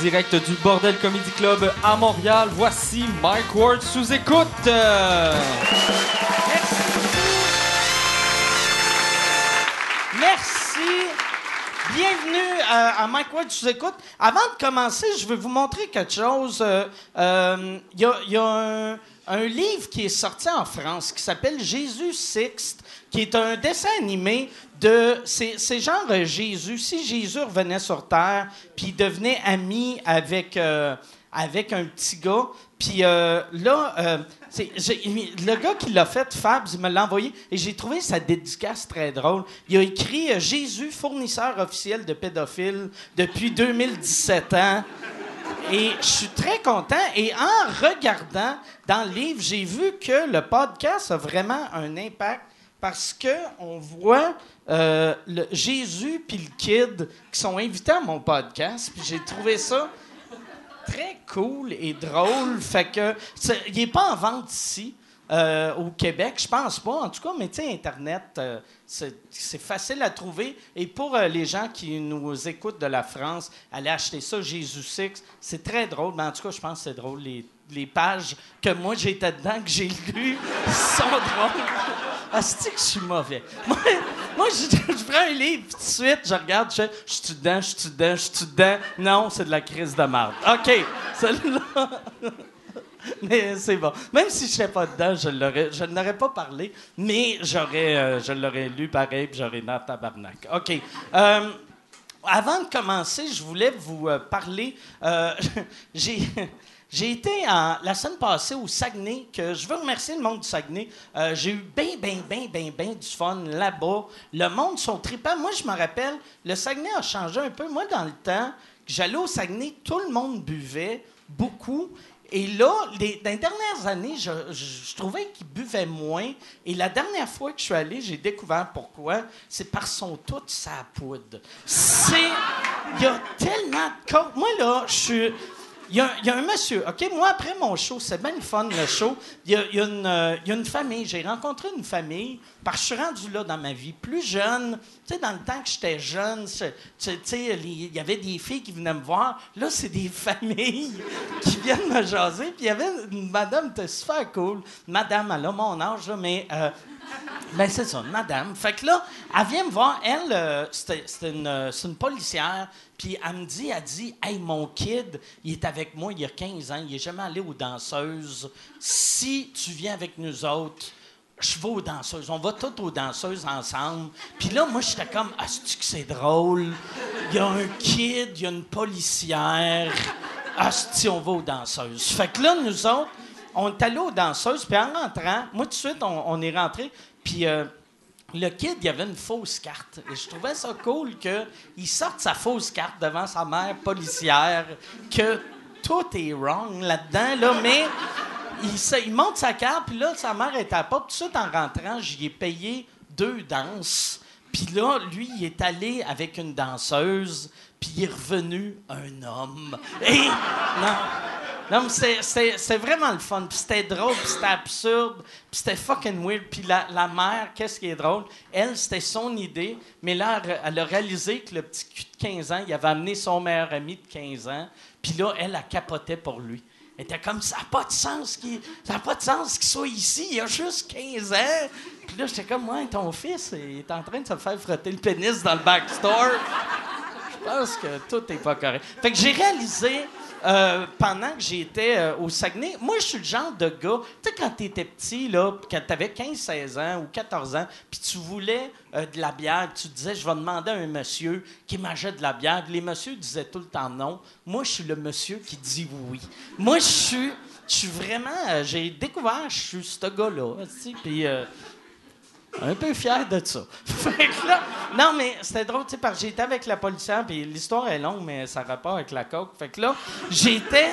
direct du Bordel Comedy Club à Montréal. Voici Mike Ward sous écoute. Euh, Merci. Bienvenue euh, à Mike Ward sous écoute. Avant de commencer, je vais vous montrer quelque chose. Euh, euh, Il y a, il y a un, un livre qui est sorti en France qui s'appelle Jésus Sixte, qui est un dessin animé de. C'est genre Jésus. Si Jésus revenait sur Terre, puis devenait ami avec. euh, avec un petit gars. Puis euh, là, euh, le gars qui l'a fait, Fabs, me l'a envoyé et j'ai trouvé sa dédicace très drôle. Il a écrit Jésus, fournisseur officiel de pédophiles depuis 2017 ans. Et je suis très content. Et en regardant dans le livre, j'ai vu que le podcast a vraiment un impact parce que on voit euh, Jésus puis le kid qui sont invités à mon podcast. Puis j'ai trouvé ça très cool et drôle. Fait que il est pas en vente ici. euh, au Québec, je pense pas, en tout cas, mais tu sais, Internet, euh, c'est facile à trouver. Et pour les gens qui nous écoutent de la France, allez acheter ça, Jésus Six. C'est très drôle, mais en tout cas, je pense que c'est drôle. Les, les pages que moi j'étais dedans, que j'ai lues, sont drôles. Ah, c'est que je suis mauvais? Moi, moi, je, je prends un livre, tout de suite, je regarde, je fais, je suis dedans, je suis dedans, je suis dedans. Non, c'est de la crise de marde. OK, celle-là. Mais c'est bon. Même si je ne serais pas dedans, je l'aurais, je n'aurais pas parlé, mais euh, je l'aurais lu pareil, puis j'aurais dans tabarnak. OK. Euh, avant de commencer, je voulais vous euh, parler. j'ai. J'ai été la semaine passée au Saguenay, que je veux remercier le monde du Saguenay. Euh, j'ai eu bien, bien, bien, bien, bien du fun là-bas. Le monde sont tripants. Moi, je me rappelle, le Saguenay a changé un peu. Moi, dans le temps, j'allais au Saguenay, tout le monde buvait beaucoup. Et là, les, dans les dernières années, je, trouvais qu'ils buvaient moins. Et la dernière fois que je suis allé, j'ai découvert pourquoi. C'est parce qu'ils sont tous sa poudre. C'est. Il y a tellement de coke. Moi, là, je suis. Il y, a, un monsieur, OK? Moi, après mon show, c'est bien le fun, le show. Il y euh, y a une famille. J'ai rencontré une famille parce que je suis rendu là dans ma vie. Plus jeune, tu sais, dans le temps que j'étais jeune, il y avait des filles qui venaient me voir. Là, c'est des familles qui viennent me jaser. Puis il y avait une madame, était super cool. Madame, elle a mon âge, là, mais... euh, ben, c'est ça, madame. Fait que là, elle vient me voir. Elle, euh, euh, c'est une policière. Puis elle me dit, elle dit, Hey, mon kid, il est avec moi il y a 15 ans. Il est jamais allé aux danseuses. Si tu viens avec nous autres, je vais aux danseuses. On va toutes aux danseuses ensemble. Puis là, moi, j'étais comme, ah, c'est que c'est drôle. Il y a un kid, il y a une policière. Ah, si on va aux danseuses. Fait que là, nous autres, on est allés aux danseuses, puis en rentrant, moi, tout de suite, on, est rentré, puis euh, le kid, il avait une fausse carte. Et je trouvais ça cool qu'il sorte sa fausse carte devant sa mère policière, que tout est wrong là-dedans, là, mais il, monte sa carte, puis là, sa mère est à porte. Tout de suite, en rentrant, j'y ai payé deux danses. Puis là, lui, il est allé avec une danseuse, puis il est revenu un homme. Et non, non, c'est- vraiment le fun. Puis c'était drôle, puis c'était absurde, puis c'était fucking weird. Puis la, la mère, qu'est-ce qui est drôle? Elle, c'était son idée, mais là, elle, a réalisé que le petit cul de 15 ans, il avait amené son meilleur ami de 15 ans, puis là, elle, elle capotait pour lui. Elle était comme, ça n'a pas de sens qu'il ça pas de sens soit ici, il a juste 15 ans. Puis là, j'étais comme, ouais, ton fils, il est en train de se faire frotter le pénis dans le backstore. Je pense que tout est pas correct. Fait que j'ai réalisé euh, pendant que j'étais euh, au Saguenay, moi je suis le genre de gars, tu sais quand t'étais petit là, quand t'avais 15-16 ans ou 14 ans, puis tu voulais euh, de la bière, tu disais je vais demander à un monsieur qui m'achète de la bière, les messieurs disaient tout le temps non. Moi je suis le monsieur qui dit oui. Moi je suis je suis vraiment j'ai découvert je suis ce gars-là, puis un peu fier de ça. Fait que là, non, mais c'était drôle, tu sais, parce que j'étais avec la policière, puis l'histoire est longue, mais ça rapport avec la coke. Fait que là, j'étais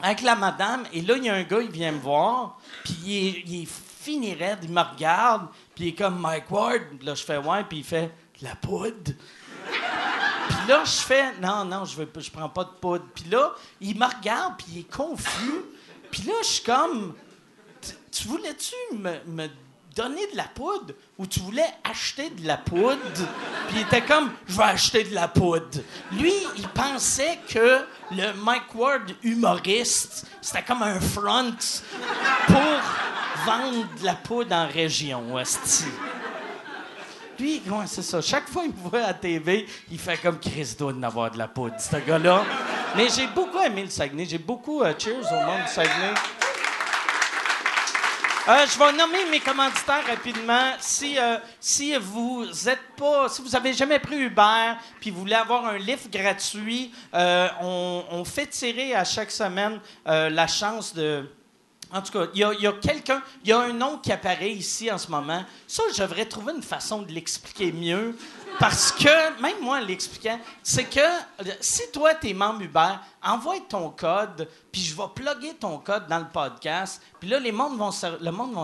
avec la madame, et là, il y a un gars, il vient me voir, puis il est, il fini raide, il me regarde, puis il est comme Mike Ward. Là, je fais ouais, puis il fait la poudre. Puis là, je fais non, non, je veux, je prends pas de poudre. Puis là, il me regarde, puis il est confus. Puis là, je suis comme tu- tu voulais-tu me, me donner de la poudre ou tu voulais acheter de la poudre? Puis il était comme, je vais acheter de la poudre. Lui, il pensait que le Mike Ward humoriste, c'était comme un front pour vendre de la poudre en région, hostie. Lui, c'est ça. Chaque fois qu'il me voit à TV, il fait comme Chris doit en avoir de la poudre, ce gars-là. Mais j'ai beaucoup aimé le Saguenay. J'ai beaucoup euh, cheers au monde du Saguenay. Euh, je vais nommer mes commanditaires rapidement. Si, euh, si vous êtes pas, si vous avez jamais pris Uber, puis vous voulez avoir un lift gratuit, euh, on, fait tirer à chaque semaine la chance de en tout cas, il y a, a quelqu'un, il y a un nom qui apparaît ici en ce moment. Ça, je devrais trouver une façon de l'expliquer mieux. Parce que, même moi en l'expliquant, c'est que euh, si toi, tu es membre Uber, envoie ton code, puis je vais plugger ton code dans le podcast. Puis là, le monde va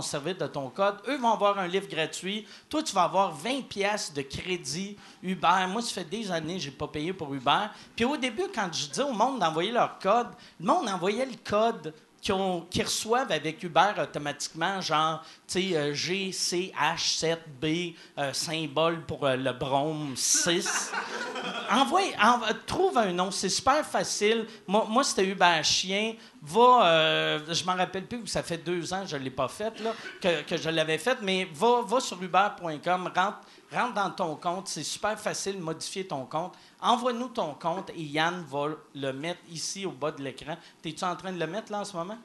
se servir de ton code. Eux vont avoir un livre gratuit. Toi, tu vas avoir 20 pièces de crédit Uber. Moi, ça fait des années que je n'ai pas payé pour Uber. Puis au début, quand je dis au monde d'envoyer leur code, le monde envoyait le code ont- qu'ils reçoivent avec Uber automatiquement, genre, tu sais, euh, GCH7B, euh, symbole pour euh, le brome 6. Envoie, env- trouve un nom, c'est super facile. Moi, moi c'était Uber Chien. Va, euh, je m'en rappelle plus, ça fait deux ans que je ne l'ai pas fait, là, que, que je l'avais fait, mais va, va sur uber.com, rentre, rentre dans ton compte, c'est super facile de modifier ton compte. Envoie-nous ton compte et Yann va le mettre ici au bas de l'écran. Es-tu en train de le mettre là en ce moment?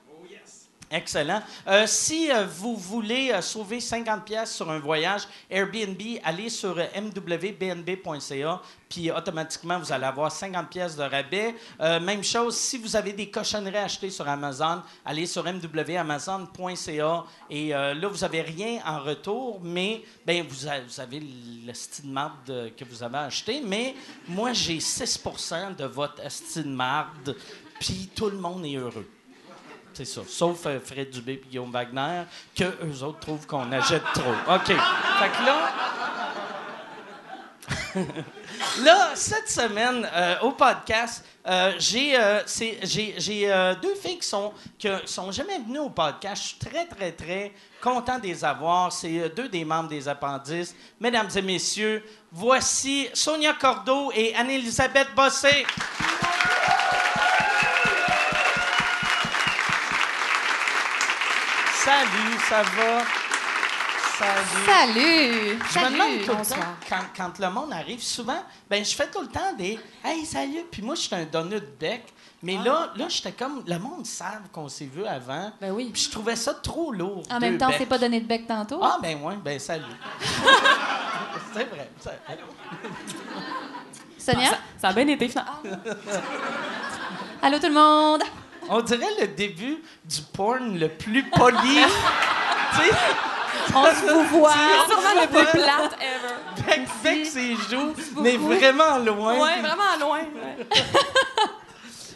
Excellent. Euh, si euh, vous voulez euh, sauver 50 pièces sur un voyage Airbnb, allez sur mwbnb.ca, puis automatiquement vous allez avoir 50 pièces de rabais. Même chose, si vous avez des cochonneries à acheter sur Amazon, allez sur mwamazon.ca et là vous avez rien en retour, mais ben vous, avez le marde que vous avez acheté, mais moi j'ai 6% de votre style de marde, puis tout le monde est heureux. C'est ça. Sauf euh, Fred Dubé et Guillaume Wagner, que eux autres trouvent qu'on achète trop. OK. Fait que là. là, cette semaine, euh, au podcast, euh, j'ai deux filles qui sont, qui sont jamais venues au podcast. Je suis très, très, très content de les avoir. C'est deux des membres des appendices. Mesdames et messieurs, voici Sonia Cordeau et Anne-Élisabeth Bossé. Salut, ça va? Salut. Salut! Je me demande tout le temps, Bonsoir. quand, quand le monde arrive, souvent, ben je fais tout le temps des Hey, salut! Puis moi, je suis un donut de bec. Mais là, là j'étais comme. Le monde savent qu'on s'est vu avant. Ben oui. Puis je trouvais ça trop lourd. En même temps, c'est pas donné de bec tantôt. Ah, ben ouais, ben salut. c'est vrai. ça- Sonia? Ça, ça a bien été, finalement. Allô tout le monde? On dirait le début du porn le plus poli. tu sais, On se vous voit. Tu- Sûrement le plus plate ever. bec, bec ses joues, mais vraiment loin. Ouais, Puis- vraiment loin. ouais.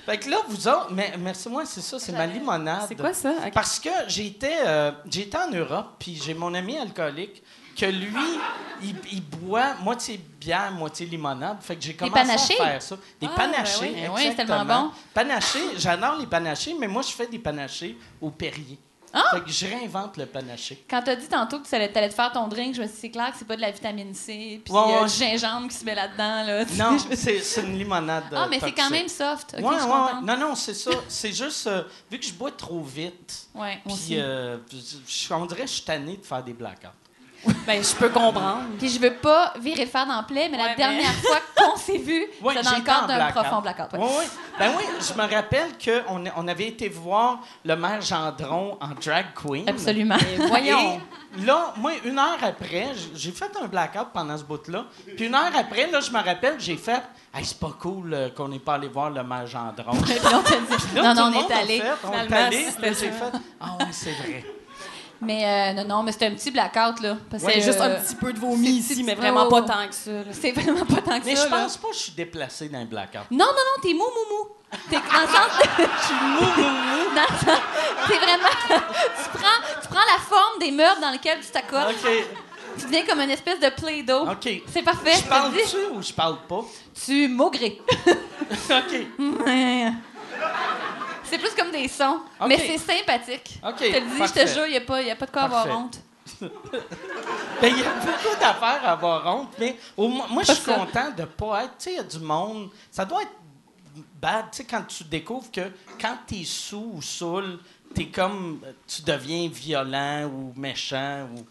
Fait que là, vous autres, mais, merci moi, c'est ça, c'est ma limonade. C'est quoi ça? Ok. Parce que j'étais euh, j'étais en Europe, puis j'ai mon ami alcoolique que lui, il, il boit moitié bière, moitié limonade. Fait que j'ai commencé à faire ça. Des Ah, panachés, ben oui. Ben oui, c'est tellement exactement. bon. Panachés, j'adore les panachés, mais moi, je fais des panachés au Perrier. Ah! Fait que je réinvente le panaché. Quand t'as dit tantôt que tu allais, te faire ton drink, je me suis dit, c'est clair que c'est pas de la vitamine C, puis Ouais, euh, du gingembre qui se met là-dedans. Là. Non, c'est c'est une limonade. Ah, euh, mais c'est quand toxique. même soft. Ouais, je ouais. Non, non, c'est ça. C'est juste, euh, vu que je bois trop vite, puis euh, on dirait que je suis tanné de faire des blackouts. Ben, je peux comprendre. Puis je veux pas virer le fer dans plaie, mais la dernière mais- fois qu'on s'est vu, Ouais, c'est dans le cadre d'un profond blackout. ouais. Oui, oui. Ben oui, je me rappelle qu'on on avait été voir le maire Gendron en drag queen. Absolument. Voyons. Et là, moi, une heure après, j'ai fait un blackout pendant ce bout-là. Puis une heure après, là, je me rappelle, j'ai fait Hey, c'est pas cool euh, qu'on n'ait pas allé voir le maire Gendron. Puis là, on t'a dit, Là, non, non, on est allé. on est allé, j'ai fait Ah ouais, c'est vrai. Mais euh, non, non, mais c'était un petit blackout, là. Parce que, juste euh, un petit peu de vomi ici, mais vraiment pas oh. tant que ça. C'est vraiment pas tant que Mais ça. je là. pense pas que je suis déplacé dans un blackout. Non, non, non, t'es mou, mou, mou. T'es dans le sens. Je suis mou, mou, mou. dans le sens- T'es vraiment. tu, prends, tu prends la forme des meubles dans lesquels tu t'accotes. OK. Tu deviens comme une espèce de Play-Doh. OK. C'est parfait. Je je te parle le dis. dessus ou je parle pas? Tu maugrais. OK. C'est plus comme des sons. Mais c'est sympathique. Je te le dis, je te jure, il n'y a, a pas de quoi avoir honte. Ben, il y a beaucoup d'affaires à avoir honte, mais au moi, je suis content de pas être. Tu sais, il y a du monde. Ça doit être bad, tu sais, quand tu découvres que quand t'es sous ou saoul, t'es comme. Tu deviens violent ou méchant. Ou...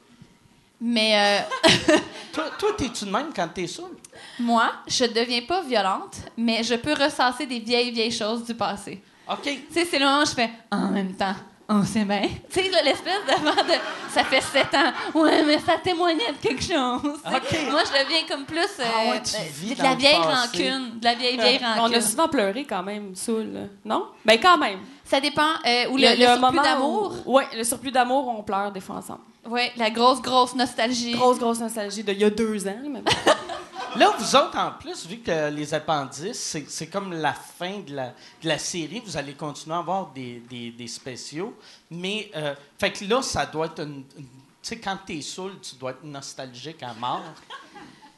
Mais euh, Toi, toi t'es-tu de même quand t'es saoul? moi, je deviens pas violente, mais je peux ressasser des vieilles, vieilles choses du passé. OK. Tu sais, c'est le moment où je fais en même temps. On sait bien. Tu sais, l'espèce d'avant de. Ça fait sept ans. Ouais, mais ça témoignait de quelque chose. Moi, je deviens comme plus. euh, Ah ouais, tu euh, vis de la le vieille passé. rancune. De la vieille, vieille rancune. On a souvent pleuré quand même, saoul. là. Non? Ben quand même. Ça dépend. euh, ou le, le un surplus d'amour. Ouais, le surplus d'amour, on pleure des fois ensemble. Ouais, la grosse, grosse nostalgie. Grosse, grosse nostalgie de il y a deux ans. Mais... Là, vous autres, en plus, vu que les appendices, c'est, comme la fin de la, de la série, vous allez continuer à avoir des, des, des spéciaux. Mais, euh, fait que là, ça doit être une. une- tu sais, quand t'es saoul, tu dois être nostalgique à mort.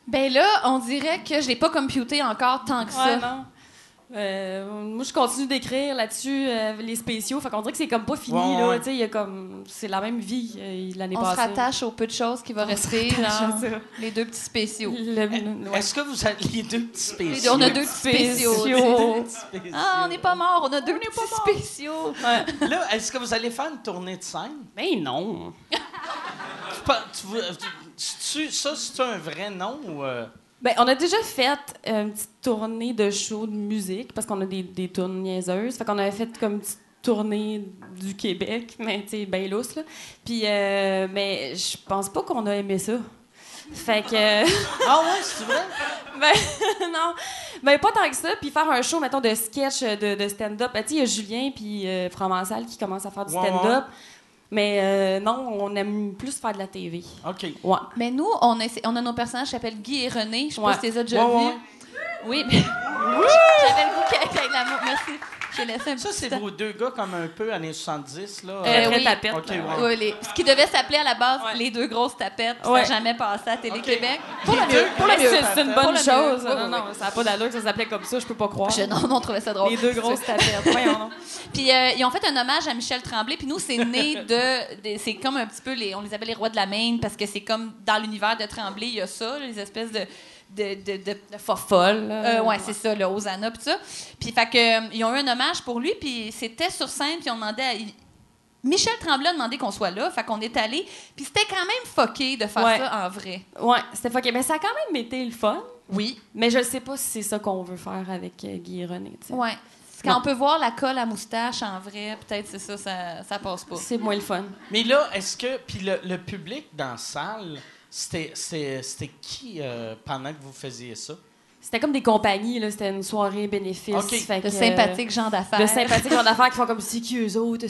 Ben là, on dirait que je l'ai pas computé encore tant que ça. Non. Euh, moi, je continue d'écrire là-dessus euh, les spéciaux. Fait qu'on dirait que c'est comme pas fini. Ouais, là. ouais. Tu sais, il y a comme... C'est la même vie euh, l'année On se passée. rattache aux peu de choses qui vont rester les deux petits spéciaux. Le- ouais. Est-ce que vous avez les deux petits Les deux- spéciaux? on a deux petits spéciaux. Spéciaux. Deux petits spéciaux. Ah, on n'est pas mort, on a deux petits spéciaux. Ouais. Là, est-ce que vous allez faire une tournée de scène? Ben non. Tu pas- tu veux- tu- tu- ça, c'est un vrai nom ou. Euh, Ben, on a déjà fait euh, une petite tournée de show de musique parce qu'on a des, des tournées niaiseuses. Fait qu'on avait fait comme une petite tournée du Québec, mais tu sais, ben lousse, là. Puis, euh, mais je pense pas qu'on a aimé ça. Fait que. Ah ouais, c'est vrai? Ben, non. Ben, pas tant que ça. Puis faire un show, mettons, de sketch, euh, de, de stand-up. Ben, tu sais, il y a Julien puis euh, Fromental qui commencent à faire du Ouais, stand-up. Mais euh, non, on aime plus faire de la TV. OK. Ouais. Mais nous, on a, on a nos personnages qui s'appellent Guy et René. Je Ouais. pas si tu les as déjà Ouais, vus. ouais. Oui, mais. J'avais le goût qu'avec avec l'amour. Merci. J'ai laissé un Ça, petit c'est temps. vos deux gars comme un peu années 70, là. Euh, très oui. tapette. Ok, là. ouais. Ouais, les- ce qui devait s'appeler à la base Ouais. les deux grosses tapettes, puis Ouais. ça n'a jamais passé à Télé-Québec. Pour le mieux, Pour le mieux. c'est- une Pour bonne le chose. Oui, non, oui, non, ça n'a pas d'allure que ça s'appelait comme ça, je peux pas croire. Je, non, non, on trouvait ça drôle. Les deux grosses tapettes. Voyons donc. Puis euh, ils ont fait un hommage à Michel Tremblay. Puis nous, c'est né de, de- c'est comme un petit peu les, on les appelle les rois de la Maine parce que c'est comme dans l'univers de Tremblay, il y a ça, les espèces de de, de, de- Le fofolle. euh, ouais, c'est ça, le Hosanna puis ça. Puis fait que euh, ils ont eu un hommage pour lui, puis c'était sur scène, puis on demandait à, Michel Tremblay a demandé qu'on soit là, fait qu'on est allé, puis c'était quand même fucké de faire Ouais. ça en vrai. Ouais, c'était fucké. Mais ça a quand même été le fun. Oui. Mais je ne sais pas si c'est ça qu'on veut faire avec euh, Guy René. tu sais. Ouais. Quand Non. on peut voir la colle à moustache en vrai, peut-être c'est ça, ça, ça passe pas. C'est moins le fun. Mais là, est-ce que. Puis le, le public dans la salle, c'était, qui euh, pendant que vous faisiez ça? C'était comme des compagnies, là. C'était une soirée bénéfice. Ok. fait De que, sympathiques gens d'affaires. De sympathiques gens d'affaires qui font comme si qui eux autres.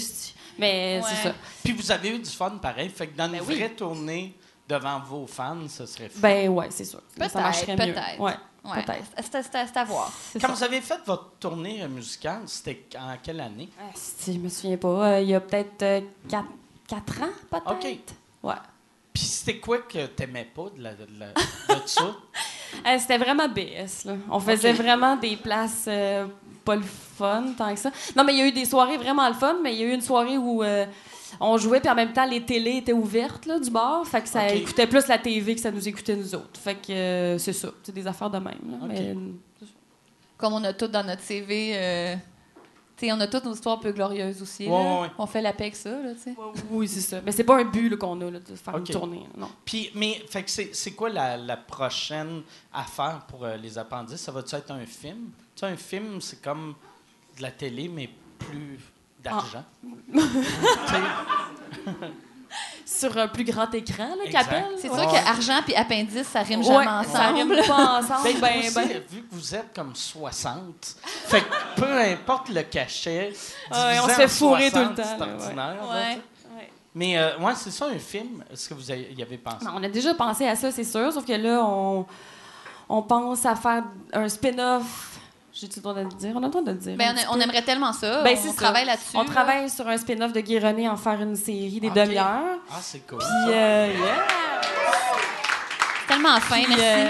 Mais Ouais. c'est ça. Puis vous avez eu du fun pareil. Fait que dans une Ben oui. vraie tournée devant vos fans, ce serait fou. Ben ouais, c'est sûr. Peut-être, ça marcherait mieux. peut-être. Ouais, Ouais. peut-être. C'est- à voir. Quand ça. vous avez fait votre tournée euh, musicale, c'était en quelle année? Ah, si, je me souviens pas. Euh, il y a peut-être 4 ans, peut-être? OK. Ouais. Puis c'était quoi que t'aimais pas de, la, de, la- de ça? Euh, C'était vraiment BS. Là. On faisait vraiment des places euh, pas le fun tant que ça. Non, mais il y a eu des soirées vraiment le fun, mais il y a eu une soirée où euh, on jouait, puis en même temps, les télés étaient ouvertes là, du bar. Fait que ça écoutait plus la TV que ça nous écoutait nous autres. Fait que euh, c'est ça. C'est des affaires de même. là. Ok. Mais, Comme on a tout dans notre CV. On a toutes nos histoires peu glorieuses aussi. Ouais, là. ouais. On fait la paix avec ça, là, tu sais. oui, c'est ça. Mais c'est pas un but là, qu'on a là, de faire une tournée. Non. Puis, mais, fait que c'est, c'est quoi la, la prochaine affaire pour euh, les appendices? Ça va-tu être un film? Tu un film, c'est comme de la télé, mais plus d'argent. Tu sais, Sur un plus grand écran, là, qu'appelle. C'est Ouais. sûr que argent puis appendice, ça rime Ouais, jamais ça ensemble. rime pas ensemble. Ben, ben, aussi, ben. vu que vous êtes comme 60, fait que peu importe le cachet, Ouais, on se fait fourrer 60, tout le temps, C'est ouais. ordinaire. là. Mais euh, ouais, c'est ça un film. Est-ce que vous y avez pensé? Non, on a déjà pensé à ça, c'est sûr, sauf que là, on, on pense à faire un spin-off. J'ai-tu le droit de le dire? On a le droit de le dire. Ben, petit on, aimerait tellement ça. Ben, on ça. travaille là-dessus. On là. travaille sur un spin-off de Guy René, en faire une série des demi-heures. Ah, c'est cool. Puis, euh, yeah. Tellement fin, Puis, merci. euh,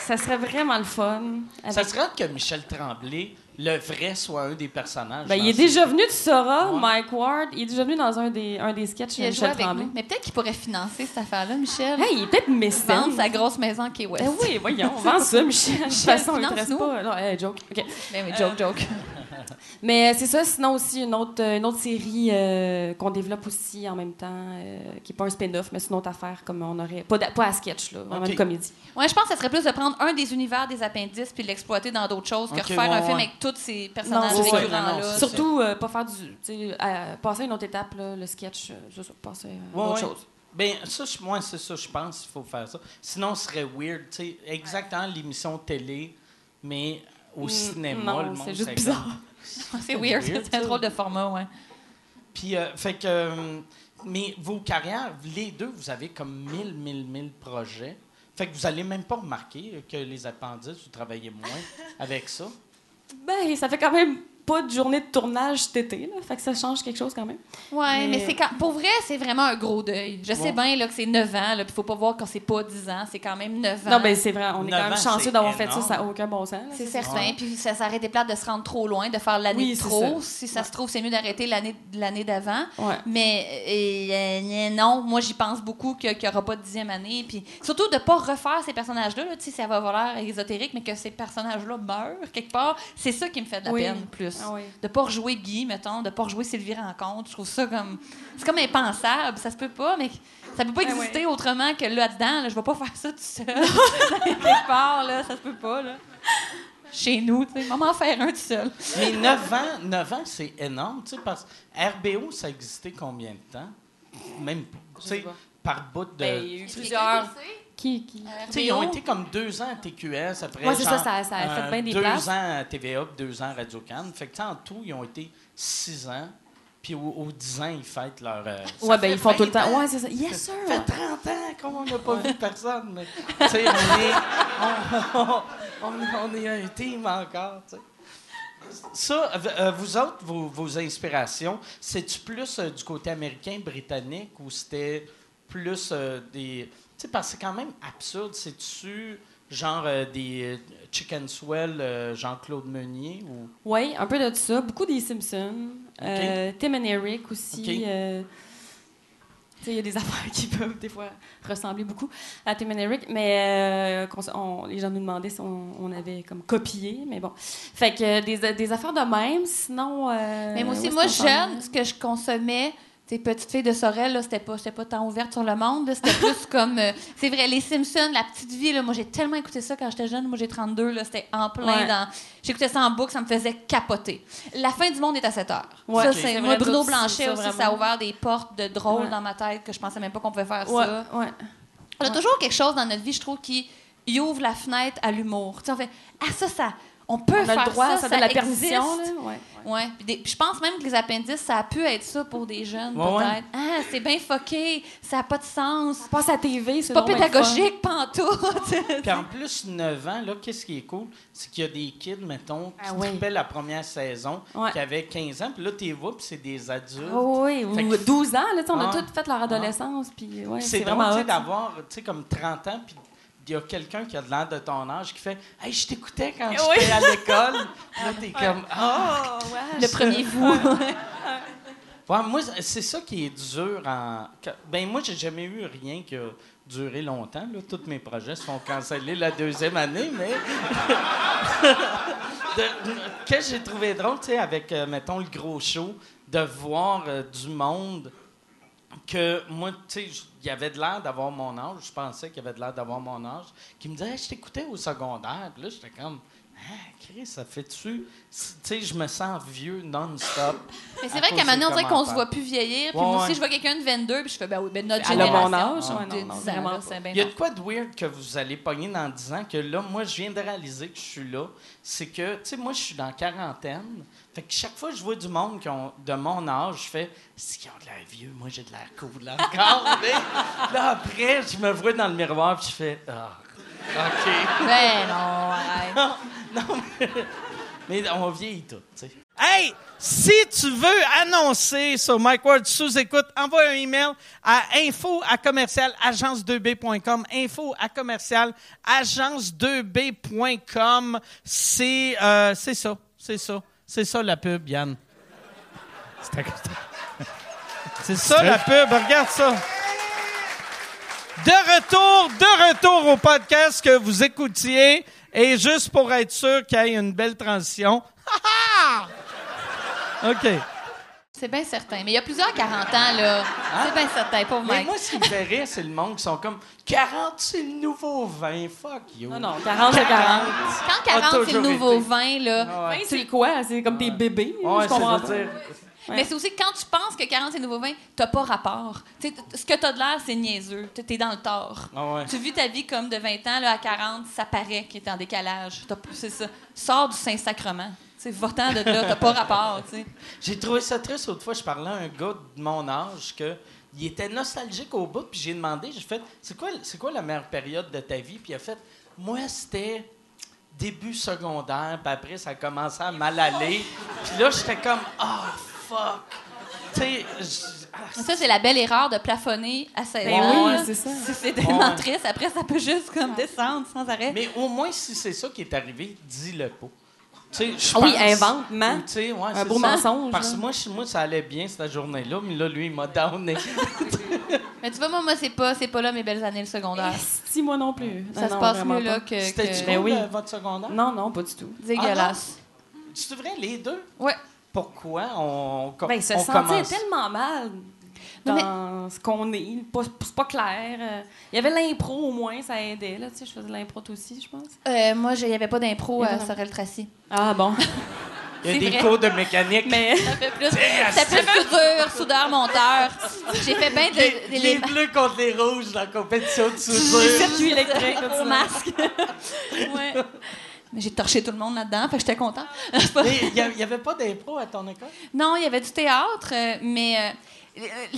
Ça serait vraiment le fun. Ça avec- serait hâte que Michel Tremblay, le vrai, soit un des personnages. Ben, il est ce- déjà venu, tu sauras, Ouais. Mike Ward. Il est déjà venu dans un des, un des sketchs de Michel avec Tremblay. nous. Mais peut-être qu'il pourrait financer cette affaire-là, Michel. Hey, il est peut-être mécène. Vendre sa grosse maison qui est West. Ben oui, voyons, vends ça, Michel. De toute façon, il ne pas. Non, hey, joke. OK. Ben oui, joke, joke. Mais euh, c'est ça, sinon aussi une autre, euh, une autre série euh, qu'on développe aussi en même temps, euh, qui n'est pas un spin-off, mais c'est une autre affaire, comme on aurait. Pas, pas à sketch, là, vraiment Ok. une comédie. Ouais, je pense que ça serait plus de prendre un des univers des appendices puis de l'exploiter dans d'autres choses que Ok, refaire ouais, un film avec tous ces personnages Non, récurrents-là. Surtout, euh, pas faire du. à- passer à une autre étape, là, le sketch, euh, ça, passer à Ouais, autre ouais. chose. Ben, ça, je- moi, c'est ça, je pense qu'il faut faire ça. Sinon, ce serait weird, tu sais, exactement l'émission télé, mais au Mm, cinéma, non, le monde. c'est juste bizarre. comme- C'est weird, c'est un drôle de format, ouais. Puis, euh, fait que. euh, mais vos carrières, les deux, vous avez comme mille, mille, mille projets. Fait que vous allez même pas remarquer que les appendices, vous travaillez moins avec ça. Ben, ça fait quand même pas de journée de tournage cet été, là. Fait que ça change quelque chose quand même. Ouais, mais, Mais- c'est quand... pour vrai, c'est vraiment un gros deuil. Je sais bien là, que c'est 9 ans, là, puis faut pas voir quand c'est pas 10 ans, c'est quand même 9 ans. Non, ben, c'est vrai, on est quand même ans, chanceux d'avoir fait ça, ça n'a aucun bon sens. c'est certain. Puis ça, ça aurait été plate de se rendre trop loin, de faire l'année Oui, trop. ça. Si ça se trouve, c'est mieux d'arrêter l'année l'année d'avant. Ouais. Mais euh, euh, non, moi j'y pense beaucoup qu'il n'y aura pas de dixième année. Puis surtout de ne pas refaire ces personnages-là. Là, tu sais, ça va avoir l'air ésotérique, mais que ces personnages-là meurent quelque part. C'est ça qui me fait de la Oui. peine plus. Ah oui. De pas rejouer Guy, mettons, de pas rejouer Sylvie Rencontre. Je trouve ça comme. C'est comme impensable. Ça se peut pas, mais ça peut pas Ah exister autrement que là-dedans. Là, je vais pas faire ça tout seul. quelque part, là, ça se peut pas. Là. Chez nous, tu sais. Maman faire un tout seul. Mais 9 ans, 9 ans c'est énorme, tu sais, parce que RBO, ça a existé combien de temps? Même, pas, tu sais, par bout de... Ben, il y a eu plusieurs. Qui, sais, ils ont été comme deux ans à TQS, après Ouais, c'est ça, ça- ça a fait euh, bien des deux places. ans à TVA, deux ans à Radio-Can. Fait que tu sais, en tout, ils ont été six ans. Puis au, au 10 ans, ils fêtent leur... euh, ça Ouais, ben, ils font tout le 20 temps. Ouais, c'est ça. Yes, Ça sir! fait 30 ans qu'on n'a pas vu personne. Mais, tu sais, on est, on, on- on est un team encore, tu sais. Ça, euh, vous autres, vos, vos inspirations, c'est-tu plus euh, du côté américain, britannique, ou c'était plus euh, des... Tu sais, parce que c'est quand même absurde. C'est-tu genre euh, des euh, Chicken Swell, euh, Jean-Claude Meunier, ou... Oui, un peu de ça. Beaucoup des Simpsons. Euh, Tim and Eric aussi. Ok. euh, tu sais, il y a des affaires qui peuvent des fois ressembler beaucoup à Tim and Eric, mais euh, on- les gens nous demandaient si on, on avait comme copié, mais bon. Fait que des, des affaires de même, sinon... euh, Mais moi aussi, moi, jeune, ce que je consommais, tu sais, petite fille de Sorel, là, c'était pas, pas tant ouverte sur le monde. C'était plus comme. euh, c'est vrai, les Simpsons, la petite vie, là, moi, j'ai tellement écouté ça quand j'étais jeune. Moi, j'ai 32, là, c'était en plein Ouais. dans. J'écoutais ça en boucle, ça me faisait capoter. La fin du monde est à 7 heures. Ouais, ça, c'est, moi, Bruno Blanchet ça, aussi, ça a ouvert des portes de drôles Ouais. dans ma tête que je pensais même pas qu'on pouvait faire ça. On a toujours quelque chose dans notre vie, je trouve, qui ouvre la fenêtre à l'humour. Tu sais, on fait Ah, ça, ça. On peut On a faire le droit, ça, ça, ça donne la existe. permission. Là. Ouais. Ouais. Puis, des- puis je pense même que les appendices, ça a pu être ça pour des jeunes, Ouais, ouais. peut-être. Ah, c'est bien fucké, ça n'a pas de sens. On passe à la TV, c'est C'est pas pédagogique, pantoute. Puis en plus, 9 ans, là, qu'est-ce qui est cool? C'est qu'il y a des kids, mettons, qui Ah oui. la première saison, Ouais. qui avaient 15 ans, puis là, tu les vois, puis c'est des adultes. Oh, oui, ou que- 12 ans, là, tu sais, on a Ah. tous fait leur adolescence. Puis, ouais, Puis c'est c'est vraiment drôle, tu sais, hot. d'avoir, tu sais, comme 30 ans, puis il y a quelqu'un qui a de l'air de ton âge qui fait « Hey, je t'écoutais quand Oui. j'étais à l'école. » Là, t'es comme « Ah! Oh, ouais. Le premier vous. Ouais, moi, c'est ça qui est dur en... Ben, moi, j'ai jamais eu rien qui a duré longtemps. Là. Tous mes projets se font canceller la deuxième année, mais... De- que j'ai trouvé drôle, tu sais, avec, euh, mettons, le gros show, de voir euh, du monde que moi, tu sais, il y avait de l'air d'avoir mon âge, je pensais qu'il y avait de l'air d'avoir mon âge, qui me disait, Hey, je t'écoutais au secondaire. Puis là, j'étais comme, ah, Chris, ça fait-tu? Tu sais, je me sens vieux non-stop. Mais c'est vrai qu'à un moment donné, on dirait qu'on se voit plus vieillir. Puis Ouais, moi aussi, ouais. je vois quelqu'un de 22, puis je fais, ben oui, ben notre génération. mon âge, de ouais, non, 10 non, ans, vraiment là, pas. c'est bien Il y a de quoi de weird que vous allez pogner dans 10 ans que là, moi, je viens de réaliser que je suis là. C'est que, tu sais, moi, je suis dans quarantaine. Fait que chaque fois que je vois du monde qui ont de mon âge, je fais, c'est qu'ils ont de l'air vieux, moi, j'ai de l'air cool là, encore. mais là, après, je me vois dans le miroir puis je fais, ah, OK. Ben non, arrête. non, mais, Mais on vieillit tout, tu sais. Hey, si tu veux annoncer sur Mike Ward sous écoute, envoie un email à info à commercial agence2b.com. Info à commercial agence2b.com. C'est euh, c'est ça, c'est ça, c'est ça la pub, Yann. C'est ça la pub, regarde ça. De retour, de retour au podcast que vous écoutiez. Et juste pour être sûr qu'il y ait une belle transition. OK. C'est bien certain. Mais il y a plusieurs 40 ans, là. C'est bien certain, pauvre Mais Mike. moi, ce qui me fait rire, c'est le monde qui sont comme 40, c'est le nouveau 20. Fuck you. Non, non, 40 c'est 40. Quand a 40, c'est le nouveau été. 20, là. Ah ouais. Vingt, c'est quoi? C'est comme des bébés? Ouais, je comprends c'est pas. dire. Ouais. Mais c'est aussi que quand tu penses que 40, c'est le nouveau 20, t'as pas rapport. Tu sais, t- ce que t'as de l'air, c'est niaiseux. T'es t'es dans le tort. Ah ouais. Tu vis ta vie comme de 20 ans, là, à 40, ça paraît qu'il est en décalage. T'as- C'est ça. Sors du Saint-Sacrement. Sais, va-t'en de là, t'as pas rapport, tu sais. J'ai trouvé ça triste l'autre fois. Je parlais à un gars de mon âge que il était nostalgique au bout. Puis j'ai demandé, j'ai fait, c'est quoi, c'est quoi la meilleure période de ta vie? Puis il a fait, moi, c'était début secondaire. Puis après, ça a commencé à mal aller. Puis là, j'étais comme, ah, fuck. Tu sais, j- ah, Ça, c'est la belle erreur de plafonner à 16 Ben ans. oui, là. c'est ça. C'est- C'est tellement triste. Après, ça peut juste comme descendre sans arrêt. Mais au moins, si c'est ça qui est arrivé, dis-le pas. Tu Ah oui, invente, ment. Ou, tu sais, ouais, Un beau ça. mensonge, Parce que moi, je- moi, ça allait bien cette journée-là, mais là, lui, il m'a downé. Mais tu vois, moi, moi c'est pas, c'est pas là mes belles années le secondaire. Si, moi non plus. Ça Non, se non, passe vraiment mieux là pas. que. C'était-tu que- Ben cool, oui. euh, votre secondaire? Non, non, pas du tout. Dégueulasse. C'est vrai, les deux? ouais. Pourquoi on, on, Ben, se on sentir commence? tellement mal Dans ce qu'on est. C'est pas clair. Euh, Il y avait l'impro au moins, ça aidait. Là, tu sais, je faisais de l'impro toi aussi, je pense. Euh, moi, il n'y avait pas d'impro à Sorel Tracy. Ah bon. Il y a des vrai. cours de mécanique. Mais Ça fait plus. C'était plus soudeur, monteur. J'ai fait bien de. les, de- les les- bleus contre les rouges dans la compétition de soudure. circuits électriques, là, au masque. ouais. Mais j'ai torché tout le monde là-dedans, fait que j'étais contente. Il n'y avait pas d'impro à ton école? Non, il y avait du théâtre, euh, mais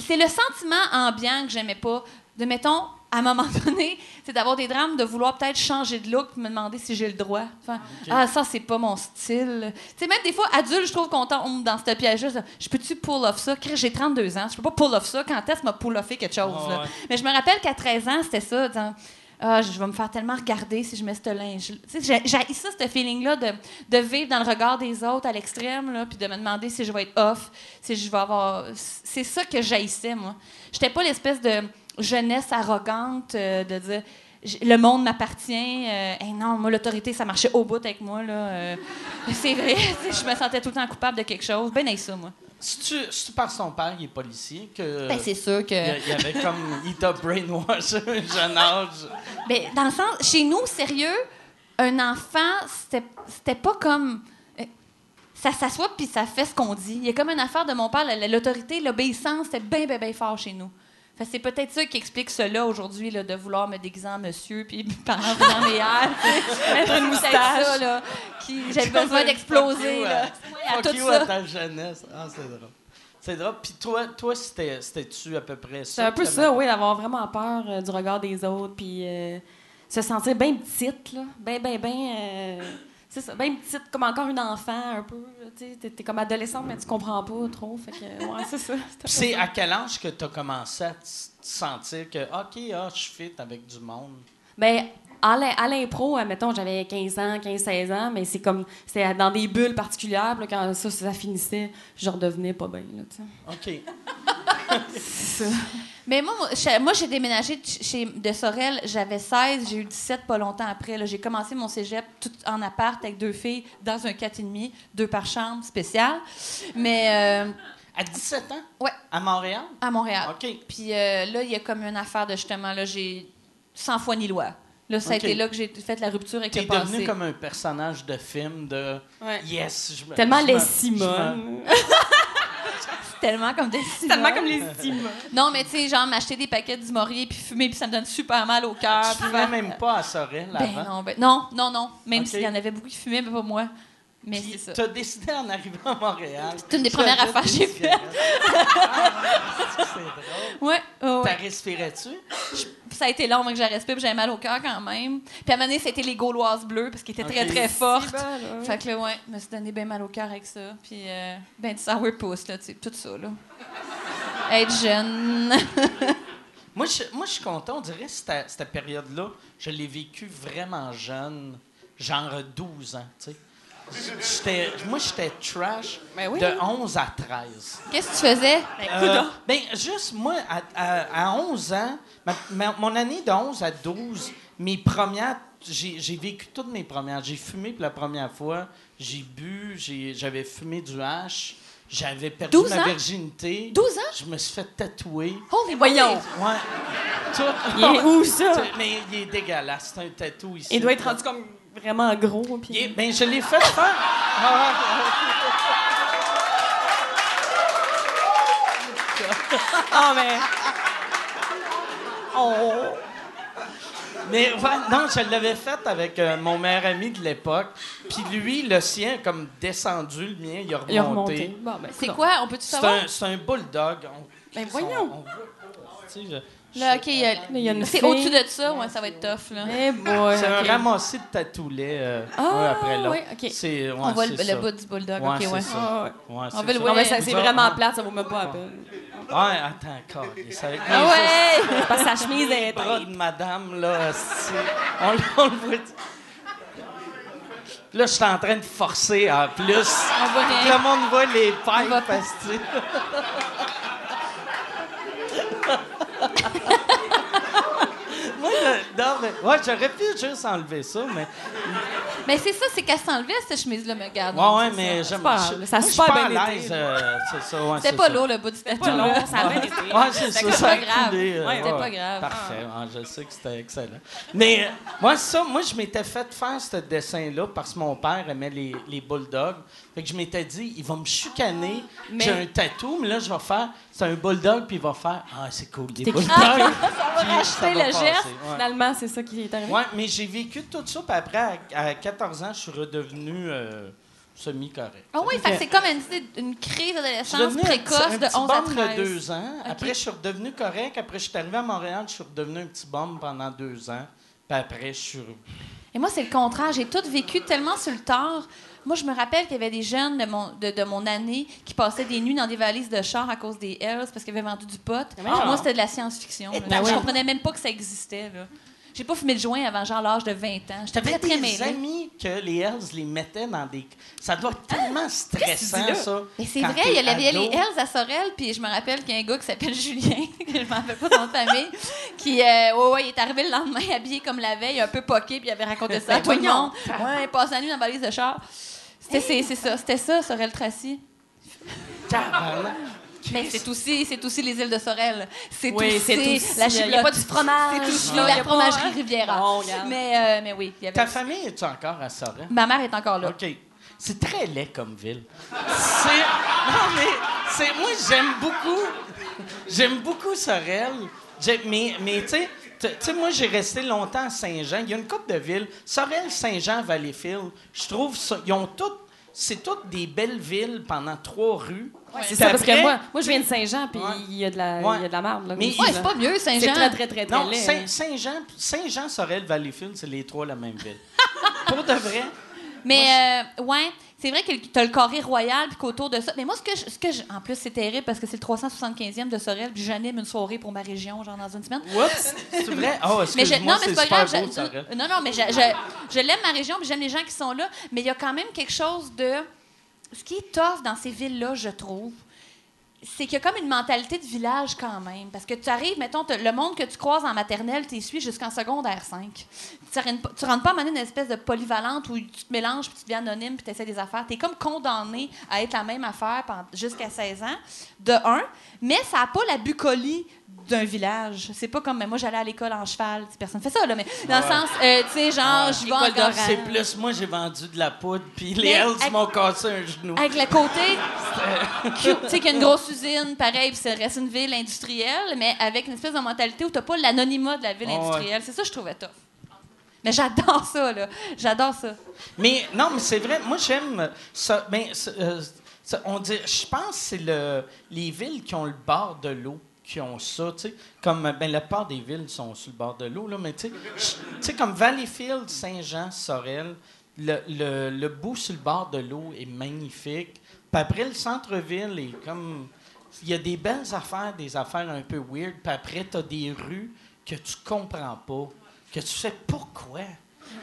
c'est le sentiment ambiant que j'aimais pas. De, mettons, à un moment donné, c'est d'avoir des drames, de vouloir peut-être changer de look, puis me demander si j'ai le droit. Enfin, Ah, ça, c'est pas mon style. Tu sais, même des fois, adulte, je trouve qu'on tombe dans ce piège-là. Je peux-tu pull off ça? J'ai 32 ans, je peux pas pull off ça. Quand est-ce m'a pull offé quelque chose? Ah ouais. Mais je me rappelle qu'à 13 ans, c'était ça. Ah, je vais me faire tellement regarder si je mets ce linge. Tu sais, j'ai ça, ce feeling-là de, vivre dans le regard des autres à l'extrême, puis de me demander si je vais être off, si je vais avoir. C'est ça que j'haïssais, moi. J'étais pas l'espèce de jeunesse arrogante euh, de dire. Le monde m'appartient. Euh, non, moi, l'autorité, ça marchait au bout avec moi. Euh. c'est vrai, je me sentais tout le temps coupable de quelque chose. Ben, haï ça, moi. Si tu, par son père, il est policier, que. Ben, c'est sûr que. il y avait comme. Il t'a brainwash à un jeune âge? Ben, dans le sens, chez nous, sérieux, un enfant, c'était pas comme. euh, Ça s'assoit puis ça fait ce qu'on dit. Il y a comme une affaire de mon père, la- la- l'autorité, l'obéissance, c'était bien, bien, bien fort chez nous. C'est peut-être ça qui explique cela aujourd'hui, là, de vouloir me déguiser en monsieur puis parents dans mes mettre une C'est moustache. ça, là. qui- J'ai besoin d'exploser, à Fuck tout you à ça. ta jeunesse. Ah, c'est drôle. C'est drôle. Puis toi, toi c'était- c'était-tu à peu près ça? c'est un peu ça, oui, d'avoir vraiment peur euh, du regard des autres, puis euh, se sentir bien petite, là. Bien, bien, bien. C'est ça, bien petite, comme encore une enfant, un peu. Tu t'es comme adolescente, mais tu comprends pas trop. Fait que, ouais, c'est ça. c'est à quel âge que tu as commencé à te sentir que, OK, ah, je fit avec du monde? Ben, à l'im- à l'impro, mettons, j'avais 15 ans, 15-16 ans, mais c'est comme, c'était dans des bulles particulières, là, quand ça, ça finissait, je redevenais pas bien, là, tu sais. OK. C'est ça. Mais moi, j'ai déménagé de, chez, de Sorel, j'avais 16, j'ai eu 17 pas longtemps après. là. J'ai commencé mon cégep tout en appart avec deux filles dans un 4,5, deux par chambre spécial. Mais euh, À 17 ans? Ouais. À Montréal? à Montréal. OK. Puis euh, là, il y a comme une affaire de justement, là, j'ai sans foi ni loi. Là, ça a été là que j'ai fait la rupture avec T'es le passé. devenu comme un personnage de film de Ouais. Yes, je me. Tellement je me- les je me- Simone. Tellement comme des Tellement comme les Simone. Non, mais tu sais, genre m'acheter des paquets d'Ismorier puis fumer, puis ça me donne super mal au cœur. Tu fumais même pas à Sorel Ben avant? non, ben, non, non, non. Même s'il y en avait beaucoup qui fumaient, mais pas moi. Mais c'est ça. t'as décidé en arrivant à Montréal. C'est une des premières affaires que j'ai cigarettes. c'est drôle. Ouais. T'as respirais-tu? Ça a été long avant que j'ai respiré, puis j'avais mal au cœur quand même. Puis à un moment donné, c'était les Gauloises bleues, parce qu'elles étaient très, très fortes. Bon, ouais. Fait que là, ouais, je me suis donné bien mal au cœur avec ça. Puis, euh, ben, du sourpuss, là, tu sais, tout ça, là. Être jeune. Moi, je, moi, je suis content. On dirait que cette, cette période-là, je l'ai vécu vraiment jeune, genre 12 ans, tu sais. J'étais- Moi, j'étais trash Ben oui. de 11 à 13. Qu'est-ce que tu faisais? Euh, ben, juste moi, à, à- à 11 ans, ma- ma- mon année de 11 à 12, mes premières, j'ai j'ai vécu toutes mes premières. J'ai fumé pour la première fois, j'ai bu, j'ai- j'avais fumé du hash, j'avais perdu 12 ma ans? virginité. 12 ans? Je me suis fait tatouer. Holy Voyons. Ouais. Tout. Il est où, ça? Mais il est dégueulasse. C'est un tatou ici. Il doit être rendu comme vraiment gros. Puis... Ben, je l'ai fait faire. Ah, Ah, mais. Oh. Mais ouais, non, je l'avais fait avec euh, mon meilleur ami de l'époque. Puis lui, le sien, a comme descendu, le mien, il a remonté. Il a remonté. Bon, ben, C'est quoi? On peut-tu C'est savoir? un, c'est un bulldog. On- Ben, on- voyons. on voit- tu sais, je- Là, OK, il y a- il y a une c'est fille. au-dessus de ça, ouais, ça va être tough, là. Eh boy. C'est un ok. ramassis de tatoulets euh, Ah, un après l'autre. ouais, ok. C'est, ouais, On voit le, c'est le ça. bout du bulldog, Ouais, OK, c'est ouais. ça. Ah, ouais. Ouais, c'est veut le ça. voir. Non, mais ça- c'est vraiment ouais. plate, ça vaut même pas la peine. Ouais, attends, encore. C'est avec Ah ouais! Parce que sa chemise Les est bras éteinte. de madame, là, c'est- on, le- on le voit. Là, je suis en train de forcer en plus. On voit rien. Le monde voit les On va pipes, pas- parce que- Moi, le- non, mais, ouais, j'aurais pu juste enlever ça, mais. Mais c'est ça, c'est qu'elle s'enlevait, cette chemise-là, me garde. Ouais, ouais, mais j'aime pas ça super pas bien à l'aise, euh, c'est ça, ouais, C'était c'est pas lourd, le bout du tatou. pas long, là. ça a bien été. Ouais, c'est ça, C'était ça a pas grave. euh, Ouais, c'était pas grave. Parfait, ouais, je sais que c'était excellent. Mais euh, moi, ça, moi, je m'étais fait faire ce dessin-là parce que mon père aimait les, les bulldogs. Fait que je m'étais dit, il va me chicaner, Mais- j'ai un tatou, mais là, je vais faire, c'est un bulldog, puis il va faire, ah, c'est cool, des bulldogs. Ça va Puis racheter le geste. ouais. Finalement, c'est ça qui est arrivé. Ouais, mais j'ai vécu tout ça, puis après, à, à 14 ans, je suis redevenu euh, semi-correct. Ah oui, fait que c'est comme une, une crise d'adolescence devenu un petit- précoce un de petit 11 à bum 13. de deux ans. Après, je suis redevenu correct. Après, je suis arrivé à Montréal, je suis redevenu un petit bum pendant deux ans. Puis après, je suis... Et moi, c'est le contraire. J'ai tout vécu tellement sur le tard. Moi, je me rappelle qu'il y avait des jeunes de mon, de, de mon année qui passaient des nuits dans des valises de char à cause des Hells parce qu'ils avaient vendu du pot. Ah. Moi, c'était de la science-fiction. là. ben Je oui. comprenais même pas que ça existait. là. J'ai pas fumé de joint avant genre l'âge de 20 ans. J'étais T'avais très, très des mêlée. amis que les Hells les mettaient dans des... Ça doit être tellement stressant, ça. Mais c'est quand vrai, il y t'es avait les. Hells à Sorel, puis je me rappelle qu'il y a un gars qui s'appelle Julien, que je m'en rappelle pas son nom de famille, qui, euh, ouais, ouais, il est arrivé le lendemain habillé comme la veille, un peu poqué, puis il avait raconté ça à Ben tout le monde. Ouais, il passe la nuit dans la valise de char. C'était c'est, ça, c'était ça, Sorel Tracy. Mais c'est aussi, c'est aussi les îles de Sorel. C'est Oui, aussi, aussi- la il y a pas du fromage. C'est aussi la fromagerie Riviera. Bon, mais, euh, mais oui, il y avait... Ta famille, es-tu encore à Sorel? Ma mère est encore là. OK. C'est très laid comme ville. C'est. Non, mais. C'est... Moi, j'aime beaucoup. J'aime beaucoup Sorel. Mais, mais tu sais. Tu sais, moi, j'ai resté longtemps à Saint-Jean. Il y a une coupe de villes. Sorel, Saint-Jean, Valleyfield. Je trouve ça. Ils ont toutes. C'est toutes des belles villes pendant trois rues. C'est Puis ça, parce que après- moi, moi, je viens de Saint-Jean, puis Ouais. il y a de la, Ouais. il y a de la marde. Là, Mais Ouais, c'est pas mieux, C'est Saint-Jean. très, très, très, très Non, laid. Saint- Saint-Jean, Saint-Jean, Sorel, Valleyfield, c'est les trois la même ville. Pour de vrai. Mais euh, ouais, c'est vrai que tu as le carré royal puis qu'autour de ça. Mais moi, ce que je, ce que je- en plus, c'est terrible parce que c'est le 375e de Sorel, puis j'anime une soirée pour ma région, genre dans une semaine. Oups! C'est vrai? Oh, Mais je- non, mais c'est pas grave. beau, je- non, non, mais je, je, je l'aime ma région, puis j'aime les gens qui sont là. Mais il y a quand même quelque chose de. Ce qui est tough dans ces villes-là, je trouve, c'est qu'il y a comme une mentalité de village quand même. Parce que tu arrives, mettons, le monde que tu croises en maternelle, tu suis jusqu'en secondaire 5. Tu rentres tu rentres pas à une espèce de polyvalente où tu te mélanges, puis tu deviens anonyme, puis tu essaies des affaires. Tu es comme condamné à être la même affaire jusqu'à 16 ans, de un. Mais ça n'a pas la bucolie d'un village. C'est pas comme, mais moi, j'allais à l'école en cheval. Personne fait ça, là. Mais dans le sens, euh, tu sais, genre, je vais d'oral. C'est plus, moi, j'ai vendu de la poudre, puis les Mais Hells m'ont cassé un genou. Avec le côté tu sais, qu'il y a une grosse usine, pareil, puis ça reste une ville industrielle, mais avec une espèce de mentalité où t'as pas l'anonymat de la ville ouais. industrielle. C'est ça que je trouvais tough. Mais j'adore ça, là. J'adore ça. Mais non, mais c'est vrai. Moi, j'aime ça. Ben, c'est, euh, ça- on dit, je pense que c'est le, les villes qui ont le bord de l'eau qui ont ça, tu sais. Comme, ben, la plupart des villes sont sur le bord de l'eau, là, mais tu sais, comme Valleyfield, Saint-Jean, Sorel, le, le, le bout sur le bord de l'eau est magnifique. Puis après, le centre-ville est comme... Il y a des belles affaires, des affaires un peu weird. Puis après, tu as des rues que tu comprends pas, que tu sais pourquoi.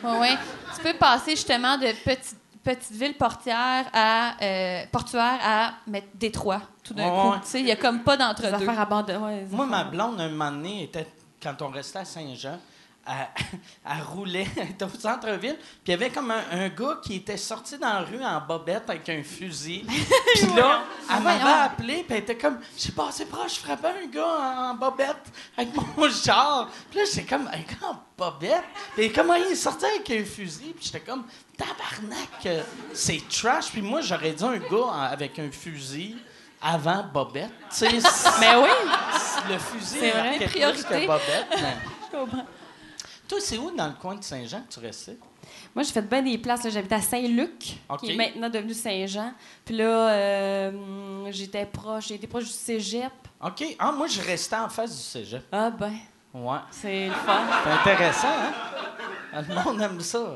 Oui, oui. Tu peux passer justement de petite, petite ville portière à euh, portuaire à mettre Détroit tout d'un Ouais, coup. ouais. Tu sais, il y a comme pas d'entre-deux. Ouais, Moi, ma blonde, un moment donné, était, quand on restait à Saint-Jean, elle, elle roulait, elle était au centre-ville, puis il y avait comme un, un gars qui était sorti dans la rue en bobette avec un fusil. Puis là, elle m'avait appelé, puis elle était comme, j'ai passé proche, je frappais un gars en, bobette avec mon char. Puis là, j'étais comme, un gars en bobette? Puis comment il est sorti avec un fusil? Puis j'étais comme, tabarnak, euh, c'est trash. Puis moi, j'aurais dit un gars avec un fusil avant bobette. Tu sais, Mais oui, le fusil C'est vrai, marquait plus priorité. que Bobette. mais- je comprends. Toi, c'est où dans le coin de Saint-Jean que tu restais? Moi, j'ai fait bien des places. J'habite à Saint-Luc, qui est maintenant devenu Saint-Jean. Puis là, euh, j'étais proche, j'ai été proche du cégep. OK. Ah, moi, je restais en face du cégep. Ah ben, Ouais. c'est le fun. C'est intéressant, hein? Le monde aime ça.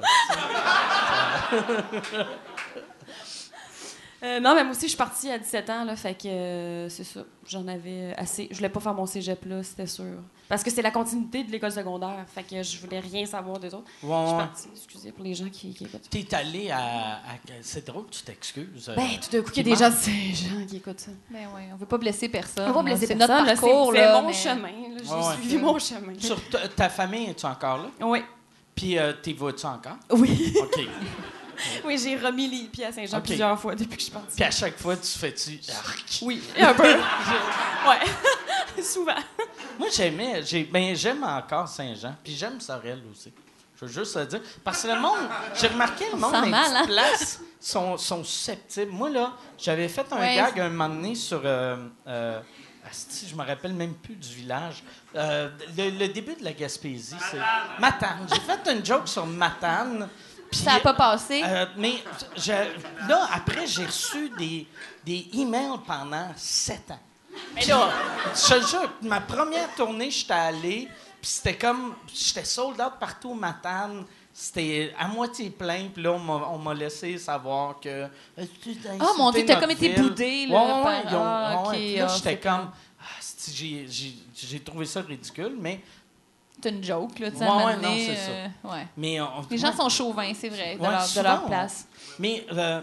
Euh, non, mais moi aussi, je suis partie à 17 ans, là, fait que euh, c'est ça. J'en avais assez. Je voulais pas faire mon cégep, là, c'était sûr. Parce que c'est la continuité de l'école secondaire, fait que je voulais rien savoir des autres. Ouais, Je suis partie, excusez pour les gens qui, qui écoutent. T'es allé à, à- C'est drôle que tu t'excuses. euh, Ben, tout d'un coup, il y a des gens manque. Saint-Jean qui écoute ça. Ben oui, on veut pas blesser personne. On va blesser C'est personne, notre parcours, c'est c'est là, mon mais- chemin. là, J'ai Ouais, ouais. suivi mon chemin. Sur ta, ta famille, es-tu encore là? Oui. Puis, euh, t'y vas-tu encore? Oui. OK. oui, j'ai remis les pieds à Saint-Jean plusieurs fois depuis que je suis partie. Puis à chaque fois, tu fais-tu... Arc? Oui, un peu. ouais. Souvent. Moi, j'aimais, j'ai, ben, j'aime encore Saint-Jean, puis j'aime Sorel aussi. Je veux juste le dire. Parce que le monde, j'ai remarqué le monde les hein? places sont, sont susceptibles. Moi, là, j'avais fait un Ouais. gag un moment donné sur. Euh, euh, asti, je me rappelle même plus du village. Euh, le, le début de la Gaspésie, c'est. Matane. J'ai fait une joke sur Matane. Puis, Ça n'a pas passé? euh, mais je- là, après, j'ai reçu des, des emails pendant sept ans. Mais là, je te jure, ma première tournée, j'étais allé, puis c'était comme, j'étais sold out partout au Matane. C'était à moitié plein, puis là, on m'a- on m'a laissé savoir que. Ah, mon insulté Dieu, t'as comme été boudé, là, Ouais, par- Ah, ouais, ah, j'étais comme. Ah, j'ai trouvé ça ridicule, mais. C'est une joke, là, tu sais, Ouais, non, c'est ça. euh, ouais. mais on- Les gens sont chauvins, c'est vrai, de, leur, de place. Mais euh,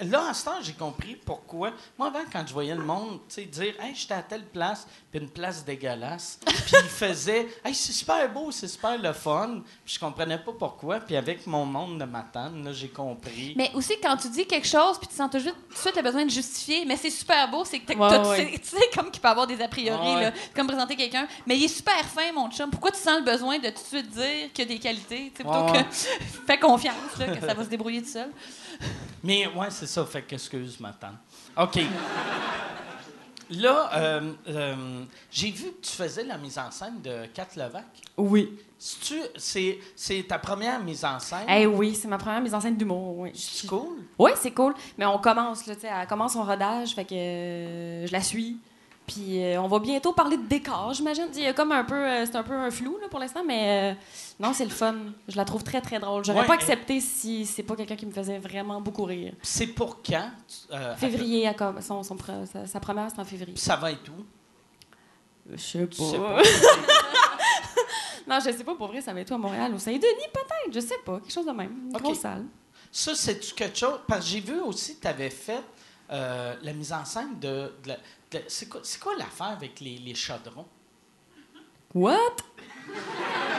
là, à ce temps, j'ai compris pourquoi. Moi, avant, quand je voyais le monde tu sais, dire Hey, j'étais à telle place, puis une place dégueulasse, puis ils faisaient Hey, c'est super beau, c'est super le fun. Puis je comprenais pas pourquoi. Puis avec mon monde de matane, là, j'ai compris. Mais aussi, quand tu dis quelque chose, puis tu sens tout de suite, suite, t'as besoin de justifier, mais c'est super beau, c'est que Ouais, tu ouais. sais- tu sais, comme qu'il peut avoir des a priori, Ouais. là, comme présenter quelqu'un, mais il est super fin, mon chum. Pourquoi tu sens le besoin de tout de suite dire qu'il y a des qualités, tu sais, plutôt Ouais, ouais. que fais confiance, là, que ça va se débrouiller tout seul? Mais ouais, c'est ça. Fait que excuse, matane. OK. Là, euh, euh, j'ai vu que tu faisais la mise en scène de Kat Levac. Oui. C'est c'est ta première mise en scène? Eh oui, c'est ma première mise en scène d'humour. Oui, C'est cool? Oui, c'est cool. Mais on commence, là, tu sais, elle commence son rodage, fait que euh, je la suis. Puis euh, on va bientôt parler de décor, j'imagine. Il y a comme un peu, euh, c'est un peu un flou là, pour l'instant, mais euh, non, c'est le fun. Je la trouve très très drôle. J'aurais Ouais, pas accepté si c'est pas quelqu'un qui me faisait vraiment beaucoup rire. C'est pour quand? Février, com- son, sa, sa première, c'est en février. Ça va être où? Je sais pas. pas. non, je sais pas pour vrai, ça va être où à Montréal, au Saint-Denis peut-être, je sais pas, quelque chose de même, une Ok. grosse salle. Ça, c'est-tu quelque chose? Parce que j'ai vu aussi que tu avais fait euh, la mise en scène de. de la- c'est quoi, l'affaire avec les, les chaudrons? What?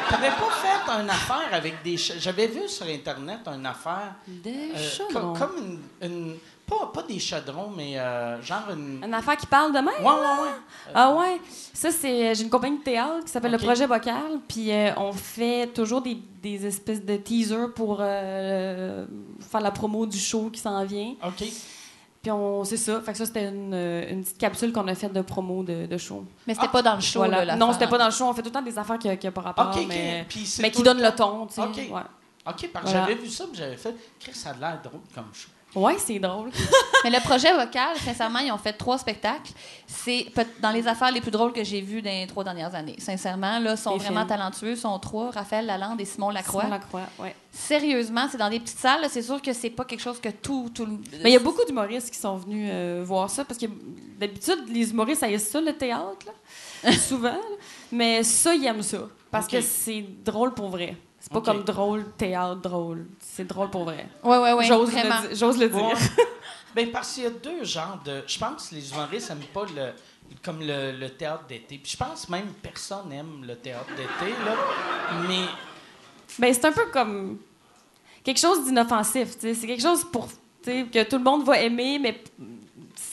T'avais pas fait une affaire avec des. J'avais vu sur Internet une affaire. Des euh, chaudrons. co- comme une. une- pas, pas des chaudrons, mais euh, genre une. Une affaire qui parle de même? Ouais, ouais, ouais. Ah ouais, ça c'est j'ai une compagnie de théâtre qui s'appelle le Projet Bocal, puis euh, on fait toujours des, des espèces de teasers pour euh, faire la promo du show qui s'en vient. OK. Puis on, c'est ça. Fait que ça, c'était une, une petite capsule qu'on a faite de promo de, de show. Mais c'était pas dans le show, Voilà. là, l'affaire. non, c'était pas dans le show. On fait tout le temps des affaires qui n'ont pas rapport, OK, OK. mais, mais qui donnent le ton, tu sais. OK. Ouais. Parce que Voilà. j'avais vu ça, mais j'avais fait. Chris, ça a l'air drôle comme show. Ouais, c'est drôle. Mais le projet vocal, sincèrement, ils ont fait trois spectacles. C'est dans les affaires les plus drôles que j'ai vues dans les trois dernières années. Sincèrement, là, sont Les vraiment films. talentueux. Sont trois, Raphaël Lalande et Simon Lacroix. Simon Lacroix, ouais. Sérieusement, c'est dans des petites salles. C'est sûr que c'est pas quelque chose que tout... tout le- Mais il y a beaucoup d'humoristes qui sont venus euh, voir ça parce que d'habitude, les humoristes, ça y est ça, le théâtre, là. souvent. là. Mais ça, ils aiment ça parce que c'est drôle pour vrai. C'est pas comme drôle, théâtre, drôle. C'est drôle pour vrai. Ouais, ouais, ouais, J'ose vraiment. le, di- j'ose le dire. Ouais. ben, parce qu'il y a deux genres de. Je pense que les humoristes n'aiment pas le. Comme le, le théâtre d'été. Puis je pense même que personne n'aime le théâtre d'été, là. Mais. Ben, c'est un peu comme quelque chose d'inoffensif. tu sais. C'est quelque chose pour tu sais, que tout le monde va aimer, mais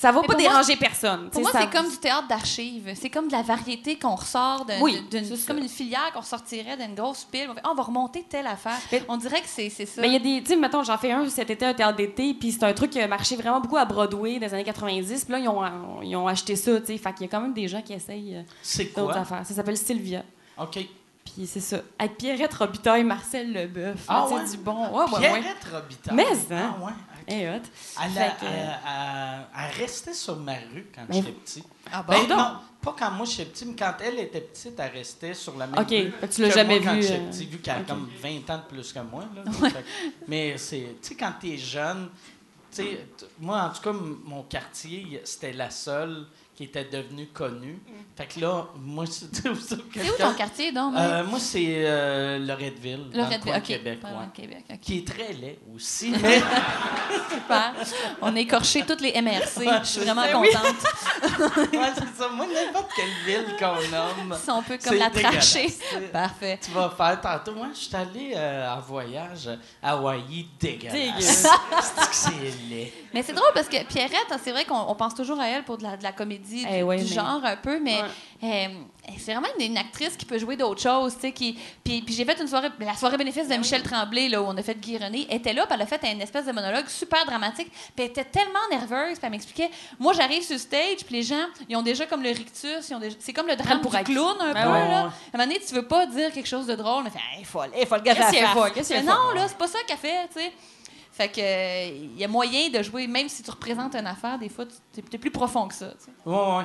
ça va Mais pas moi- déranger personne. Pour moi, ça- c'est comme du théâtre d'archives. C'est comme de la variété qu'on ressort d'un- Oui, d'une. c'est comme une filière qu'on sortirait d'une grosse pile. On, fait, Ah, on va remonter telle affaire. Mais- on dirait que c'est c'est ça. Mais il y a des. Tu sais, mettons, j'en fais un cet été, un théâtre d'été, puis c'est un truc qui a marché vraiment beaucoup à Broadway dans les années 90. Puis là, ils ont, ils ont acheté ça, tu sais. Fait qu'il y a quand même des gens qui essayent euh, d'autres affaires. Ça s'appelle Sylvia. OK. Puis c'est ça. Avec Pierrette Robitaille, Marcel Leboeuf. Ah ouais? du bon. Ouais, ouais, ouais. Pierrette Robitaille? Mais, hein? Ah, ouais. Ok. Hot. Elle, Fait a- que- elle- elle- elle restait sur ma rue quand Ben, j'étais petit. Ah bon? Ben, donc? non, pas quand moi j'étais petit, mais quand elle était petite, elle restait sur la même OK. rue. Que tu l'as jamais moi, quand vu. j'étais euh, petit, vu qu'elle a ok. comme 20 ans de plus que moi. Là, Fait que- mais c'est, tu sais, quand t'es jeune, tu sais, t- moi, en tout cas, mon quartier, c'était la seule qui était devenue connue. Fait que là, moi, C'est où ton quartier, donc? Euh, moi, c'est euh, Loretteville, Loretteville. Québec. Ouais. Québec. Qui est très laid aussi, mais Super. On a écorché toutes les MRC. Je suis vraiment Ben oui. contente. ouais, c'est ça. Moi, n'importe quelle ville qu'on nomme, Si on peut comme la tracher. Parfait. tu vas faire tantôt. Moi, je suis allé euh, en voyage à Hawaï, dégueulasse. Dégueu. C'est que c'est laid? Mais c'est drôle parce que Pierrette, c'est vrai qu'on on pense toujours à elle pour de la, de la comédie Eh du, ouais, du mais- genre un peu, mais Ouais. euh, c'est vraiment une, une actrice qui peut jouer d'autres choses, tu sais. Qui, puis, puis j'ai fait une soirée, la soirée bénéfice Ben de Michel Tremblay, là, où on a fait Guy René, était là, puis elle a fait un espèce de monologue super dramatique, puis elle était tellement nerveuse, puis elle m'expliquait, moi j'arrive sur stage, puis les gens, ils ont déjà comme le rictus, ils ont déjà- c'est comme le drame pour du clown un Ben peu, ouais. là. À un moment donné, tu veux pas dire quelque chose de drôle, mais fait, hey, folle, hey, folle, gars, Qu'est-ce qu'elle Non, là, c'est pas ça qu'elle fait, tu sais. Fait que euh, il y a moyen de jouer, même si tu représentes une affaire, des fois, tu es plus profond que ça. sais. Ouais, ouais.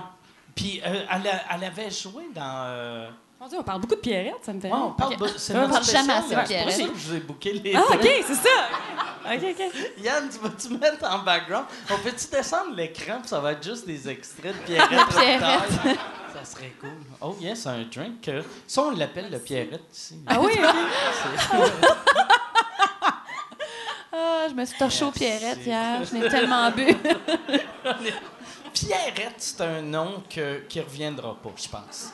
Puis, euh, elle, a- elle avait joué dans. euh, Mon Dieu, on parle beaucoup de Pierrette, ça me fait ouais, on parle Ok. de- c'est On parle jamais assez de là. C'est pour ça Pierrette. que je vous ai booké les Ah. OK, c'est ça. OK, OK. Yann, tu vas-tu mettre en background? On peut-tu descendre l'écran puis ça va être juste des extraits de Pierrette Pierrette. Ça serait cool. Oh yes, un drink. euh, Ça, on l'appelle le Pierrette ici. Ah oui, OK. Ah, je me suis torché au Merci. Pierrette hier. Je n'ai tellement bu. Pierrette, c'est un nom que, qui reviendra pas, je pense.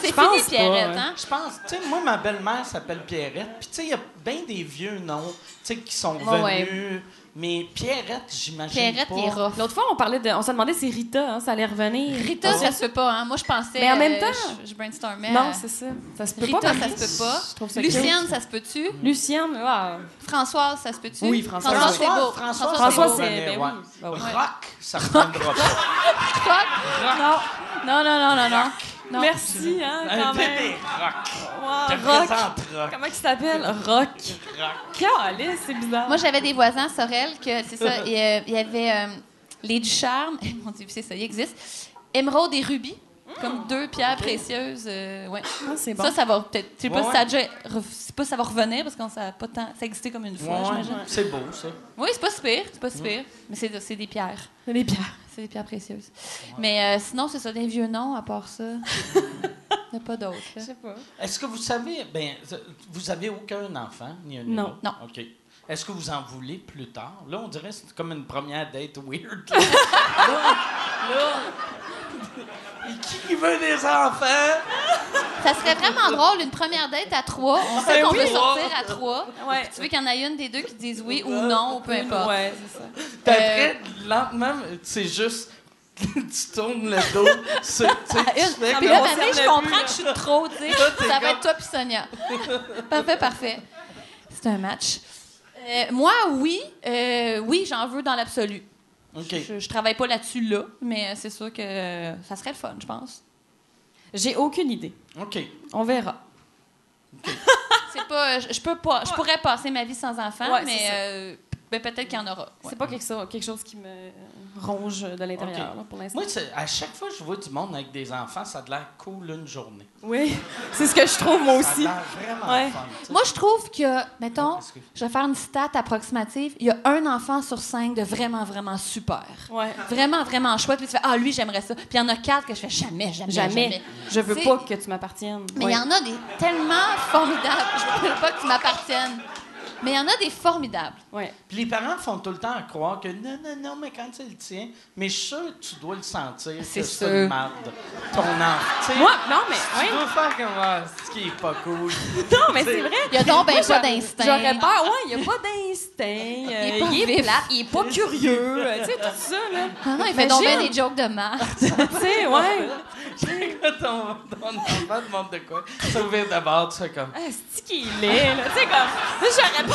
C'est Je pense fini, Pierrette, pas, hein? Je pense, tu sais, moi, ma belle-mère s'appelle Pierrette. Puis, tu sais, il y a bien des vieux noms, tu sais, qui sont ouais. Mais Pierrette, j'imagine Pierrette, pas. il est rough. L'autre fois, on parlait de. On s'est demandé si Rita, hein, ça allait revenir. Rita, ça se peut pas, hein? Moi, je pensais. Mais en même euh, temps- je, je brainstormais. Non, c'est ça. Ça se peut Rita, pas. ça Marie. se peut pas. Je trouve ça Lucienne, ça se peut-tu? Lucienne, ah. Françoise, ça se peut-tu? Oui, Françoise. Françoise, c'est beau. François, François, c'est beau. c'est- ben oui. Ben oui. Rock, ça reviendra pas. Fuck. Non. Non, non, non, non, non. Non. Merci, hein, Un quand même. Wow, rock. rock. Comment il s'appelle? Rock. Rock. Calais, c'est bizarre. Moi, j'avais des voisins, Sorel, que c'est ça. Il y, a- il y avait euh, les Ducharme. Mon Dieu, c'est ça, il existe. Émeraude et Rubis. Comme deux pierres précieuses. euh, ouais. Ah, c'est bon. Ça, ça va peut-être. Je sais pas Ouais, si ça a déjà. re- Je sais pas si ça va revenir parce que ça a pas tant. Ça a existé comme une fois, Ouais, j'imagine. c'est beau, ça. Oui, c'est pas si pire. C'est pas si pire. Mais c'est c'est des pierres. C'est des pierres. C'est des pierres précieuses. Mais euh, sinon, c'est ça, des vieux noms à part ça. Il n'y a pas d'autres. là. Je sais pas. Est-ce que vous savez, ben, vous avez aucun enfant, ni un ni Non. l'autre? Non. OK. Est-ce que vous en voulez plus tard? Là, on dirait que c'est comme une première date weird. là. là, là. Et qui veut des enfants? Ça serait vraiment drôle, une première date à trois. On sait Ben qu'on oui. veut sortir à trois. Ouais. Tu veux qu'il y en a une des deux qui dise oui ou non, ou peu importe. Ouais, c'est ça. Puis Euh, après, lentement, c'est juste... tu tournes le dos. c'est- tu Puis là, je comprends plus, que je suis trop, tu sais. Ça va être toi puis Sonia. parfait, parfait. C'est un match. Euh, moi, oui. Euh, oui, j'en veux dans l'absolu. Je, je travaille pas là-dessus là, mais c'est sûr que ça serait le fun, je pense. J'ai aucune idée. OK. On verra. C'est pas, je, je peux pas, je pourrais passer ma vie sans enfant, Ouais, mais, c'est ça. euh, ben, peut-être qu'il y en aura. Ouais. C'est pas quelque chose, quelque chose qui me ronge de l'intérieur pour l'instant. Moi, à chaque fois que je vois du monde avec des enfants, ça a de l'air cool une journée. Oui, c'est ce que je trouve moi Ça a aussi. l'air vraiment Ouais. fun. Moi, je trouve que, mettons, Excuse. je vais faire une stat approximative. Il y a un enfant sur cinq de vraiment, vraiment super. Ouais. Vraiment, vraiment chouette. Puis tu fais, ah, lui, j'aimerais ça. Puis il y en a quatre que je fais jamais, jamais, jamais. Jamais. Je veux pas que tu m'appartiennes. Mais il y en a des tellement formidables. Je veux pas que tu m'appartiennes. Mais il y en a des formidables. Ouais. Puis les parents font tout le temps à croire que non, non, non, mais quand c'est le tien, mais je suis sûr que tu dois le sentir. C'est que sûr. une marde. Ton enfant. Tu sais, Moi, non, mais tu oui. dois faire comme ah, ce qui est pas cool? Non, mais c'est vrai. Il y a donc ben Moi, pas d'instinct. J'aurais peur. Ouais, il y a pas d'instinct. euh, est pas il est il est pas curieux. euh, tu sais, tout ça, là. Ah non, il fait donc des jokes de marde. tu sais, ouais. Quand ton, ton enfant demande de quoi, s'ouvrir d'abord, tu fais comme Ah, c'est qui il est, là? Tu sais, comme. J'aurais.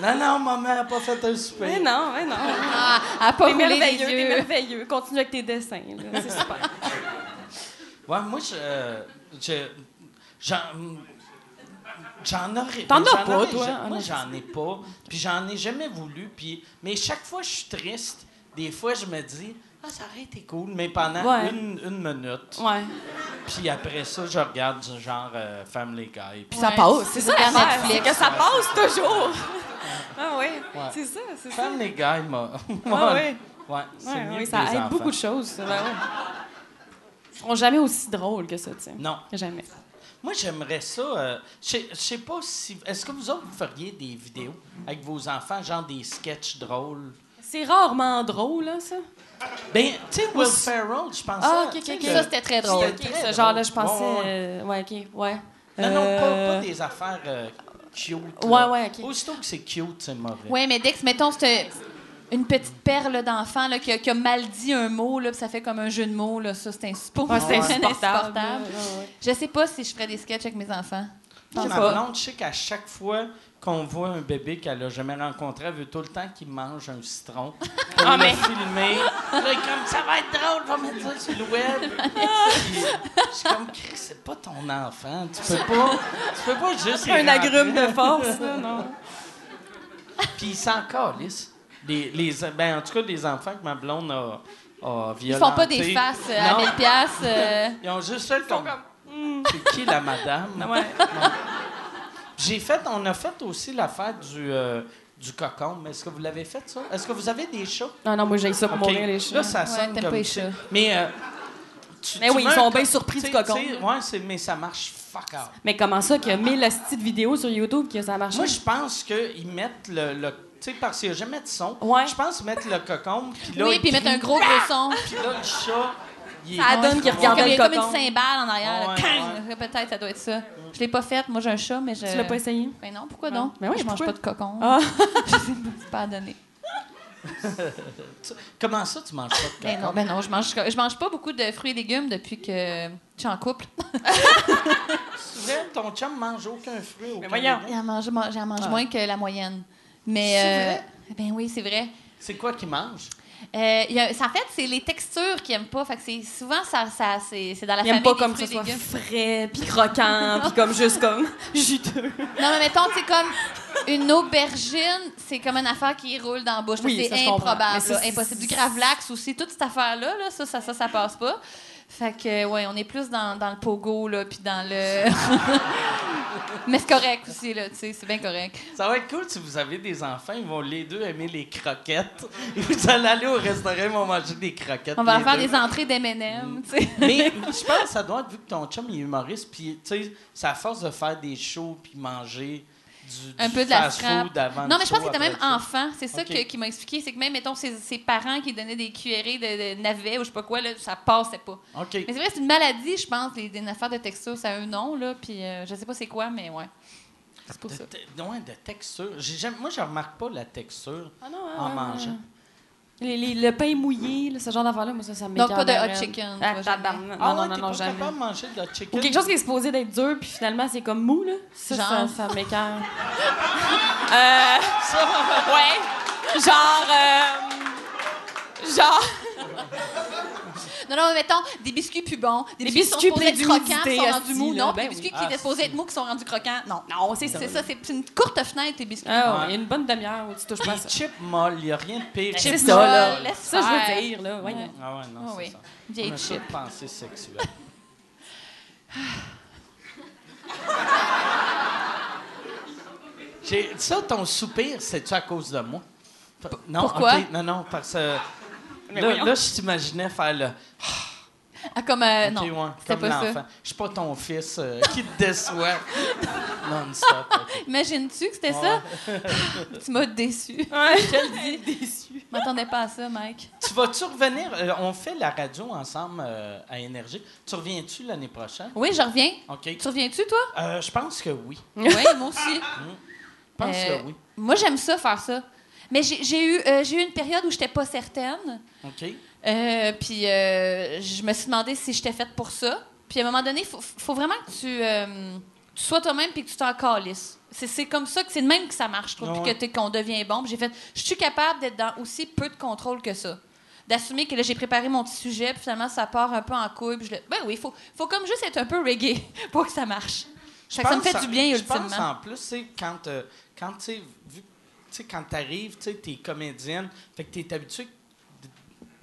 Non, non, maman n'a pas fait un souper. Mais non, mais non. Ah, à pas T'es merveilleux, t'es yeux. merveilleux. Continue avec tes dessins, là. C'est super. Ouais, moi, je. euh, je- J'en. J'en aurais. T'en as j'en pas, toi, ja- en Moi, j'en ai pas. Puis j'en ai jamais voulu. Puis, mais chaque fois, je suis triste. Des fois, je me dis, ah, ça aurait été cool. Mais pendant Ouais. une, une minute. Ouais. Puis après ça, je regarde du genre euh, Family Guy. Puis ça passe. C'est ça. C'est Netflix. que ça passe toujours. Ah oui. Ouais. C'est ça, c'est ça. Family Guy m'a. Ah oui. Ouais, c'est Ouais, mieux oui, que ça aide enfants. beaucoup de choses. ça, ben ouais. Ils seront jamais aussi drôles que ça, tu sais. Non. Jamais. Moi, j'aimerais ça. euh, je sais- je sais pas si. Est-ce que vous autres, vous feriez des vidéos avec vos enfants, genre des sketchs drôles? C'est rarement drôle, là, ça. Ben, tu sais, Will Ferrell, je pense. Ah, ok, ok, ok. Ça, c'était très drôle. C'était très Ce genre-là, je pensais. Ouais, ouais. euh, Ouais, ok, ouais. Non, non, pas, Euh, pas des affaires euh, cute. Ouais, là. ouais, ok. Aussitôt que c'est cute, c'est mauvais. Oui, mais Dex, mettons, c'est une petite perle d'enfant là, qui, a, qui a mal dit un mot, là, puis ça fait comme un jeu de mots. Là, ça, c'est insupportable. Ouais, c'est C'est insupportable. Ouais, ouais. Je sais pas si je ferais des sketchs avec mes enfants. Ma blonde, je sais qu'à chaque fois qu'on voit un bébé qu'elle a jamais rencontré, elle veut tout le temps qu'il mange un citron pour Ah, le mais- filmer. Là, comme ça va être drôle, je vais mettre ça sur le web. Puis, je suis comme, Chris, c'est pas ton enfant. Tu peux pas, tu peux pas juste. Un agrume de force, là, non. Puis ils s'en calissent. Les, les, ben, en tout cas, des enfants que ma blonde a, a Ils font pas des violentés. faces euh, à Non. 1000 piastres. euh, Ils ont juste fait comme. C'est qui la madame? Ouais. J'ai fait, on a fait aussi l'affaire du, euh, du cocon. Mais est-ce que vous l'avez fait, ça? Est-ce que vous avez des chats? Non, non, moi, j'ai ça pour OK. mourir, les chats. Là, ça sonne comme pas les chats. Mais, euh, tu- Mais tu oui, ils sont bien surpris du cocon. c'est- mais ça marche fuck out. Mais comment ça qu'il y a 1000 hosties de vidéos sur YouTube que ça marche? Moi, je pense qu'ils mettent le. le tu sais, parce qu'il n'y a jamais de son. Ouais. Je pense qu'ils mettent le cocon. Puis là, oui, ils puis mettre un gros gros son. Puis là, le chat. Ça donne qu'il Comme, regarde il y le a comme cocon. une cymbale en arrière. Ouais! Peut-être, ça doit être ça. Je l'ai pas faite. Moi, j'ai un chat, mais je. Tu l'as pas essayé? Ben non, pourquoi non? Ben oui, je mange pas de cocon. Ah. je sais pas, pas à donner. Comment ça, tu manges pas de cocon? Ben non, ben non, je mange, je mange pas beaucoup de fruits et légumes depuis que je suis en couple. C'est vrai, ton chum mange aucun fruit, aucun voyons. légume? J'en mange, Ouais. moins que la moyenne. Mais C'est euh, vrai? ben oui, c'est vrai. C'est quoi qu'il mange? Euh, il y a- ça, en fait, c'est les textures qu'ils aiment pas. Fait que souvent ça, ça c'est, dans la Ils famille pas des comme que fruits ce et soit légumes. frais, puis croquant, puis comme juste comme juteux. Non, mais mettons, c'est comme une aubergine, c'est comme une affaire qui roule dans la bouche. Oui, c'est improbable, là, impossible. Du gravlax aussi, toute cette affaire-là, là, ça, ça, ça, ça passe pas. Fait que, ouais, on est plus dans, dans le pogo, là, puis dans le... mais c'est correct aussi, là, tu sais, c'est bien correct. Ça va être cool si vous avez des enfants, ils vont les deux aimer les croquettes. Vous allez aller au restaurant, ils vont manger des croquettes. On va faire deux. des entrées d'M&M, tu sais. Mais je pense que ça doit être vu que ton chum il est humoriste, puis tu sais, c'est à force de faire des shows puis manger du, un du peu de la avant Non, mais je pense qu'il était même ça. enfant. C'est ça qui m'a expliqué. C'est que même, mettons, ses, ses parents qui donnaient des cuillerées de, de navets ou je sais pas quoi, là, ça passait pas. Mais c'est vrai, c'est une maladie, je pense, les, des affaires de texture, ça a un nom, là, puis euh, je sais pas c'est quoi, mais ouais. C'est pour De, ça. te- ouais, de texture. Moi, je remarque pas la texture Ah non, en mangeant. Les, les- le pain mouillé, là, ce genre d'affaire-là, moi, ça, ça me Donc, pas de hot chicken, Ah, toi, jamais. tabarnak. Ah non, ouais, non, non, pas jamais. capable de manger de la chicken? Ou quelque chose qui est supposé d'être dur, puis finalement, c'est comme mou, là. Ça, Genre? ça, ça m'écoeure. euh, ouais. genre. euh, genre. Non, non, mais mettons, des biscuits plus bons, des, Des biscuits, biscuits qui sont supposés être croquants, sont rendus mous. Non, Ben des oui. biscuits qui Ah, étaient supposés être mous, qui sont rendus croquants? Non. Non, c'est ça. C'est ça, c'est une courte fenêtre, les biscuits. Ah, ouais, Ouais. il y a une bonne demi-heure où tu touches pas Les ça. chips molles, il n'y a rien de pire. Chips que C'est ça, là. molles, laisse Ça, je veux dire, là. Voyons. Ah ouais, non, Ah c'est oui. ça. Vieille chip. pensée sexuelle. Ça, ton soupir, c'est-tu à cause de moi? Non, Pourquoi? non, non, parce que là, je t'imaginais faire le. Ah, comme. euh, Ok, non, ouais, comme pas ça. l'enfant. Je suis pas ton fils euh, qui te déçoit non-stop. ok. Imagines-tu que c'était ça? tu m'as déçu. Ouais, je le dis. Déçu. Je m'attendais pas à ça, Mike. Tu vas-tu revenir? euh, on fait la radio ensemble euh, à Énergie. Tu reviens-tu l'année prochaine? Oui, je reviens. OK. Tu reviens-tu, toi? Je pense que oui. Oui, moi aussi. Je pense que oui. Moi, j'aime ça, faire ça. Mais j'ai eu, euh, eu une période où j'étais pas certaine. OK. Euh, puis euh, je me suis demandé si j'étais faite pour ça. Puis à un moment donné, il faut, faut vraiment que tu, euh, tu sois toi-même puis que tu t'en calisses. C'est comme ça que c'est de même que ça marche, je trouve, puis ouais. que qu'on devient bon. J'ai fait, je suis capable d'être dans aussi peu de contrôle que ça. D'assumer que là, j'ai préparé mon petit sujet, puis finalement, ça part un peu en couille. puis je le- Ben oui, il faut, faut comme juste être un peu reggae pour que ça marche. Je Fait que ça me fait en- du bien, Je pense ultimement. en plus, c'est quand, euh, quand tu sais, vu- tu sais, quand t'arrives, tu sais, t'es comédienne, fait que t'es habitué de-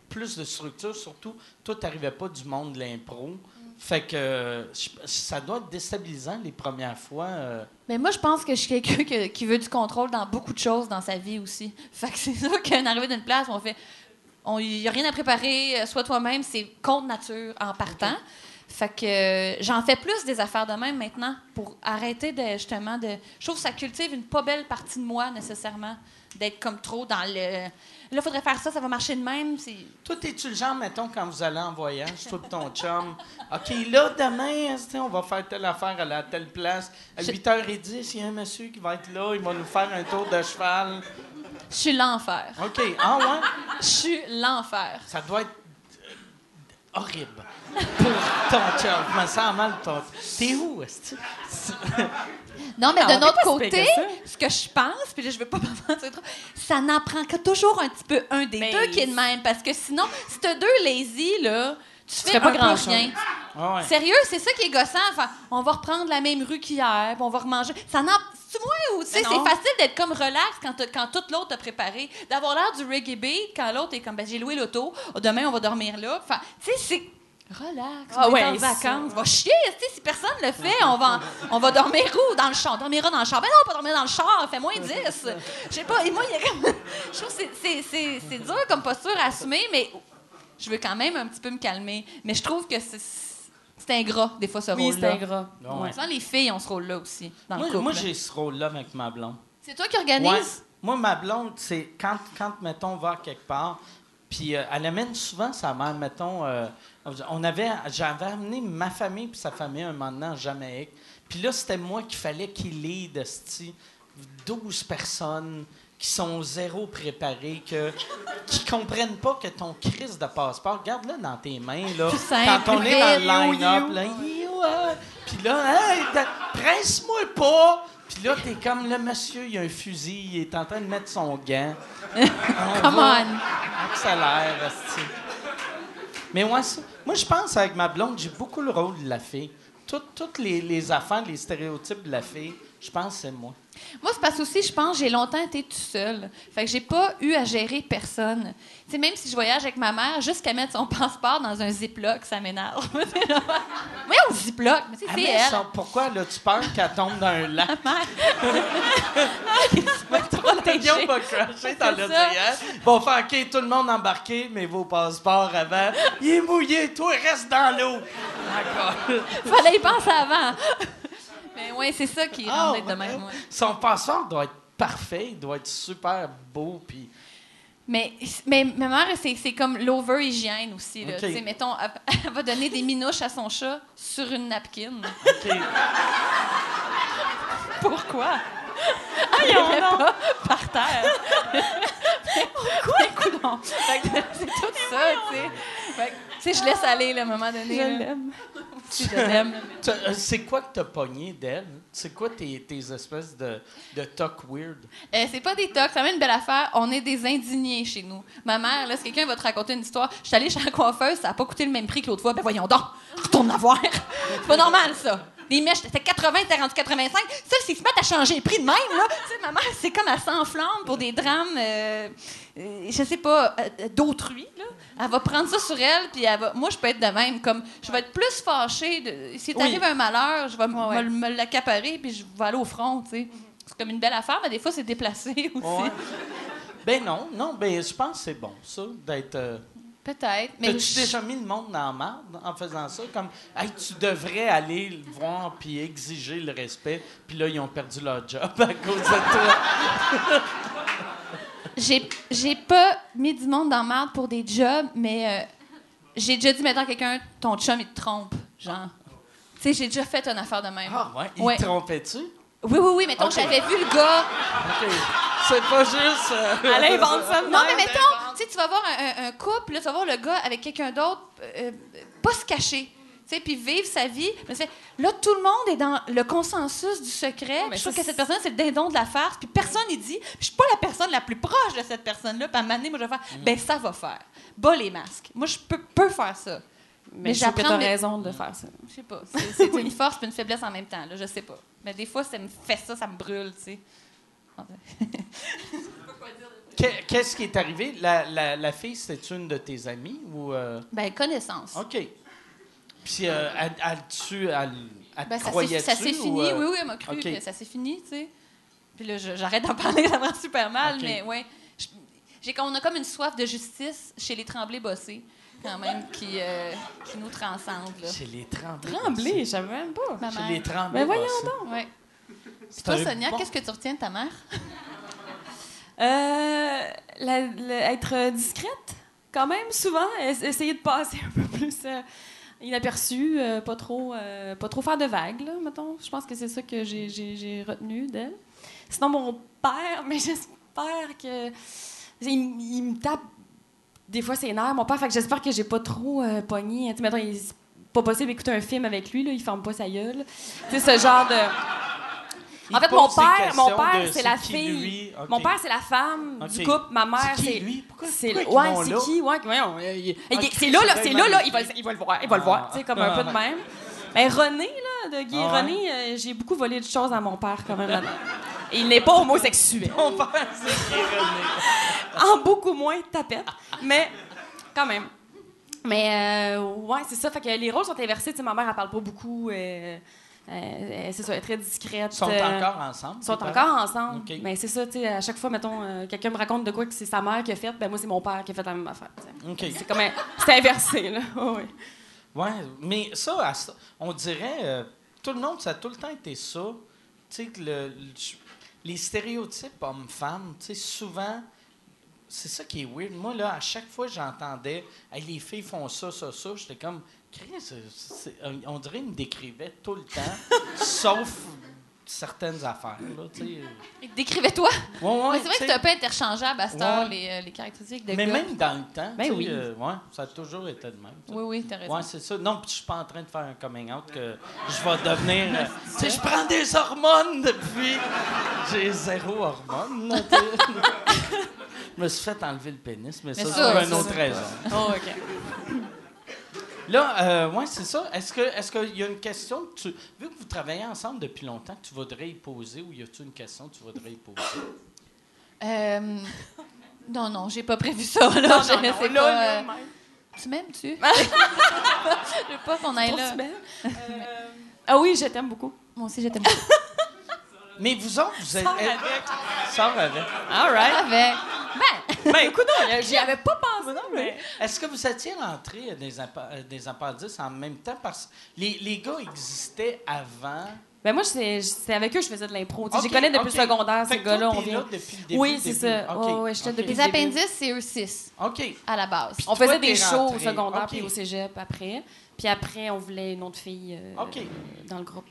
plus de structure, surtout, toi, t'arrivais pas du monde de l'impro. Fait que ça doit être déstabilisant les premières fois. euh. Mais moi, je pense que je suis quelqu'un que- qui veut du contrôle dans beaucoup de choses dans sa vie aussi. Fait que c'est ça qu'un arrivé d'une place, on fait. Il n'y a rien à préparer, euh, sois toi-même, c'est contre nature en partant. Fait que euh, j'en fais plus des affaires de même maintenant pour arrêter de justement de. Je trouve que ça cultive une pas belle partie de moi nécessairement d'être comme trop dans le. Là, faudrait faire ça, ça va marcher de même. C'est. Toi, t'es-tu le genre, mettons, quand vous allez en voyage, toi et ton chum, OK, là, demain, on va faire telle affaire à la telle place. À Je- 8h10, il y a un monsieur qui va être là, il va nous faire un tour de cheval. Je suis l'enfer. OK, ah ouais? Je suis l'enfer. Ça doit être horrible pour ton chum. Je me sens mal. Ton... T'es où, est Non, mais Ah, d'un autre côté, ce que je pense, puis là, je veux pas m'avancer trop, ça n'en prend que toujours un petit peu un des Mais- deux qui est de même. Parce que sinon, si t'as deux lazy, là, tu fais ferais pas un peu grand-chose. rien. Ah ouais. Sérieux, c'est ça qui est gossant. Enfin, on va reprendre la même rue qu'hier, puis on va remanger. Ça n'en... C'est moi ou, tu sais, c'est facile d'être comme relax quand, quand tout l'autre t'a préparé. D'avoir l'air du reggae beat quand l'autre est comme, ben, j'ai loué l'auto, demain, on va dormir là. Enfin, tu sais, c'est... Relax, Ah on est ouais, en vacances. Va chier, tu sais, si personne le fait, on va, on va dormir où? Dans le char. On dormira dans le char. Ben non, pas dormir dans le char, fait moins 10. Je sais pas, et moi, il y a comme... Je trouve que c'est- c'est- c'est c'est dur comme posture à assumer, mais je veux quand même un petit peu me calmer. Mais je trouve que c'est c'est ingrat, des fois, ce Oui, c'est rôle-là. ingrat. Ah ouais. Souvent, les filles ont ce rôle-là aussi, dans Moi, le couple. moi, j'ai ce rôle-là avec ma blonde. C'est toi qui organises? Ouais. Moi, ma blonde, c'est quand, quand, mettons, on va quelque part, puis euh, elle amène souvent sa mère, mettons, euh, on avait, j'avais amené ma famille puis sa famille un moment donné en Jamaïque. Puis là, c'était moi qu'il fallait qu'il lead, esti, 12 personnes qui sont zéro préparées, que, qui comprennent pas que ton crise de passeport, garde-le dans tes mains, là. Quand on est dans le line-up, là, euh, puis là, hey, presse-moi pas! Puis là, t'es comme le monsieur, il a un fusil, il est en train de mettre son gant. Come va- on! Accélère. Mais ouais, ça- moi, je pense avec ma blonde, j'ai beaucoup le rôle de la fille. Tout- Toutes les, les affaires, les stéréotypes de la fille, je pense que c'est moi. Moi, c'est parce que aussi, je pense, j'ai longtemps été tout seule. Fait que j'ai pas eu à gérer personne. Tu sais, même si je voyage avec ma mère, juste qu'elle mette son passeport dans un ziploc, ça m'énerve. Mais au ziploc, mais Ah, c'est elle. ça, pourquoi, là, tu peur qu'elle tombe dans un lac? Protégée. Guillaume va cracher dans l'océan. ça. Bon, faire OK, tout le monde embarqué, mais vos passeports avant. Il est mouillé, toi, reste dans l'eau. D'accord. Fallait y penser avant. Mais ouais, c'est ça qui Ah, rend d'être de même. ouais. Son passeport doit être parfait, il doit être super beau, puis... Mais, mais ma mère, c'est, c'est comme l'over-hygiène aussi. Là. Mettons, elle, elle va donner des minouches à son chat sur une napkin. Pourquoi? Ah, il en a pas par terre. Pourquoi? C'est tout ça, tu sais. Fait que, tu sais, je laisse aller, là, à un moment donné. Je l'aime. Je l'aime. Euh, C'est quoi que t'as pogné d'elle? C'est quoi tes, tes espèces de, de talk weird? Euh, c'est pas des tocs, c'est même une belle affaire. On est des indignés chez nous. Ma mère, là, si quelqu'un va te raconter une histoire, je suis allée chez la coiffeuse, ça a pas coûté le même prix que l'autre fois. Ben voyons donc, retourne la voir. c'est pas normal, ça. Les mèches, c'était 80, t'es rendu 85. Ça, s'ils se mettent à changer les prix de même, là, tu sais, ma mère, c'est comme elle s'enflamme pour des drames, euh, euh, je sais pas, euh, d'autrui, là. Elle va prendre ça sur elle, puis elle va... Moi, je peux être de même, comme, je vais être plus fâchée. De... Si Oui. t'arrive un malheur, je vais Ouais, me, me l'accaparer, puis je vais aller au front, tu sais. C'est comme une belle affaire, mais des fois, c'est déplacé aussi. Ouais. ben non, non, ben je pense que c'est bon, ça, d'être... Peut-être. Mais T'as-tu déjà mis le monde dans la merde en faisant ça? Comme, hey, tu devrais aller le voir puis exiger le respect, puis là, ils ont perdu leur job à cause de toi. j'ai, j'ai pas mis du monde dans la merde pour des jobs, mais euh, j'ai déjà dit maintenant à quelqu'un ton chum, il te trompe. Genre. Tu sais, j'ai déjà fait une affaire de même. Ah ouais? Ils Ouais. te trompaient-tu? Oui, oui, oui. Mettons, j'avais vu le gars. OK. C'est pas juste... euh, Elle invente ça Non, mais mettons, tu sais, tu vas voir un, couple, là, tu vas voir le gars avec quelqu'un d'autre, euh, pas se cacher. Tu sais, puis vivre sa vie. Là, tout le monde est dans le consensus du secret. je trouve que cette personne, c'est le dindon de la farce. Puis personne n'y dit. Je suis pas la personne la plus proche de cette personne-là. Puis à un moment donné, moi, je vais faire, ben ça va faire. Bas les masques. Moi, je peux, peux faire ça. Mais, Mais je trouve que t'as mais- raison de faire ça. Je sais pas. C'est c'est une force puis une faiblesse en même temps. Là, je sais pas. Mais des fois, ça me fait ça, ça me brûle, tu sais. que- Qu'est-ce qui est arrivé? La, la, la fille, c'était une de tes amies ou... euh, Ben, connaissance. OK. Puis, euh, elle, elle, tu, elle, elle te Ben, ça s'est- ça fini, euh, oui, oui, elle m'a cru, OK. puis ça s'est fini, tu sais. Puis là, j'arrête d'en parler, ça me rend super mal, mais ouais. J'ai, on a comme une soif de justice chez les Tremblés bossés, quand même, qui, euh, qui nous transcende, là. Chez les Tremblay. Tremblé, je savais même pas. Ma Chez mère. les Tremblay. Ben voyons bossés. Ouais. C'est Toi, Sonia, bon- qu'est-ce que tu retiens de ta mère? Euh, être discrète, quand même, souvent. Es- essayer de passer un peu plus euh, inaperçu, euh, pas, trop, pas trop faire de vagues, mettons. Je pense que c'est ça que j'ai- retenu d'elle. Sinon, mon père, mais j'espère que. Il, me tape des fois ses nerfs, mon père, fait que j'espère que j'ai pas trop pogné. Tu mettons, il- pas possible d'écouter un film avec lui, là, il ferme pas sa gueule. Tu sais, ce genre de. En fait, mon père, mon père, c'est la fille. Mon père, c'est la femme du couple. Ma mère, C'est lui? Pourquoi- C'est ouais, c'est qui? Ouais, euh, Ah, c'est là là, c'est là là, il va, il va le voir, il va le voir, tu sais comme un peu de même. Mais René là, de Guy Ah ouais? René, euh, j'ai beaucoup volé de choses à mon père quand même là-dedans. Il n'est pas homosexuel, Mon père, c'est René? en beaucoup moins de tapette, mais quand même. Mais euh, ouais, c'est ça. Fait que les rôles sont inversés. Tu sais, ma mère, elle parle pas beaucoup. euh, euh, c'est ça, elle est très discrète. Ils sont euh, encore ensemble? Ils sont parents? encore ensemble. Mais c'est ça, tu sais, à chaque fois, mettons, euh, quelqu'un me raconte de quoi que c'est sa mère qui a fait, ben moi, c'est mon père qui a fait la même affaire. C'est comme un- C'est inversé, là. Oh, oui. Ouais, mais ça, on dirait, euh, tout le monde, ça a tout le temps été ça. Tu sais, que le, le- les stéréotypes hommes-femmes, tu sais, souvent, c'est ça qui est weird. Moi, là, à chaque fois j'entendais, Hey, les filles font ça, ça, ça, j'étais comme, Chris, c'est- c'est- on dirait qu'ils me décrivaient tout le temps, sauf certaines affaires, là, tu sais. Décrivez-toi. Ouais, ouais, Mais c'est vrai que c'est un peu interchangeable à heure, Ouais. les, euh, les caractéristiques de Mais gars. même dans le temps, Ben oui. euh, ouais, ça a toujours été de même. Oui, oui, t'as raison. Ouais, c'est ça. Non, puis je suis pas en train de faire un coming out que je vais devenir. euh, tu sais, je prends des hormones depuis. J'ai zéro hormone. je me suis fait enlever le pénis, mais, ça, ça, c'est pour une autre raison. Oh, OK. Là, euh, ouais, c'est ça. Est-ce que, est-ce qu'il y a une question que tu, vu que vous travaillez ensemble depuis longtemps, que tu voudrais y poser, ou y a-t-il une question que tu voudrais y poser? Euh, non, non, j'ai pas prévu ça. Là, Non, je non, ne non, sais là, pas. là, euh. Tu m'aimes-tu? je veux pas qu'on aille là. Euh, Ah oui, je t'aime beaucoup. Moi aussi, je t'aime beaucoup. Mais vous autres, vous êtes. Sors avec. Sors avec. All right. Avec. Ben, Ben, écoute, non, j'y avais pas pensé. mais... Est-ce que vous étiez rentré à des, appa- à des appendices en même temps? Parce que les, les gars existaient avant. Ben, moi, c'est c'est avec eux que je faisais de l'impro. Tu sais, Ok, Je les connais depuis le secondaire, Fait ces gars-là. On vient. là depuis le début, Oui, c'est ça. OK, Ouais, ouais, j'étais OK. depuis les appendices, c'est eux six, OK. à la base. On Toi, faisait des shows au secondaire puis au cégep après. Puis après, on voulait une autre fille euh, dans le groupe.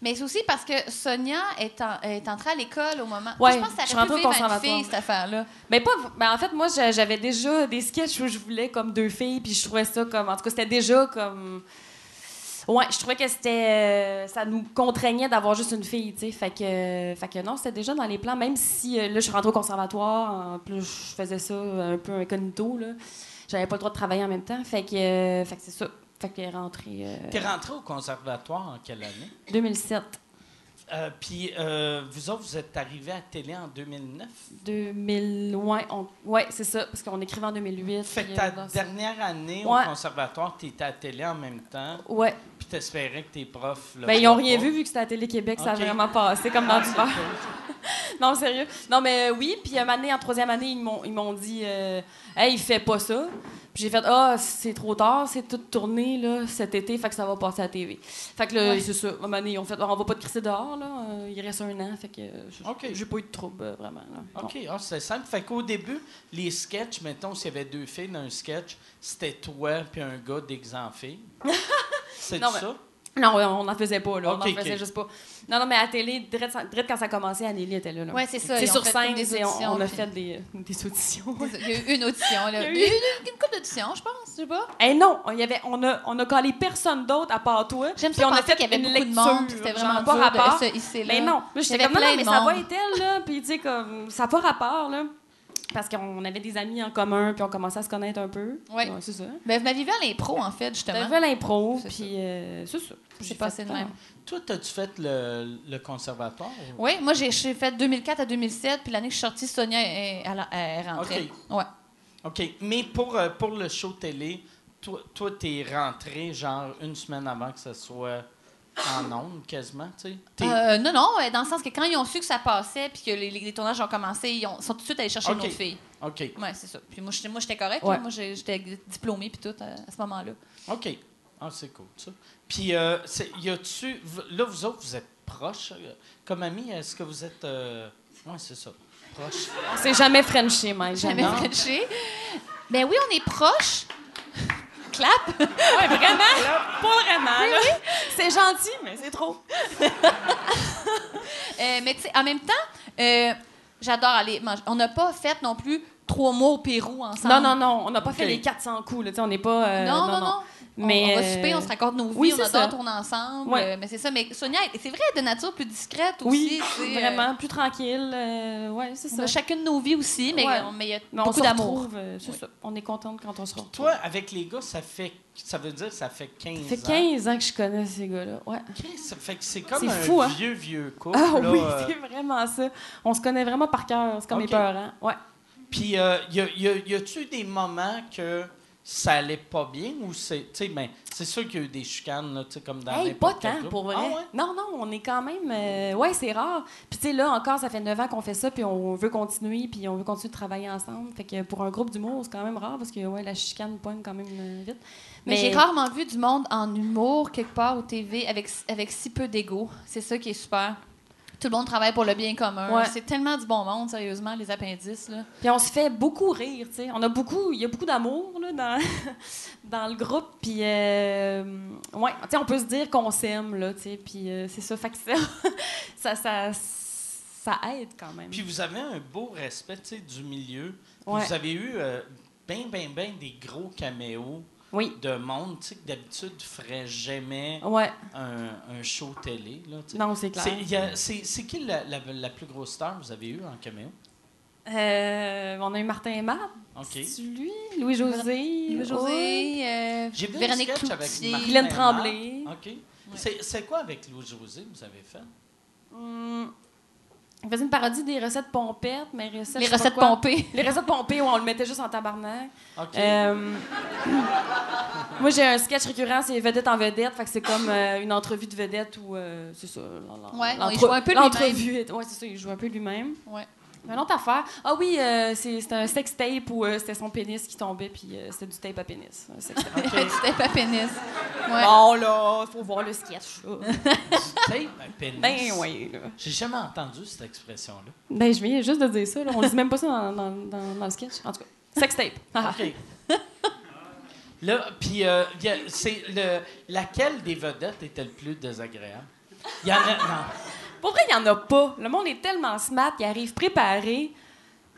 Mais c'est aussi parce que Sonia est, en- est entrée à l'école au moment. Ouais, je pense que ça aurait pu vivre à une fille, cette affaire-là. Mais pas. Ben en fait, moi, j'a- j'avais déjà des sketchs où je voulais comme deux filles, puis je trouvais ça comme. En tout cas, c'était déjà comme. Ouais, je trouvais que c'était. euh, ça nous contraignait d'avoir juste une fille, tu sais. Fait que, euh, fait que non, c'était déjà dans les plans, même si euh, là, je suis rentrée au conservatoire, en plus, je faisais ça un peu incognito, là. J'avais pas le droit de travailler en même temps. Fait que, euh, fait que c'est ça. Fait que est rentrée euh, T'es rentré au conservatoire en quelle année? 2007. Euh, Puis euh, vous autres, vous êtes arrivés à télé en 2009. 2000. Ouais, on- ouais c'est ça, parce qu'on écrivait en 2008. Fait que ta dernière année Ouais. au conservatoire, t'étais à télé en même temps, Ouais. T'espérais que tes profs... le Ben, ils ont voient rien pas. vu vu que c'était à Télé-Québec, ça a vraiment passé comme dans Ah, du cool. Non, sérieux. Non, mais euh, oui. Puis une année, en troisième année, ils m'ont, dit euh, Hey, il fait pas ça. Puis j'ai fait Ah, c'est trop tard, c'est tout tourné là, cet été, fait que ça va passer à la TV. Fait que là, Ouais. c'est ça. Une année, ils ont fait On va pas te crisser dehors, là. euh, il reste un an. Fait que euh, j'ai- pas eu de trouble, euh, vraiment. là. OK, ah, c'est simple. Fait qu'au début, les sketchs, mettons, s'il y avait deux filles dans un sketch, c'était toi puis un gars déguisé en fille. C'est Non, ça? Non, on n'en faisait pas, là. Ok, on en faisait ok. juste pas. Non, non, mais à la télé, direct, direct quand ça a commencé, Anneli était là. là. Ouais, c'est ça. C'est sur scène, des on, on a fait des, euh, des auditions. Il y a eu une audition, là. Il y a eu- une, une couple d'auditions, je pense, je sais pas. Eh non, il y avait, on a, on a collé personne d'autre à part toi. J'aime Puis ça on a fait qu'il y avait une beaucoup lecture, de monde, c'était vraiment pas rapport. Mais non, Il y j'étais comme, non, non, mais ça va être elle, là. Puis, tu sais, comme, ça n'a pas rapport, là. Parce qu'on avait des amis en commun, puis on commençait à se connaître un peu. Ouais. c'est ça. Ben, vous m'aviez vu à l'impro, en fait, justement. J'avais l'impro, puis euh, c'est ça. C'est J'ai passé de même. Toi, t'as-tu fait le, le conservatoire? ou- Oui, moi, j'ai fait 2004 à 2007, puis l'année que je suis sortie, Sonia est, elle, elle est rentrée. Ouais. OK. Mais pour, euh, pour le show télé, toi, toi, t'es rentré genre une semaine avant que ça soit en ondes, quasiment, tu sais? T'es- Euh, non, non, euh, dans le sens que quand ils ont su que ça passait, puis que les, les- les tournages ont commencé, ils ont, sont tout de suite allés chercher Ok. une autre fille. OK. Ouais, c'est ça. Puis moi, j'étais moi, j'étais correcte. Ouais. Moi, j'ai- j'étais diplômée, puis tout, euh, à ce moment-là. OK. Ah, c'est cool, ça. Puis, euh, c'est- y a-tu. Là, vous autres, vous êtes proches. euh, Comme amis, est-ce que vous êtes. euh, Ouais, c'est ça. Proches? On s'est jamais frenché, Mike. J'avais Jamais. Frenché. Ben oui, on est proches. Clap. Ouais, vraiment? Pas vraiment, là. C'est gentil, mais c'est trop. Euh, mais tu sais, en même temps, euh, j'adore aller manger. On n'a pas fait non plus trois mois au Pérou ensemble. Non, non, non, on n'a pas fait les 400 coups, là. Tu sais, on n'est pas. euh, non, non, non. Mais, on, on va euh, souper, on se raconte nos vies, oui, on adore ça. tourner ensemble. Ouais. euh, mais c'est ça. Mais Sonia, c'est vrai, de nature plus discrète Oui, aussi. tu sais, euh, vraiment, plus tranquille. euh, ouais, c'est on ça. a chacune nos vies aussi, mais Ouais. on- mais il y a Mais on beaucoup d'amour. retrouve, euh, c'est ça. On est contente quand on se retrouve. Toi, avec les gars, ça fait. Ça veut dire que ça fait 15 Ça fait ans. 15 ans que je connais ces gars-là. Ouais. Ça fait que c'est comme C'est un fou, hein? vieux, vieux couple. Ah là, oui, euh, c'est vraiment ça. On se connaît vraiment par cœur. C'est comme Ok. mes parents. Ouais. Puis, euh, y, a, y a- y a-tu des moments que ça allait pas bien ou c'est. Tu sais, ben, c'est sûr qu'il y a eu des chicanes, là, tu sais, comme dans Hey, pas tant, pour vrai. Ah ouais? Non, non, on est quand même. euh, ouais, c'est rare. Puis, tu sais, là encore, ça fait 9 ans qu'on fait ça, puis on veut continuer, puis on veut continuer de travailler ensemble. Fait que pour un groupe d'humour, c'est quand même rare parce que, ouais, la chicane pogne quand même euh, vite. Mais, j'ai rarement vu du monde en humour quelque part au TV avec, avec si peu d'ego. C'est ça qui est super. Tout le monde travaille pour le bien commun. Ouais. C'est tellement du bon monde, sérieusement, les appendices. Là. Puis on se fait beaucoup rire, tu sais. On a beaucoup, il y a beaucoup d'amour là dans dans le groupe. Puis euh, ouais, tu sais, on peut se dire qu'on s'aime là, tu sais. Puis euh, c'est ça, fait que ça, ça, ça, ça aide quand même. Puis vous avez un beau respect tu sais, du milieu. Ouais. Vous avez eu euh, ben, ben, ben des gros caméos Oui, de monde tu sais, que d'habitude ne ferait jamais ouais. un, un show télé. Là, tu sais. Non, c'est clair. C'est, qui la, la, la plus grosse star que vous avez eue en caméo? Euh, on a eu Martin et Matt. OK. C'est lui, Louis José, Louis-José, euh, J'ai vu un Véronique sketch avec Cloutier. Martin Guylaine. Tremblay. OK. C'est, c'est quoi avec Louis-José vous avez fait? Hum, on faisait une parodie des recettes pompettes, mais recettes, Les recettes pompées. Les recettes pompées, où on le mettait juste en tabarnak. OK. Euh, moi, j'ai un sketch récurrent, c'est vedette en vedette. Fait que c'est comme euh, une entrevue de vedette où euh, c'est ça. Ouais, il joue un peu lui-même. L'entrevue, ouais, c'est ça, il joue un peu lui-même. Ouais. Une autre affaire. Ah oui, euh, c'est un sex tape où euh, c'était son pénis qui tombait, puis euh, c'était du tape à pénis. Un sex tape. Pas pénis. Ouais. Bon, là, faut voir le sketch. là. Tape un pénis. ben, oui. Là. J'ai jamais entendu cette expression-là. Ben, je viens juste de dire ça. Là. On dit même pas ça dans, dans, dans, dans le sketch. En tout cas, sex tape. Ah. OK. Là, puis, euh, c'est le, laquelle des vedettes était le plus désagréable? Il y en a. Non. Pour vrai, il n'y en a pas. Le monde est tellement smart, ils arrivent préparés.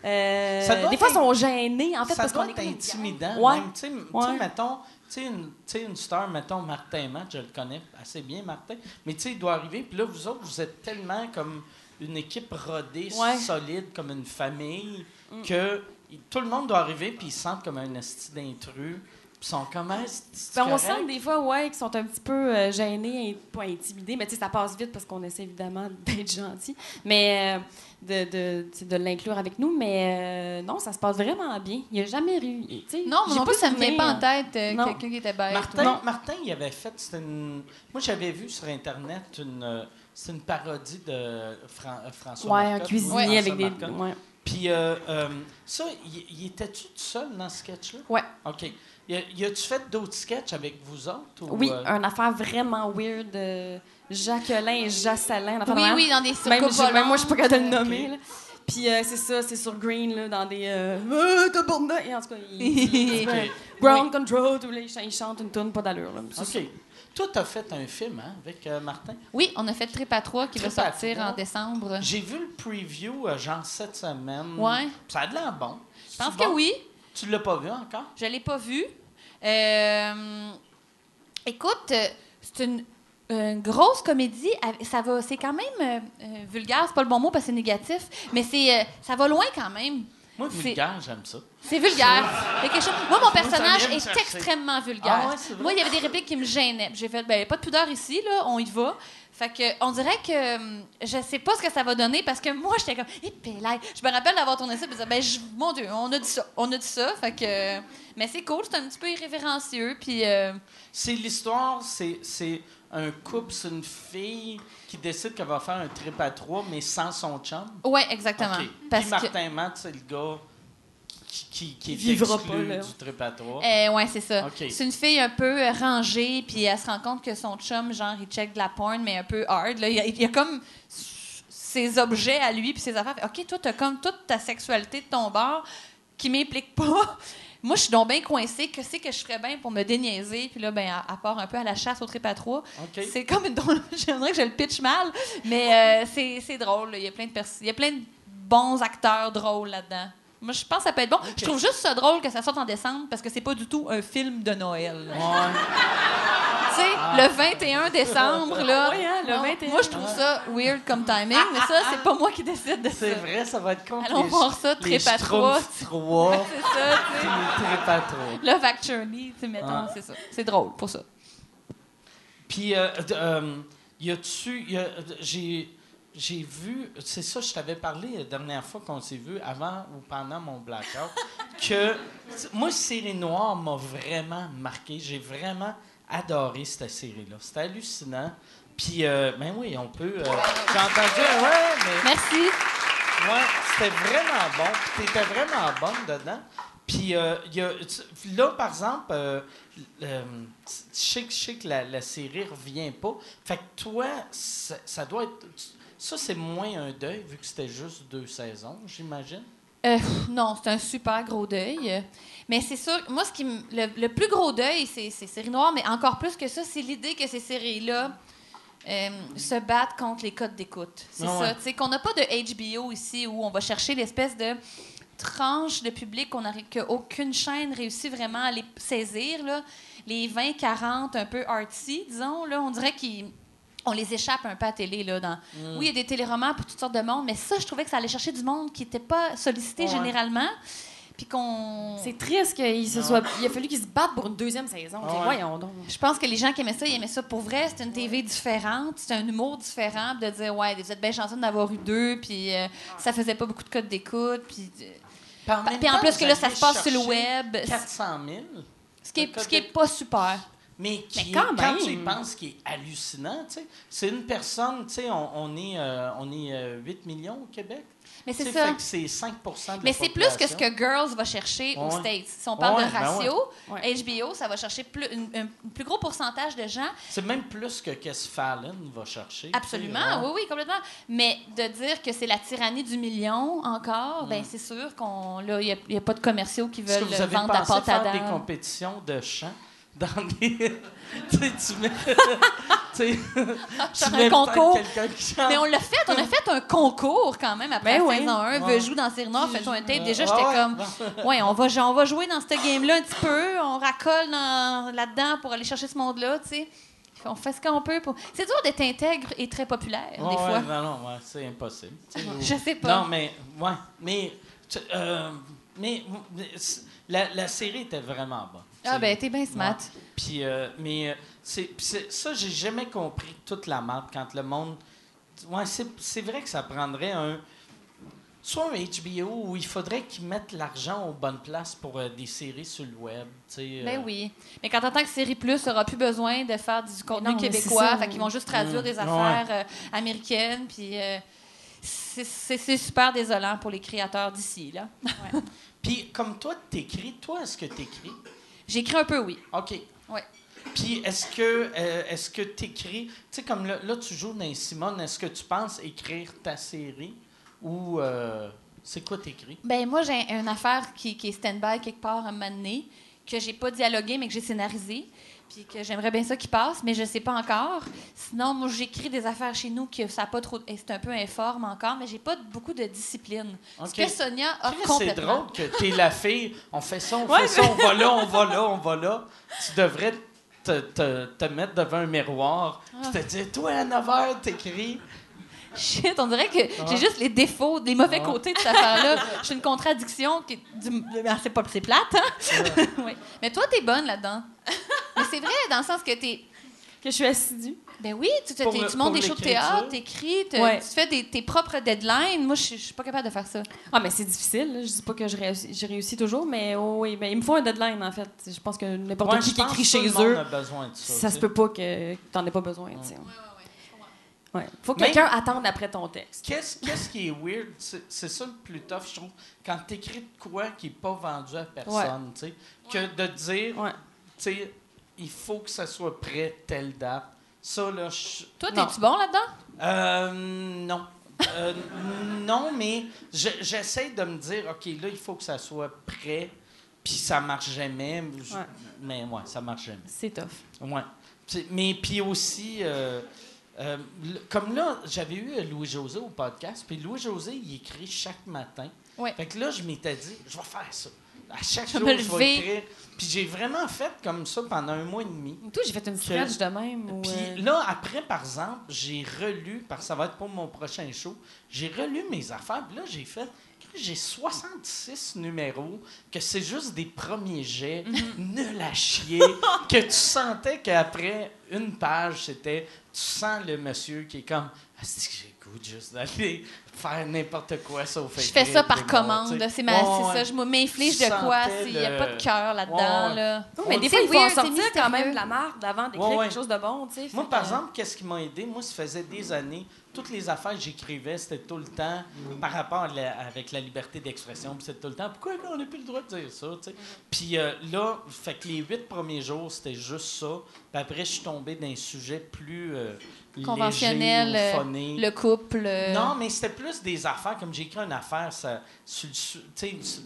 Euh, Ça des fois, ils sont gênés, en fait, ça parce qu'on est intimidant. Ouais. Même, tu sais, m- tu Ouais. sais, mettons, une, tu sais, une star, mettons Martin Matt, je le connais assez bien, Martin, mais tu sais, il doit arriver, puis là, vous autres, vous êtes tellement comme une équipe rodée, Ouais. solide, comme une famille, Mm. que il- tout le monde doit arriver, puis ils se sentent comme un esti d'intrus, sont comme, Ben, on sent des fois, ouais, qu'ils sont un petit peu euh, gênés, et pas intimidés, mais tu sais, ça passe vite parce qu'on essaie évidemment d'être gentil, mais euh, de, de, de l'inclure avec nous. Mais euh, non, ça se passe vraiment bien. Il n'y a jamais eu. tu sais, Non, j'ai moi non plus, ça me vient pas en tête euh, quelqu'un qui était bête. Martin, Non. Martin, il avait fait, c'était une... Moi, j'avais vu sur Internet une... C'est une parodie de Fran- François Ouais, un Marcotte, cuisinier François avec des. Ouais. Puis, euh, euh, ça, il, il était-tu tout seul dans ce sketch-là? Ouais. OK. Y a-tu fait d'autres sketchs avec vous autres? ou, Oui, euh, une affaire vraiment weird. euh, Jacqueline et de Oui, oui, dans des Même, même moi, je suis pas capable de le Ok. nommer. là. Puis euh, c'est ça, c'est sur Green, là, dans des. Euh, euh! Et en tout cas, il. OK. Ground control, tout, là, il ch- il chante une tune pas d'allure. là. C'est ça. OK. Toi, t'as fait un film hein, avec euh, Martin? Oui, on a fait Trip à 3 qui va Trip sortir en décembre. J'ai vu le preview, euh, genre, cette semaine. Ouais. Ça a de l'air bon. Je pense que oui. Tu l'as pas vu encore? Je l'ai pas vu. Euh, écoute, c'est une, une grosse comédie. avec- Ça va, c'est quand même euh, euh, vulgaire, c'est pas le bon mot parce que c'est négatif, mais c'est, euh, ça va loin quand même. Moi, vulgaire, j'aime ça. C'est vulgaire. Quelque chose- Moi, mon personnage est extrêmement vulgaire. Ah ouais, vrai? Moi, il y avait des répliques qui me gênaient. J'ai fait, ben, pas de pudeur ici, là, on y va. Fait que, on dirait que hum, je sais pas ce que ça va donner parce que moi, j'étais comme, hé. Je me rappelle d'avoir tourné ça et de dire, ben, je- mon Dieu, on a dit ça, on a dit ça. Fait que, mais c'est cool, c'est un petit peu irrévérencieux. Puis, euh, C'est l'histoire, c'est, c'est un couple, c'est une fille qui décide qu'elle va faire un trip à trois, mais sans son chum. ouais, exactement. Parce Puis que, Martin Matt, c'est le gars qui, qui, qui est Vivra pas, là. du trip à trois. Euh, ouais, c'est ça. OK. C'est une fille un peu euh, rangée, puis elle se rend compte que son chum, genre, il check de la porn, mais un peu hard. Là. Il, y a, il y a comme ses objets à lui, puis ses affaires. OK, toi, t'as comme toute ta sexualité de ton bord qui m'implique pas. Moi, je suis donc bien coincée. Que c'est que je ferais bien pour me déniaiser? Puis là, ben, à, à part un peu à la chasse au trip à trois, OK. c'est comme une drôle. J'aimerais que je le pitch mal, mais euh, c'est c'est drôle. Il y a plein de pers- il y a plein de bons acteurs drôles là-dedans. Moi, je pense que ça peut être bon. Je trouve juste ça drôle que ça sorte en décembre parce que c'est pas du tout un film de Noël. Ouais. Tu sais, le 21 décembre, là. Oui, hein, le non, 21. Moi, je trouve ça weird comme timing, mais ça, c'est pas moi qui décide de ça. C'est vrai, ça va être con. Allons voir ça, à trois. Trois. C'est ça, tu sais. Love Actually, tu sais, mettons, Ah. c'est ça. C'est drôle pour ça. Puis, euh, euh, y a-tu. J'ai. J'ai vu, c'est ça, je t'avais parlé la dernière fois qu'on s'est vu, avant ou pendant mon blackout, que moi, Série Noire m'a vraiment marqué. J'ai vraiment adoré cette série-là. C'était hallucinant. Puis, euh, ben oui, on peut. euh, J'ai entendu, ouais, mais. Merci. Ouais, c'était vraiment bon. Puis t'étais vraiment bonne dedans. Puis euh, il y a, tu- là, par exemple, euh, euh, je sais que- je sais que la, la série revient pas. Fait que toi, ça, ça doit être. Ça, c'est moins un deuil, vu que c'était juste deux saisons, j'imagine? Euh, non, c'est un super gros deuil. Mais c'est sûr, moi, ce qui le, le plus gros deuil, c'est c'est Série Noire, mais encore plus que ça, c'est l'idée que ces séries-là euh, se battent contre les codes d'écoute. C'est Ah ça. Tu sais, qu'on n'a pas de HBO ici où on va chercher l'espèce de tranche de public qu'on qu'aucune chaîne réussit vraiment à les saisir. Là. Les 20-40 un peu artsy, disons, là, on dirait qu'ils on les échappe un peu à la télé. Là, dans... Mm. Oui, il y a des téléromans pour toutes sortes de monde, mais ça, je trouvais que ça allait chercher du monde qui n'était pas sollicité Ouais. généralement. Puis qu'on. C'est triste qu'il se Ouais. soit. Il a fallu qu'ils se battent pour une deuxième saison. Ouais. Voyons donc. Je pense que les gens qui aimaient ça, ils aimaient ça pour vrai. C'est une TV différente, c'est un humour différent, de dire ouais, vous êtes bien chanceux d'avoir eu deux, puis euh, ça faisait pas beaucoup de codes d'écoute, puis. euh, Puis en, même Puis en plus que là, ça se passe sur le web, 400 000. ce qui est, ce qui est pas super. Mais, qui Mais quand est- quand tu y penses, qui est hallucinant, tu sais. C'est une personne, tu sais, on, on est, euh, on est euh, 8 millions au Québec. Mais c'est ça. c'est 5 de la Mais c'est plus que ce que. Girls va chercher aux Ouais. States. Si on parle Ouais, de ben ratio, ouais. HBO, ça va chercher plus, un plus gros pourcentage de gens C'est même plus que qu'est-ce que Fallon va chercher. Absolument, ouais. oui, oui, complètement. Mais de dire que c'est la tyrannie du million encore, ben Mm. c'est sûr qu'on là, il n'y a, pas de commerciaux qui Est-ce que veulent vous avez vendre la pensé pâte à faire des compétitions de chant? Dans des. tu sais, tu mets. tu sais, tu un mets peut-être concours. quelqu'un qui chante. Mais on l'a fait, on a fait un concours quand même après Ben oui. saison 1. Ouais. Jouer dans Série Nord, fais-toi un tape. Déjà, Ouais, j'étais ouais. comme, ouais, on va, on va jouer dans ce game-là un petit peu. On racole dans- là-dedans pour aller chercher ce monde-là, tu sais. On fait ce qu'on peut pour. C'est dur d'être intègre et très populaire, Ouais, des ouais, fois. non, non, ouais, c'est impossible. Je sais pas. Non, mais, ouais, mais, euh, mais, la, la série était vraiment bonne. Ah, ben, t'es bien smart. Puis, euh, mais, euh, c'est, ça, j'ai jamais compris toute la marque quand le monde. Ouais, c'est, c'est vrai que ça prendrait un. Soit un HBO où il faudrait qu'ils mettent l'argent aux bonnes places pour euh, des séries sur le web. euh. Ben oui. Mais quand en tant que série plus, n'aura plus besoin de faire du contenu non, québécois. Fait qu'ils vont juste traduire des Ouais. affaires euh, américaines. Puis euh, c'est- c'est c'est super désolant pour les créateurs d'ici. là. Puis, comme toi, t'écris, toi, est-ce que t'écris? J'écris un peu, oui. OK. Ouais. Puis est-ce que euh, est-ce que tu écris, tu sais comme là, là, tu joues dans Simone, est-ce que tu penses écrire ta série ou euh, c'est quoi t'écris? Ben moi, j'ai une affaire qui, qui est stand-by quelque part à un moment donné, que j'ai pas dialogué, mais que j'ai scénarisé. Puis que j'aimerais bien ça qui passe, mais je sais pas encore. Sinon, moi, j'écris des affaires chez nous que ça pas trop. et C'est un peu informe encore, mais j'ai pas beaucoup de discipline. Ce Ok. que Sonia a C'est drôle que t'es la fille, on fait ça, on Ouais, fait ça, on va là, on va là, on va là. Tu devrais te, te, te mettre devant un miroir puis te dire, toi, à 9 h, t'écris. Shit, on dirait que Ah. j'ai juste les défauts, les mauvais Ah. côtés de cette affaire-là. Je suis une contradiction qui du... ah, c'est pas c'est plate, hein? Oui. Mais toi, t'es bonne là-dedans. Mais c'est vrai, dans le sens que t'es. Que je suis assidue. Ben oui, tu, te- le- tu montes des shows de théâtre, t'écris, te- Ouais. tu fais des- tes propres deadlines. Moi, je suis- je suis pas capable de faire ça. Ah, mais c'est difficile. là. Je dis pas que je réussis, je réussis toujours, mais oh, oui, mais il me faut un deadline, en fait. Je pense que n'importe Ouais, qui qui écrit chez eux, a besoin de ça. ça se peut pas que t'en aies pas besoin. tu sais. Ouais. Faut que quelqu'un attende après ton texte. Qu'est-ce, qu'est-ce qui est weird? C'est, ça le plus tough, je trouve, quand t'écris de quoi qui n'est pas vendu à personne, tu sais, que de dire, Ouais. Sais, il faut que ça soit prêt telle date. Ça, là, je... Toi, t'es-tu bon là-dedans? Euh, non. Euh, non, mais je- j'essaie de me dire, OK, là, il faut que ça soit prêt, puis ça marche jamais. Je- Ouais. Mais ouais, ça marche jamais. C'est tough. Ouais. Mais puis aussi, euh, euh, comme là, j'avais eu Louis-José au podcast, puis Louis-José, il écrit chaque matin. Ouais. Fait que là, je m'étais dit, je vais faire ça. À chaque Je jour, me je vais écrire. Puis j'ai vraiment fait comme ça pendant un mois et demi. Tout, j'ai fait une sketch de même. Puis euh, là, après, par exemple, j'ai relu, parce que ça va être pour mon prochain show, j'ai relu mes affaires, puis là, j'ai fait. J'ai 66 numéros, que c'est juste des premiers jets, Mhm. nuls à chier, que tu sentais qu'après une page, c'était. Tu sens le monsieur qui est comme. Ah, goût juste d'aller faire n'importe quoi sauf Je fais ça par commande. C'est ma- Ouais, c'est ouais. ça. Je me m'inflige de quoi? sentais Il n'y a pas de cœur là-dedans. Ouais, ouais. Là. Non, mais On- des c'est fois, il faut en sortir quand même de la marde avant d'écrire Ouais, ouais. quelque chose de bon, tu sais. Moi, par que- exemple, qu'est-ce qui m'a aidé? Moi, ça faisait des années, toutes les affaires que j'écrivais, c'était tout le temps par rapport à la- avec la liberté d'expression. C'était tout le temps, pourquoi on n'a plus le droit de dire ça? tu sais? Puis euh, là, fait que les huit premiers jours, c'était juste ça. Puis après, je suis tombé dans un sujet plus euh, Conventionnel, léger, euh. Le couple. euh, Non, mais c'était plus des affaires, comme j'ai écrit une affaire, ça, sur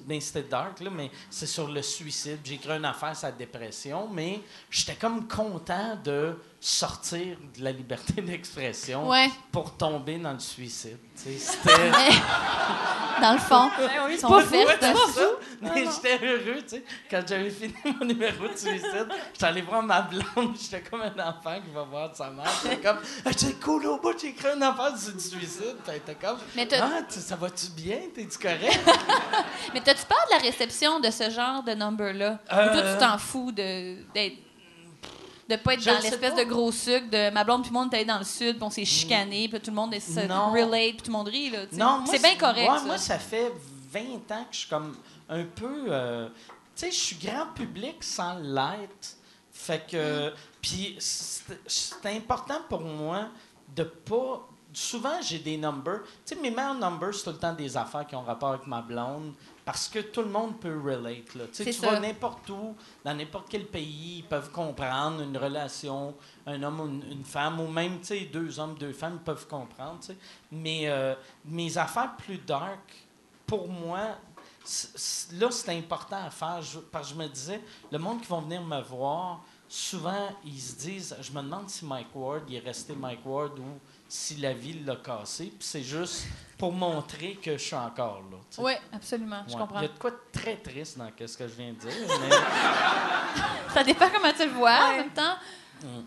ben, c'était dark, là, mais c'est sur le suicide. J'ai écrit une affaire sur la dépression, mais j'étais comme content de sortir de la liberté d'expression Ouais, pour tomber dans le suicide. tu sais, C'était. dans le fond. oui, Ils sont Ouais, c'est ça. Mais j'étais heureux, tu sais. Quand j'avais fini mon numéro de suicide, j'étais allé voir ma blonde. J'étais comme un enfant qui va voir de sa mère. J'étais comme, ah, c'est cool au bout, j'ai écrit un affaire sur le suicide. Puis elle comme, Mais t'as- ah, tu- ça va-tu bien? T'es-tu correct? Mais t'as-tu peur de la réception de ce genre de number-là? Ou toi, Euh, tu t'en fous de d'être de pas être Je dans l'espèce de gros sucre de ma blonde puis tout le monde est allé dans le sud puis on s'est chicané puis tout le monde est se relate puis tout le monde rit là. Non, c'est bien correct ouais, ça. Moi, ça fait 20 ans que je suis comme un peu. euh, tu sais, je suis grand public sans l'être. Fait que. Puis c'est c'est important pour moi de pas. Souvent, j'ai des numbers. Tu sais, mes meilleurs numbers, c'est tout le temps des affaires qui ont rapport avec ma blonde. Parce que tout le monde peut relate. Là. Tu ça. vas n'importe où, dans n'importe quel pays, ils peuvent comprendre une relation, un homme ou une, une femme, ou même deux hommes, deux femmes, peuvent comprendre. Mais euh, mes affaires plus dark, pour moi, là, c'est important à faire. Je- parce que je me disais, le monde qui va venir me voir, souvent, ils se disent Je me demande si Mike Ward il est resté Mike Ward ou si la vie l'a cassé. Puis c'est juste pour montrer que je suis encore là. Tu sais. Oui, absolument, je comprends. Il y a de quoi de très triste dans ce que je viens de dire. mais- Ça dépend comment tu le vois en même temps. Mm.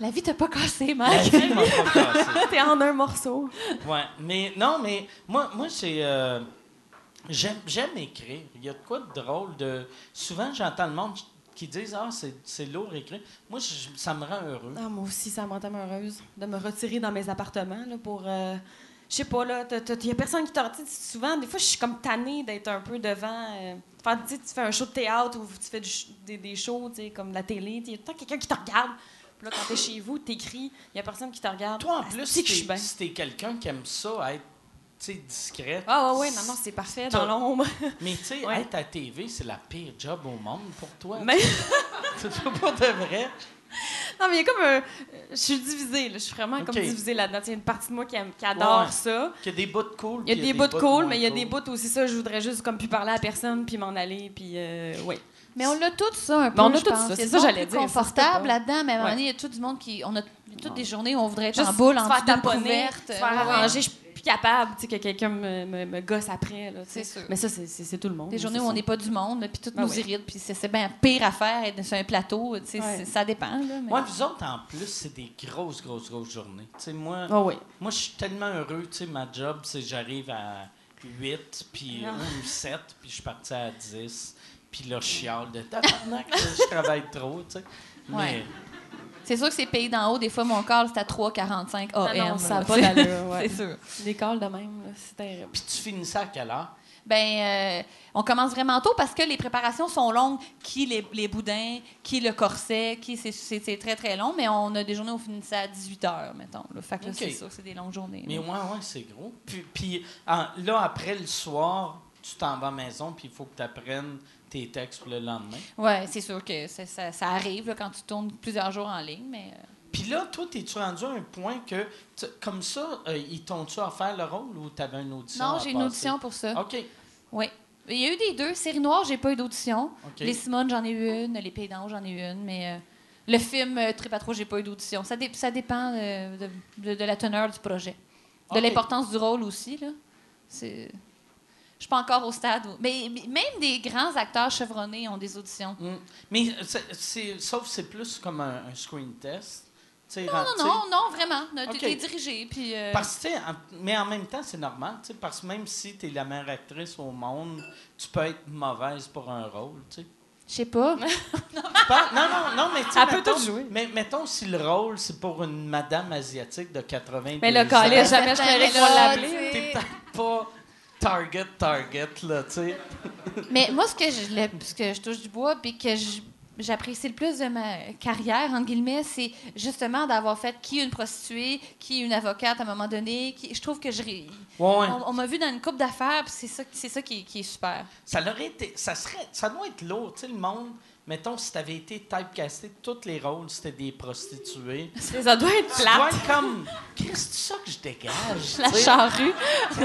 La vie t'a pas cassé, la Mike. vie m'a pas cassé. T'es en un morceau. Ouais, mais non, mais moi, moi c'est. euh, j'aime, écrire. Il y a de quoi de drôle de. Souvent, j'entends le monde qui disent Ah, c'est, lourd écrire. Moi, je- ça me rend heureux. Ah, moi aussi, ça me rend tellement heureuse de me retirer dans mes appartements là, pour. euh, je sais pas, là, il y a personne qui sais, Souvent, des fois, je suis comme tannée d'être un peu devant. euh, faire, tu sais, tu fais un show de théâtre ou tu fais du des, des shows, comme la télé. Il y a tout le temps quelqu'un qui te regarde. Puis là, quand t'es chez vous, t'écris, il y a personne qui te regarde. Toi, en Ah, plus, si que t'es, si t'es quelqu'un qui aime ça, être discrète. Ah, ouais, ouais, non, non, c'est parfait, dans l'ombre. Mais tu sais, Ouais. être à TV, c'est la pire job au monde pour toi. Mais- C'est pas de vrai. Non, mais il y a comme un. Je suis divisée, là. Je suis vraiment comme divisée là-dedans. Il y a une partie de moi qui, aime- qui adore Ouais. ça. Il y a des bouts de cool. Il y a puis des bouts de cool, mais il y a des bouts aussi ça. Je voudrais juste comme plus parler à personne puis m'en aller puis euh, ouais. Mais on a tout ça un peu. Mais on a je tout pense. ça, c'est ça, j'allais dire, confortable là-dedans, mais à un moment donné, il y a tout du monde qui. On a toutes des journées où on voudrait être Juste en boule, en se faire dessous d'une couverte. se faire Ouais, ouais. arranger, je suis plus capable, tu sais, que quelqu'un me, me, me gosse après. Là, tu sais. C'est sûr. Mais ça, c'est- tout le monde. Des journées où on n'est pas du monde, puis tout Ben nous ouais. irrite, puis c'est bien pire à faire être sur un plateau. tu sais, Ouais. Ça dépend. Là, mais... Moi, vous autres, en plus, c'est des grosses, grosses, grosses journées. Tu sais, moi, Ah oui. moi je suis tellement heureux. Tu sais, ma job, c'est j'arrive à 8, puis Ah. ou 7, puis je suis parti à 10. Puis là, je chiale de tabarnak, je travaille trop, tu sais. Mais Ouais. C'est sûr que c'est payé d'en haut. Des fois, mon call, c'est à 3,45 AM. Ah non, ça là, n'a pas tu sais. d'allure. Ouais. C'est sûr. Des calls de même, c'est terrible. puis tu finis ça à quelle heure? Ben, euh, on commence vraiment tôt parce que les préparations sont longues. Qui les, les boudins, qui le corset, qui c'est- très très long, mais on a des journées où on finit ça à 18 h, mettons. Là. Fait que c'est sûr, c'est des longues journées. Mais ouais, ouais, c'est gros. Puis, puis, là, après le soir, tu t'en vas à la maison, puis il faut que tu apprennes tes textes pour le lendemain. Ouais, c'est sûr que ça, ça- ça arrive là, quand tu tournes plusieurs jours en ligne, mais. euh, Puis là, toi, t'es-tu rendu à un point que, tu- comme ça, euh, ils t'ont-tu à faire le rôle ou t'avais une audition? Non, j'ai une audition pour ça. OK. Oui. Il y a eu des deux. Série Noire, j'ai pas eu d'audition. Les Simone, j'en ai eu une. Les Pays d'Ange, j'en ai eu une. Mais euh, le film euh, trop, j'ai pas eu d'audition. Ça, dé- ça dépend de, de- de la teneur du projet. De l'importance du rôle aussi. Là. C'est... Je suis pas encore au stade où... Mais, mais même des grands acteurs chevronnés ont des auditions. Mm. Mais c'est, sauf c'est plus comme un, un screen test. Non, non, non, non, vraiment. T'es- OK. T'es dirigé, puis... euh, Parce que, tu sais, en- mais en même temps, c'est normal, tu sais, parce que même si tu es la meilleure actrice au monde, tu peux être mauvaise pour un rôle, tu sais. Je sais pas. Non, non, non, mais tu peut mettons- tout jouer. Mais mettons si le rôle, c'est pour une madame asiatique de 80 Mais le ans. calais, jamais je qu'on. T'es peut-être pas target, target, là, tu sais. Mais moi, ce que je, le- ce que je touche du bois, puis que je- j'apprécie le plus de ma carrière, entre guillemets, c'est justement d'avoir fait qui une prostituée, qui une avocate à un moment donné. Qui, je trouve que je. Ouais, ouais. On, on m'a vu dans une coupe d'affaires, puis c'est ça, c'est ça qui, est- qui est super. Ça l'aurait été. Ça serait. Ça doit être lourd, tu sais, le monde. Mettons, si t'avais été typecasté, tous les rôles, c'était des prostituées. Ça doit être Tu dois plate. être comme. Qu'est-ce que c'est ça que je dégage? La charrue.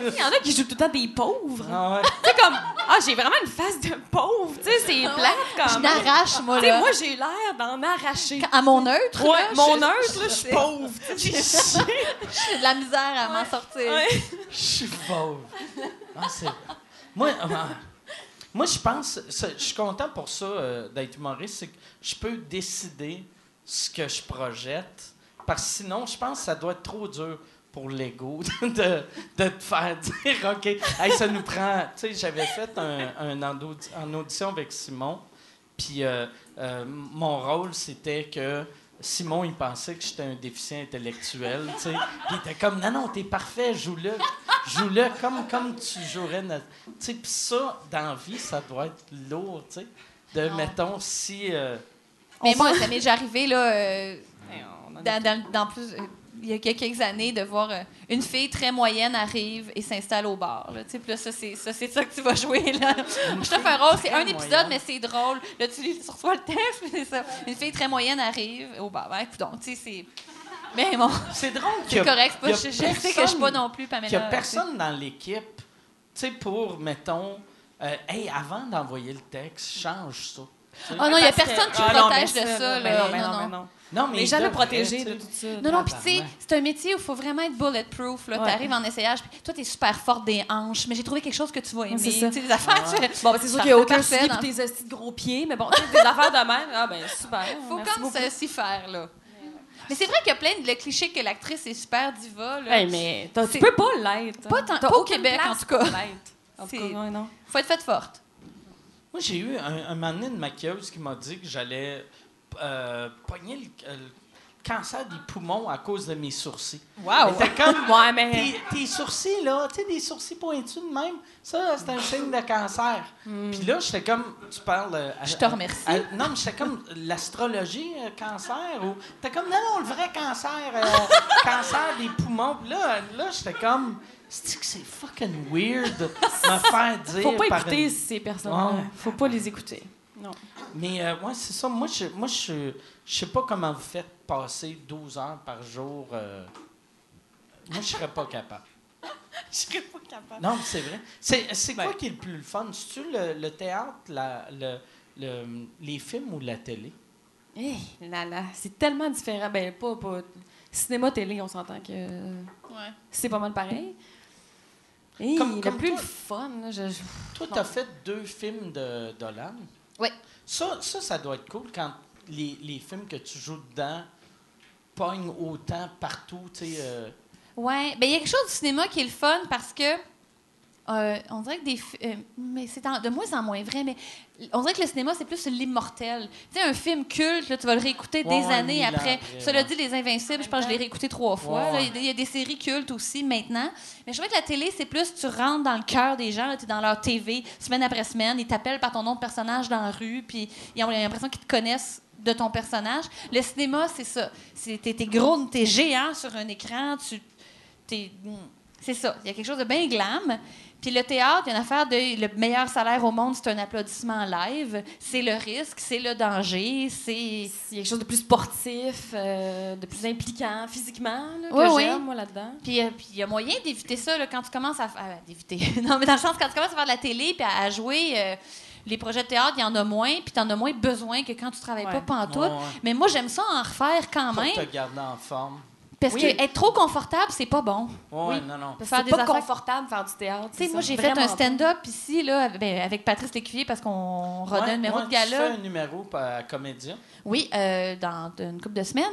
Il y en a qui jouent tout le temps des pauvres. Ah ouais. Tu sais, comme, ah, j'ai vraiment une face de pauvre. Tu sais, c'est plate quand Je n'arrache, moi, Tu sais, là. moi, j'ai l'air d'en arracher. à mon neutre, Ouais, là, mon je- neutre, là, je suis pauvre. J'ai de la misère à m'en sortir. Ouais. Je suis pauvre. Ah, c'est- Moi, euh, moi, je pense, je suis content pour ça euh, d'être humoriste, c'est que je peux décider ce que je projette. Parce que sinon, je pense que ça doit être trop dur pour l'ego de, de te faire dire OK, hey, ça nous prend. Tu sais, j'avais fait un, un en audition avec Simon, puis euh, euh, mon rôle, c'était que. Simon, il pensait que j'étais un déficient intellectuel, tu sais. Puis il était comme, non, non, t'es parfait, joue-le. Joue-le comme, comme tu jouerais. Tu sais, puis ça, dans la vie, ça doit être lourd, tu sais. De, Non. mettons, si... euh, Mais moi, ça m'est déjà arrivé, là, euh, dans- dans plus, euh, il y a quelques années, de voir euh, une fille très moyenne arrive et s'installe au bar. Là, Tu sais, puis là, ça, c'est ça, que tu vas jouer. Là. Je te fais un rôle, c'est un épisode, moyenne. mais c'est drôle. Là, tu, lis- tu reçois le texte, c'est ça. Une fille très moyenne arrive au bar. Ben, écoute, donc, tu sais, c'est. Mais bon, C'est drôle c'est correct. il Pas, je, je sais que je suis pas non plus Pamela. qu'il y a personne dans l'équipe, tu sais, pour, mettons, euh, hey, avant d'envoyer le texte, change ça. Oh non, il y a que- personne qui Ah protège mais de ça, là. non, ben Non, non, non. ben non. Non, mais Mais jamais protégé tu de tout ça. Non, non, puis tu sais, Tabarnak. c'est un métier où il faut vraiment être bulletproof. Là. Ouais. Tu arrives en essayage, puis toi, tu es super forte des hanches, mais j'ai trouvé quelque chose que tu vas aimer. c'est. Tu des affaires, tu fais- Bon, ben, c'est sûr qu'il n'y a aucun souci pour tes de gros pieds, mais bon, tu sais, des affaires de même, ah ben super. faut merci comme ça s'y faire, là. Mais c'est vrai qu'il y a plein de le cliché que l'actrice est super diva. Là. Hey, mais tu peux pas l'être. Pas tant- T'as pas au Québec, place en tout cas. En tout C'est- cas, non. Faut être faite forte. Moi, j'ai eu un, un moment donné une maquilleuse qui m'a dit que j'allais euh, pogner le, euh, le cancer des poumons à cause de mes sourcils. Wow! Elle était comme, Ouais, mais. tes, tes sourcils, là, tu sais, des sourcils pointus de même, ça, c'est un signe de cancer. Puis là, j'étais comme, tu parles... euh, Je te remercie. non, mais j'étais comme l'astrologie, euh, cancer, ou... T'es comme, non, non, le vrai cancer, cancer des poumons. Puis là, là j'étais comme, c'est que c'est fucking weird de me faire dire Faut pas écouter une- ces personnes-là. Ouais. Faut pas les écouter. Non. Mais euh, ouais, c'est ça. Moi, je moi, je je sais pas comment vous faites passer 12 heures par jour. euh, Moi, je serais pas capable. Je serais pas capable. Non, mais c'est vrai. C'est c'est quoi qui est le plus le fun? C'est-tu le, le théâtre, la, le, le- les films ou la télé? Hey, là, là, c'est tellement différent. Ben, pas, pas. Cinéma, télé, on s'entend que Ouais. c'est pas mal pareil. Hey, Comme- le comme plus toi. le fun, là, je, je- Toi, tu as fait deux films de Dolan? Oui. Ça, ça, ça doit être cool quand les, les films que tu joues dedans pognent autant partout, tu sais. euh, Ouais, ben il y a quelque chose du cinéma qui est le fun parce que euh, on dirait que des euh, mais c'est de moins en moins vrai mais on dirait que le cinéma c'est plus l'immortel. Tu sais un film culte là, tu vas le réécouter Ouais, des ouais, années après. Cela dit les invincibles, je pense que je l'ai réécouté trois fois. Ouais. Il y a des- séries cultes aussi maintenant. Mais je trouvais que la télé c'est plus tu rentres dans le cœur des gens, tu es dans leur TV semaine après semaine, ils t'appellent par ton nom de personnage dans la rue puis ils ont l'impression qu'ils te connaissent de ton personnage. Le cinéma, c'est ça. C'est- T'es t'es gros, t'es géant sur un écran, tu t'es- C'est ça. Il y a quelque chose de bien glam. Puis le théâtre, il y a une affaire de le meilleur salaire au monde, c'est un applaudissement live. C'est le risque, c'est le danger, c'est. Il y a quelque chose de plus sportif, euh, de plus impliquant physiquement, là, que ouais. j'aime, moi, là-dedans. Puis euh, puis il y a moyen d'éviter ça là, quand tu commences à. faire d'éviter. non, mais dans le sens, quand tu commences à faire de la télé puis à, à jouer. euh, les projets de théâtre, il y en a moins, puis tu en as moins besoin que quand tu travailles Ouais. pas pantoute. Ouais, ouais. Mais moi, j'aime ça en refaire quand pour même, te garder en forme. Parce Oui. que être trop confortable, c'est pas bon. Ouais, Oui. non, non. Faire des pas affaires confortable faire du théâtre. Tu sais, c'est moi, ça. j'ai fait un stand-up ici, là, avec, ben, avec Patrice Lécuyer, parce qu'on redonne Ouais, un numéro ouais, de Tu fais gala. un numéro à comédien. Oui, euh, dans une couple de semaines.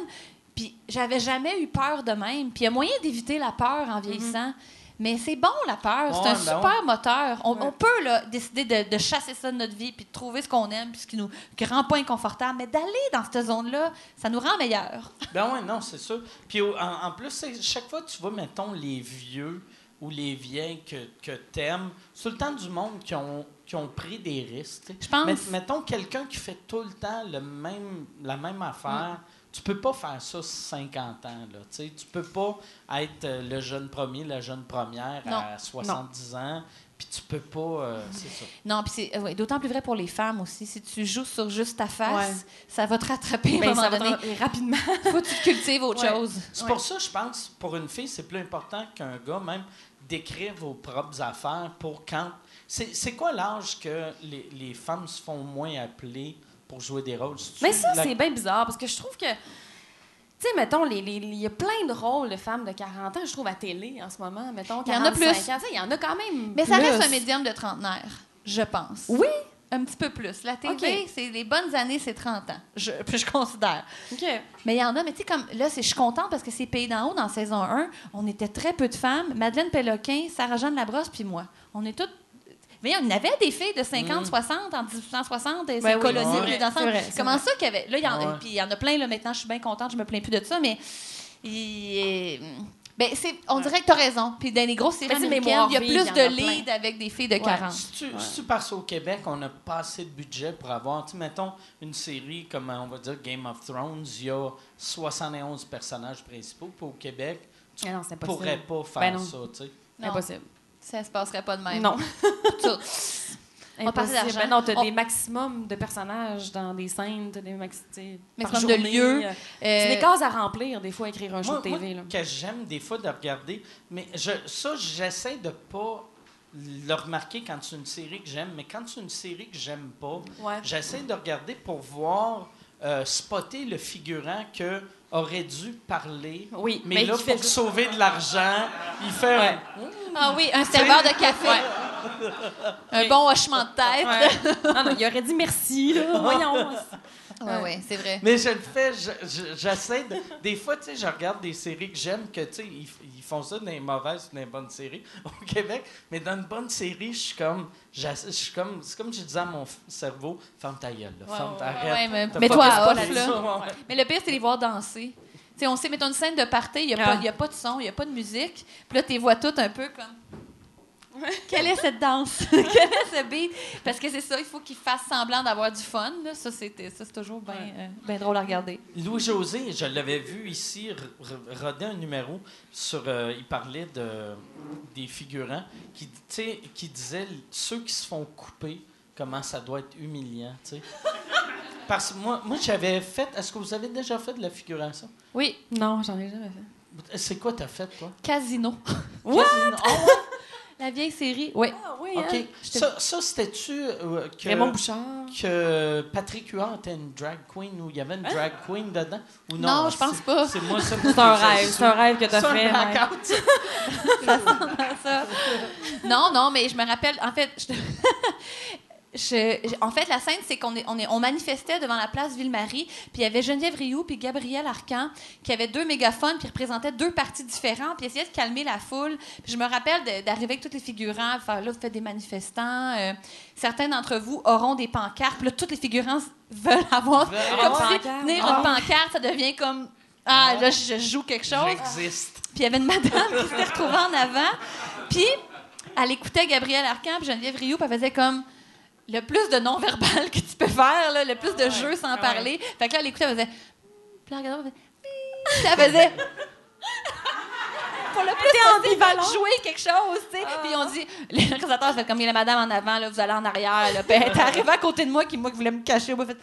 Puis j'avais jamais eu peur de même. Puis il y a moyen d'éviter la peur en vieillissant. Mais c'est bon, la peur. c'est un ben super moteur. On, Ouais. on peut là, décider de, de chasser ça de notre vie, puis de trouver ce qu'on aime, puis ce qui nous qui rend pas inconfortable. Mais d'aller dans cette zone-là, ça nous rend meilleurs. Ben ouais, non, c'est sûr. Puis en, en plus, chaque fois que tu vois, mettons, les vieux ou les vieilles que, que t'aimes, c'est le temps du monde qui ont, qui ont pris des risques. Je pense. Met- mettons quelqu'un qui fait tout le temps le même, la même affaire. Tu peux pas faire ça 50 ans. Là, tu sais. tu peux pas être euh, le jeune premier, la jeune première Non. à 70 ans. Puis tu peux pas. euh, c'est ça. Non, puis c'est euh, ouais, d'autant plus vrai pour les femmes aussi. Si tu joues sur juste ta face, Ouais. ça va te rattraper à un Ben, moment donné. rapidement. Faut que tu cultives autre Ouais. chose. C'est Ouais. pour ça, je pense, pour une fille, c'est plus important qu'un gars, même, d'écrire vos propres affaires pour quand. C'est c'est quoi l'âge que les, les femmes se font moins appeler pour jouer des rôles? Mais ça, la- c'est bien bizarre parce que je trouve que. Tu sais, mettons, les- les- il y a plein de rôles de femmes de 40 ans, je trouve, à télé en ce moment. Mettons, Il y en a 45 plus. Il y en a quand même. Mais ça plus. reste un médium de trentenaire, je pense. Oui. Un petit peu plus. La TV, Ok. c'est les bonnes années, c'est 30 ans. Je, puis je considère. Mais il y en a, mais tu sais, comme là, c'est- je suis contente parce que c'est Pays d'en haut dans saison 1. On était très peu de femmes. Madeleine Péloquin, Sarah-Jeanne Labrosse, puis moi. On est toutes. Mais on avait des filles de 50, 60 en 1860, et c'est Ben oui, colonie, c'est puis vrai, les Comment vrai. ça qu'il y avait. Là, il y en, puis il y en a plein, là, maintenant, je suis bien contente, je me plains plus de ça, mais. il- ben, c'est, on dirait que tu as raison. Puis dans les grosses séries Ben, c'est américaines, Mémoire il y a plus il y de a leads avec des filles de 40. C'est-tu c'est-tu parce qu'au Québec, on n'a pas assez de budget pour avoir, tu mettons, une série comme, on va dire, Game of Thrones, il y a 71 personnages principaux. Puis au Québec, tu Ah ne pourrais pas faire Ben non. ça, tu sais. Impossible. Ça se passerait pas de même. Non. Tout. Impossible. d'argent. Ben non, t'as On- des maximums de personnages dans des scènes, t'as des max... tu sais, par Maximum de lieux. euh, Euh, C'est des cases à remplir, des fois, écrire un show Moi, de TV. moi, là. que j'aime des fois de regarder, mais je, ça, j'essaie de pas le remarquer quand c'est une série que j'aime, mais quand c'est une série que j'aime pas, Ouais. j'essaie de regarder pour voir, euh, spotter le figurant que aurait dû parler. Oui, Mais, mais là, il fait pour sauver de l'argent, il fait. Ouais. Ah oui, un serveur de café. Un bon hochement de tête. Ouais. Non, non, il aurait dit merci, là. Voyons. Ouais, ouais, c'est vrai. Mais je le fais, je- je- j'essaie de. Des fois, tu sais, je regarde des séries que j'aime, que, tu sais, ils, ils font ça dans les mauvaises ou dans les bonnes séries au Québec. Mais dans une bonne série, je suis comme. Je suis comme. C'est comme je disais à mon cerveau, ferme ta gueule, là, ferme ta Ouais, ouais, mais t'as pas off, là. Mais le pire, c'est les voir danser. Sais, on sait, mettons une scène de party, il n'y a, Ah. a pas de son, il n'y a pas de musique. Puis là, tu les vois toutes un peu comme. Quelle est cette danse? Quel est ce beat? Parce que c'est ça, il faut qu'ils fassent semblant d'avoir du fun. là. Ça, c'est ça, c'est toujours bien euh, bien drôle à regarder. Louis-José, je l'avais vu ici r- r- roder un numéro sur. euh, il parlait de, des figurants qui, qui disaient ceux qui se font couper, comment ça doit être humiliant. tu sais. Parce que moi, moi j'avais fait. Est-ce que vous avez déjà fait de la figuration? Oui, Non, j'en ai jamais fait. C'est quoi t'as fait, toi? Casino. What? La vieille série. Oui. Ah oui, OK. hein? Ça, ça c'était-tu euh, que, Raymond Bouchard. que Patrick Huard était une drag queen ou il y avait une drag queen dedans? Ou non? Non, je pense pas. C'est moi, c'est C'est un rêve, c'est un rêve que t'as C'est un fait. ouais. ça. Non, non, mais je me rappelle, en fait, je- je- je- en fait, la scène, c'est qu'on est, on est, on manifestait devant la place Ville-Marie, puis il y avait Geneviève Rioux puis Gabriel Arcan qui avaient deux mégaphones, puis représentaient deux partis différents, puis essayaient de calmer la foule. Puis je me rappelle d'arriver avec tous les figurants, faire là, vous faites des manifestants. euh, certains d'entre vous auront des pancartes, puis là, tous les figurants veulent avoir. Veulent comme si tenir une pancarte, ça devient comme. Ah, là, je joue quelque chose. J'existe. Puis il y avait une madame qui s'était retrouvée en avant. Puis elle écoutait Gabriel Arcan puis Geneviève Rioux, puis elle faisait comme le plus de non-verbal que tu peux faire, là, le plus de jeux sans parler. Fait que là, elle écoutait, elle faisait. Puis elle regardait, elle faisait. Puis elle faisait. Pour le plus possible, jouer quelque chose, tu sais. Puis on dit, les réalisateurs fait comme il y a la madame en avant, là, vous allez en arrière, là. Puis elle est arrivée à côté de moi, qui moi qui voulait me cacher, moi, fait,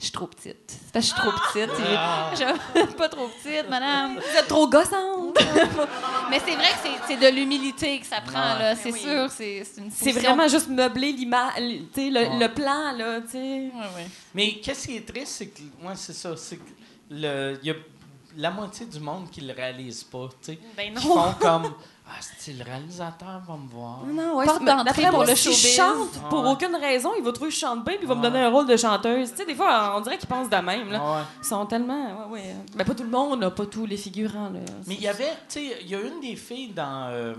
je suis trop petite. C'est parce que je suis trop petite. Ah. Je suis pas trop petite, madame. Vous êtes trop gossante. Mais c'est vrai que c'est- de l'humilité que ça prend, là. C'est Oui. sûr, c'est vraiment juste meubler l'image, tu sais, le, Ouais. le plan, là, tu sais. Ouais, ouais. Mais qu'est-ce qui est triste, c'est que. Moi, c'est ça. C'est que le, il y a la moitié du monde qui le réalise pas, tu sais. Ben Qui font comme. Ah, c'est le réalisateur va me voir. Non, ouais, Porte d'entrée d'après pour le showbiz. chante pour Ouais. aucune raison, il va trouver que je chante bien puis il va me Ouais. donner un rôle de chanteuse. Tu sais, des fois, on dirait qu'ils pensent de même, là. Ouais. Ils sont tellement... Ouais, ouais. Ben, pas tout le monde, là, pas tous les figurants, là. Mais il y avait, tu sais, il y a une des filles dans euh,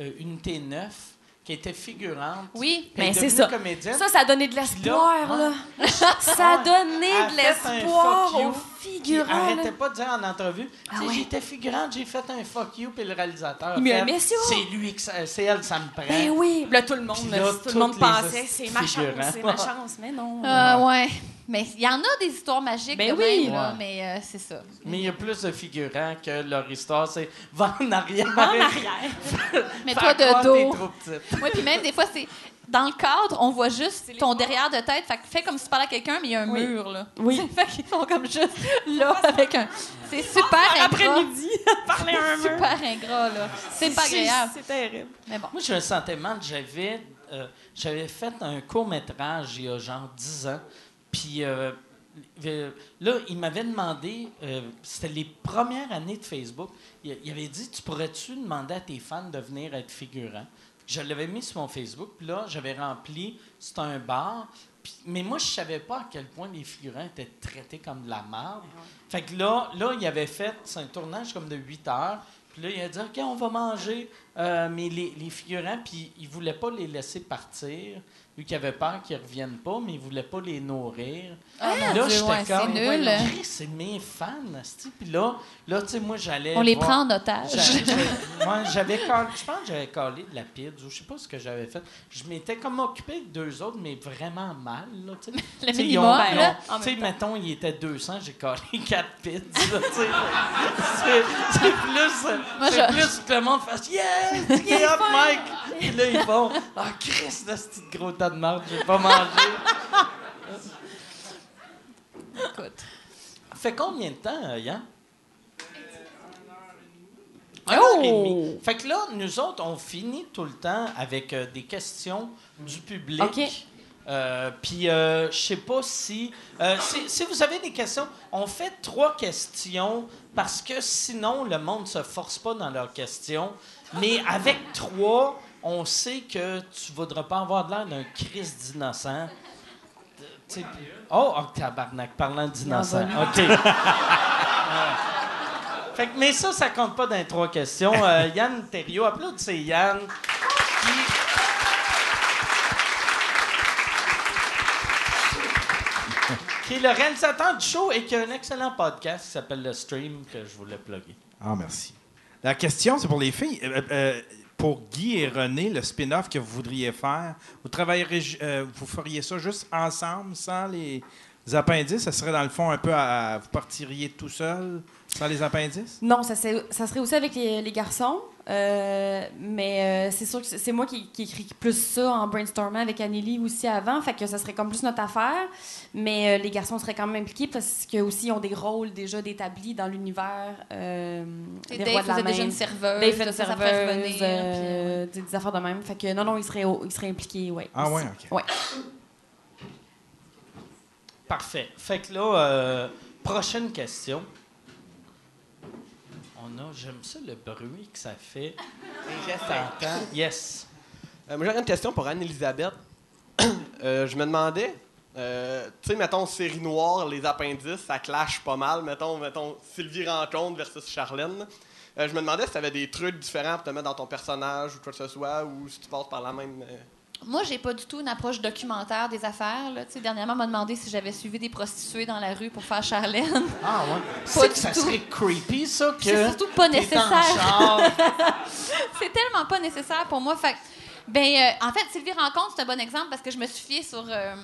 euh, Unité 9 qui était figurante. Oui, mais c'est ça. comédienne. Ça, ça a donné de l'espoir, Là, là. Ça a donné Elle de l'espoir aux figurants, arrêtait pas de dire en entrevue, Ah ouais. j'étais figurante, j'ai fait un fuck you, puis le réalisateur. met ça. C'est lui, c'est elle, ça me prend. Ben oui, là, tout le monde, là, tout le monde pensait, c'est ma chance, c'est ma chance, mais non. Euh, ouais. Mais il y en a des histoires magiques Ben de oui. même, là, Ouais. mais euh, c'est ça. Mais il y a plus de figurants que leur histoire, c'est va en arrière. En arrière. Mais toi de dos. trop petite. Oui, puis même des fois, c'est. Dans le cadre, on voit juste ton derrière de tête. Fait comme si tu parlais à quelqu'un, mais il y a un Oui. mur, là. Oui. fait qu'ils sont comme juste là avec un. C'est super ingrat. Après-midi, parler à un mur. Super ingrat, là. C'est pas agréable. C'est terrible. Mais bon. Moi, j'ai un sentiment que j'avais, euh, j'avais fait un court-métrage il y a genre 10 ans. Puis euh, euh, là, il m'avait demandé, euh, c'était les premières années de Facebook, il, avait dit Tu pourrais-tu demander à tes fans de venir être figurants? Je l'avais mis sur mon Facebook, puis là, j'avais rempli c'était un bar. Mais moi, je savais pas à quel point les figurants étaient traités comme de la merde. Fait que là, là, il avait fait, c'est un tournage comme de 8 heures. Puis là, il a dit, OK, on va manger. Euh, mais les, les figurants, puis il voulait pas les laisser partir. Lui qui avait peur qu'ils reviennent pas, mais il voulait pas les nourrir. Ah, là, j'étais ouais, c'est comme, nul. C'est mes fans. Puis là, là tu sais, moi, j'allais. On les voir- prend en otage. Moi, j'avais je pense que j'avais collé de la pizza ou je sais pas ce que j'avais fait. Je m'étais comme occupé de deux autres, mais vraiment mal, là, tu sais. Le Tu sais, ils minimum, ont- Tu sais, mettons, il était 200, j'ai collé 4 pizzas, là, tu sais. C'est- C'est plus, Moi, c'est je- plus que le monde fasse « Yeah! Tu es hot, Mike! » Et là, ils font « Ah, Christ, de ce petit gros tas de marde, je vais pas manger. Écoute. » Fait combien de temps, euh, Yann? Un heure et Oh! Fait que là, nous autres, on finit tout le temps avec euh, des questions du public. OK. Euh, Puis, euh, je sais pas si, si. Si vous avez des questions, on fait trois questions parce que sinon, le monde se force pas dans leurs questions. Mais avec trois, on sait que tu voudras pas avoir de l'air d'un Christ d'innocent. De- tu sais, Oh, oh, tabarnak, parlant d'innocent. OK. Euh, fait que, mais ça, ça compte pas dans les trois questions. Euh, Yann Thériault, applaudissez Yann. Qui- qui est le réalisateur du show et qui a un excellent podcast qui s'appelle Le Stream que je voulais plugger. Ah, merci. La question, c'est pour les filles. Euh, euh, pour Guy et René, le spin-off que vous voudriez faire, vous travaillerez, euh, vous feriez ça juste ensemble, sans les appendices? Ça serait dans le fond un peu à. Vous partiriez tout seul, sans les appendices? Non, ça, ça serait aussi avec les garçons. Euh, mais euh, c'est sûr que c'est moi qui, qui écris plus ça en brainstormant avec Anneli aussi avant. Fait que ça serait comme plus notre affaire. Mais euh, les garçons seraient quand même impliqués parce qu'ils aussi ont des rôles déjà d'établis dans l'univers euh, Et des Dave rois de la faisait déjà une serveuse. Dave une serveuse, revenir, des, des affaires de même. Fait que non, non, ils seraient, ils seraient impliqués, ouais. Ah, aussi. ouais, OK. Ouais. Parfait. Fait que là, euh, prochaine question. A, j'aime ça le bruit que ça fait. Yes. Euh, moi, j'aurais une question pour Anne-Elisabeth. Euh, je me demandais, euh, tu sais, mettons, série noire, les appendices, ça clash pas mal. Mettons, mettons Sylvie Rencontre versus Charlène. Euh, je me demandais si tu avais des trucs différents pour te mettre dans ton personnage ou quoi que ce soit, ou si tu passes par la même. Moi, j'ai pas du tout une approche documentaire des affaires. Là. Tu sais, Dernièrement, on m'a demandé si j'avais suivi des prostituées dans la rue pour faire Charlène. Ah ouais. Pas C'est ça tout. serait creepy, ça, que. C'est surtout pas nécessaire. C'est tellement pas nécessaire pour moi. Fait ben, euh, en fait, Sylvie Rencontre, c'est un bon exemple parce que je me suis fiée sur euh,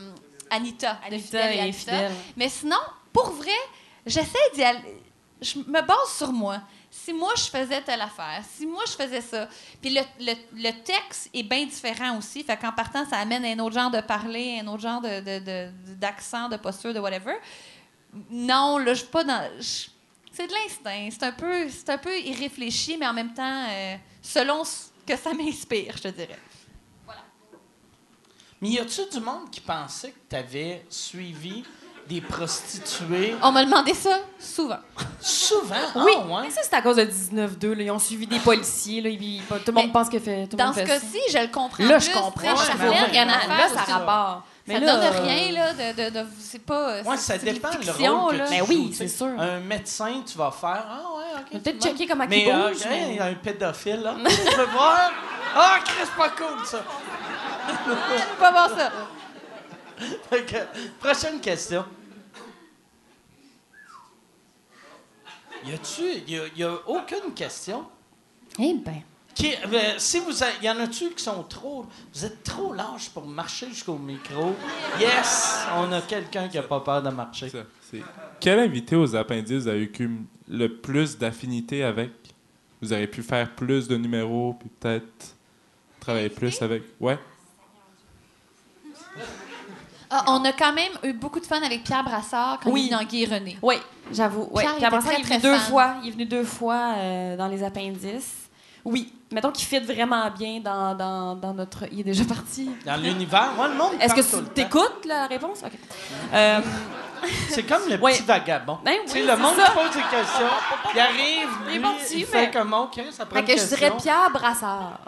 Anita, de Anita Fidèle et et Anita. Fidèle. Mais sinon, pour vrai, j'essaie d'y aller. Je me base sur moi. Si moi, je faisais telle affaire, si moi, je faisais ça. Puis le, le- le texte est bien différent aussi. Fait qu'en partant, ça amène un autre genre de parler, un autre genre de, de- de- d'accent, de posture, de whatever. Non, là, je suis pas dans. c'est de l'instinct. C'est un, peu, un peu irréfléchi, mais en même temps, euh, selon ce que ça m'inspire, je te dirais. Mais y a-tu du monde qui pensait que t'avais suivi des prostituées On m'a demandé ça souvent. souvent? Oui, Ah, ouais? mais ça, c'est à cause de 19-2. là. Ils ont suivi des policiers. Là. Ils- tout le monde Mais pense que fait. Tout le Dans monde ce fait ça. cas-ci, je le comprends. Là, plus. je comprends. Tu sais, Ouais, mais il y en a affaire Là, ça rapporte. Ça là, donne rien, là, de... de, de- c'est pas... Ouais, ça dépend le rôle que tu Ben oui, tu c'est sûr. Un médecin, tu vas faire. Ah ouais, ok. Tu peut-être checker comment Mais il bouge. hey, mais- un pédophile, là. Je veux voir? Ah, Chris, pas cool, ça. Je peux pas voir ça. Prochaine question. Y a-tu. Y a, y a aucune question? Eh ben. Qui, euh, si vous a- y en a-tu qui sont trop. Vous êtes trop large pour marcher jusqu'au micro? Yes! On a quelqu'un qui a pas peur de marcher. Ça, Quel invité aux appendices avez eu le plus d'affinité avec? Vous auriez pu faire plus de numéros, puis peut-être travailler plus avec. Ouais. Ah, on a quand même eu beaucoup de fun avec Pierre Brassard quand Oui. il est dans Guy et René. Oui, j'avoue. Ouais. Pierre était ça, très, il est très deux fois. Il est venu deux fois euh, dans les appendices. Oui. Mettons qu'il fit vraiment bien dans, dans, dans notre. Il est déjà parti. Dans l'univers, moi, le monde. Est-ce que tu temps. t'écoutes la réponse? OK. Euh, C'est comme le Ouais. petit vagabond. Ben oui, le monde ça. pose des questions, il arrive, Il est lui, parti, il fait mais- comme OK, ça prend fait une que je question. dirais Pierre Brassard.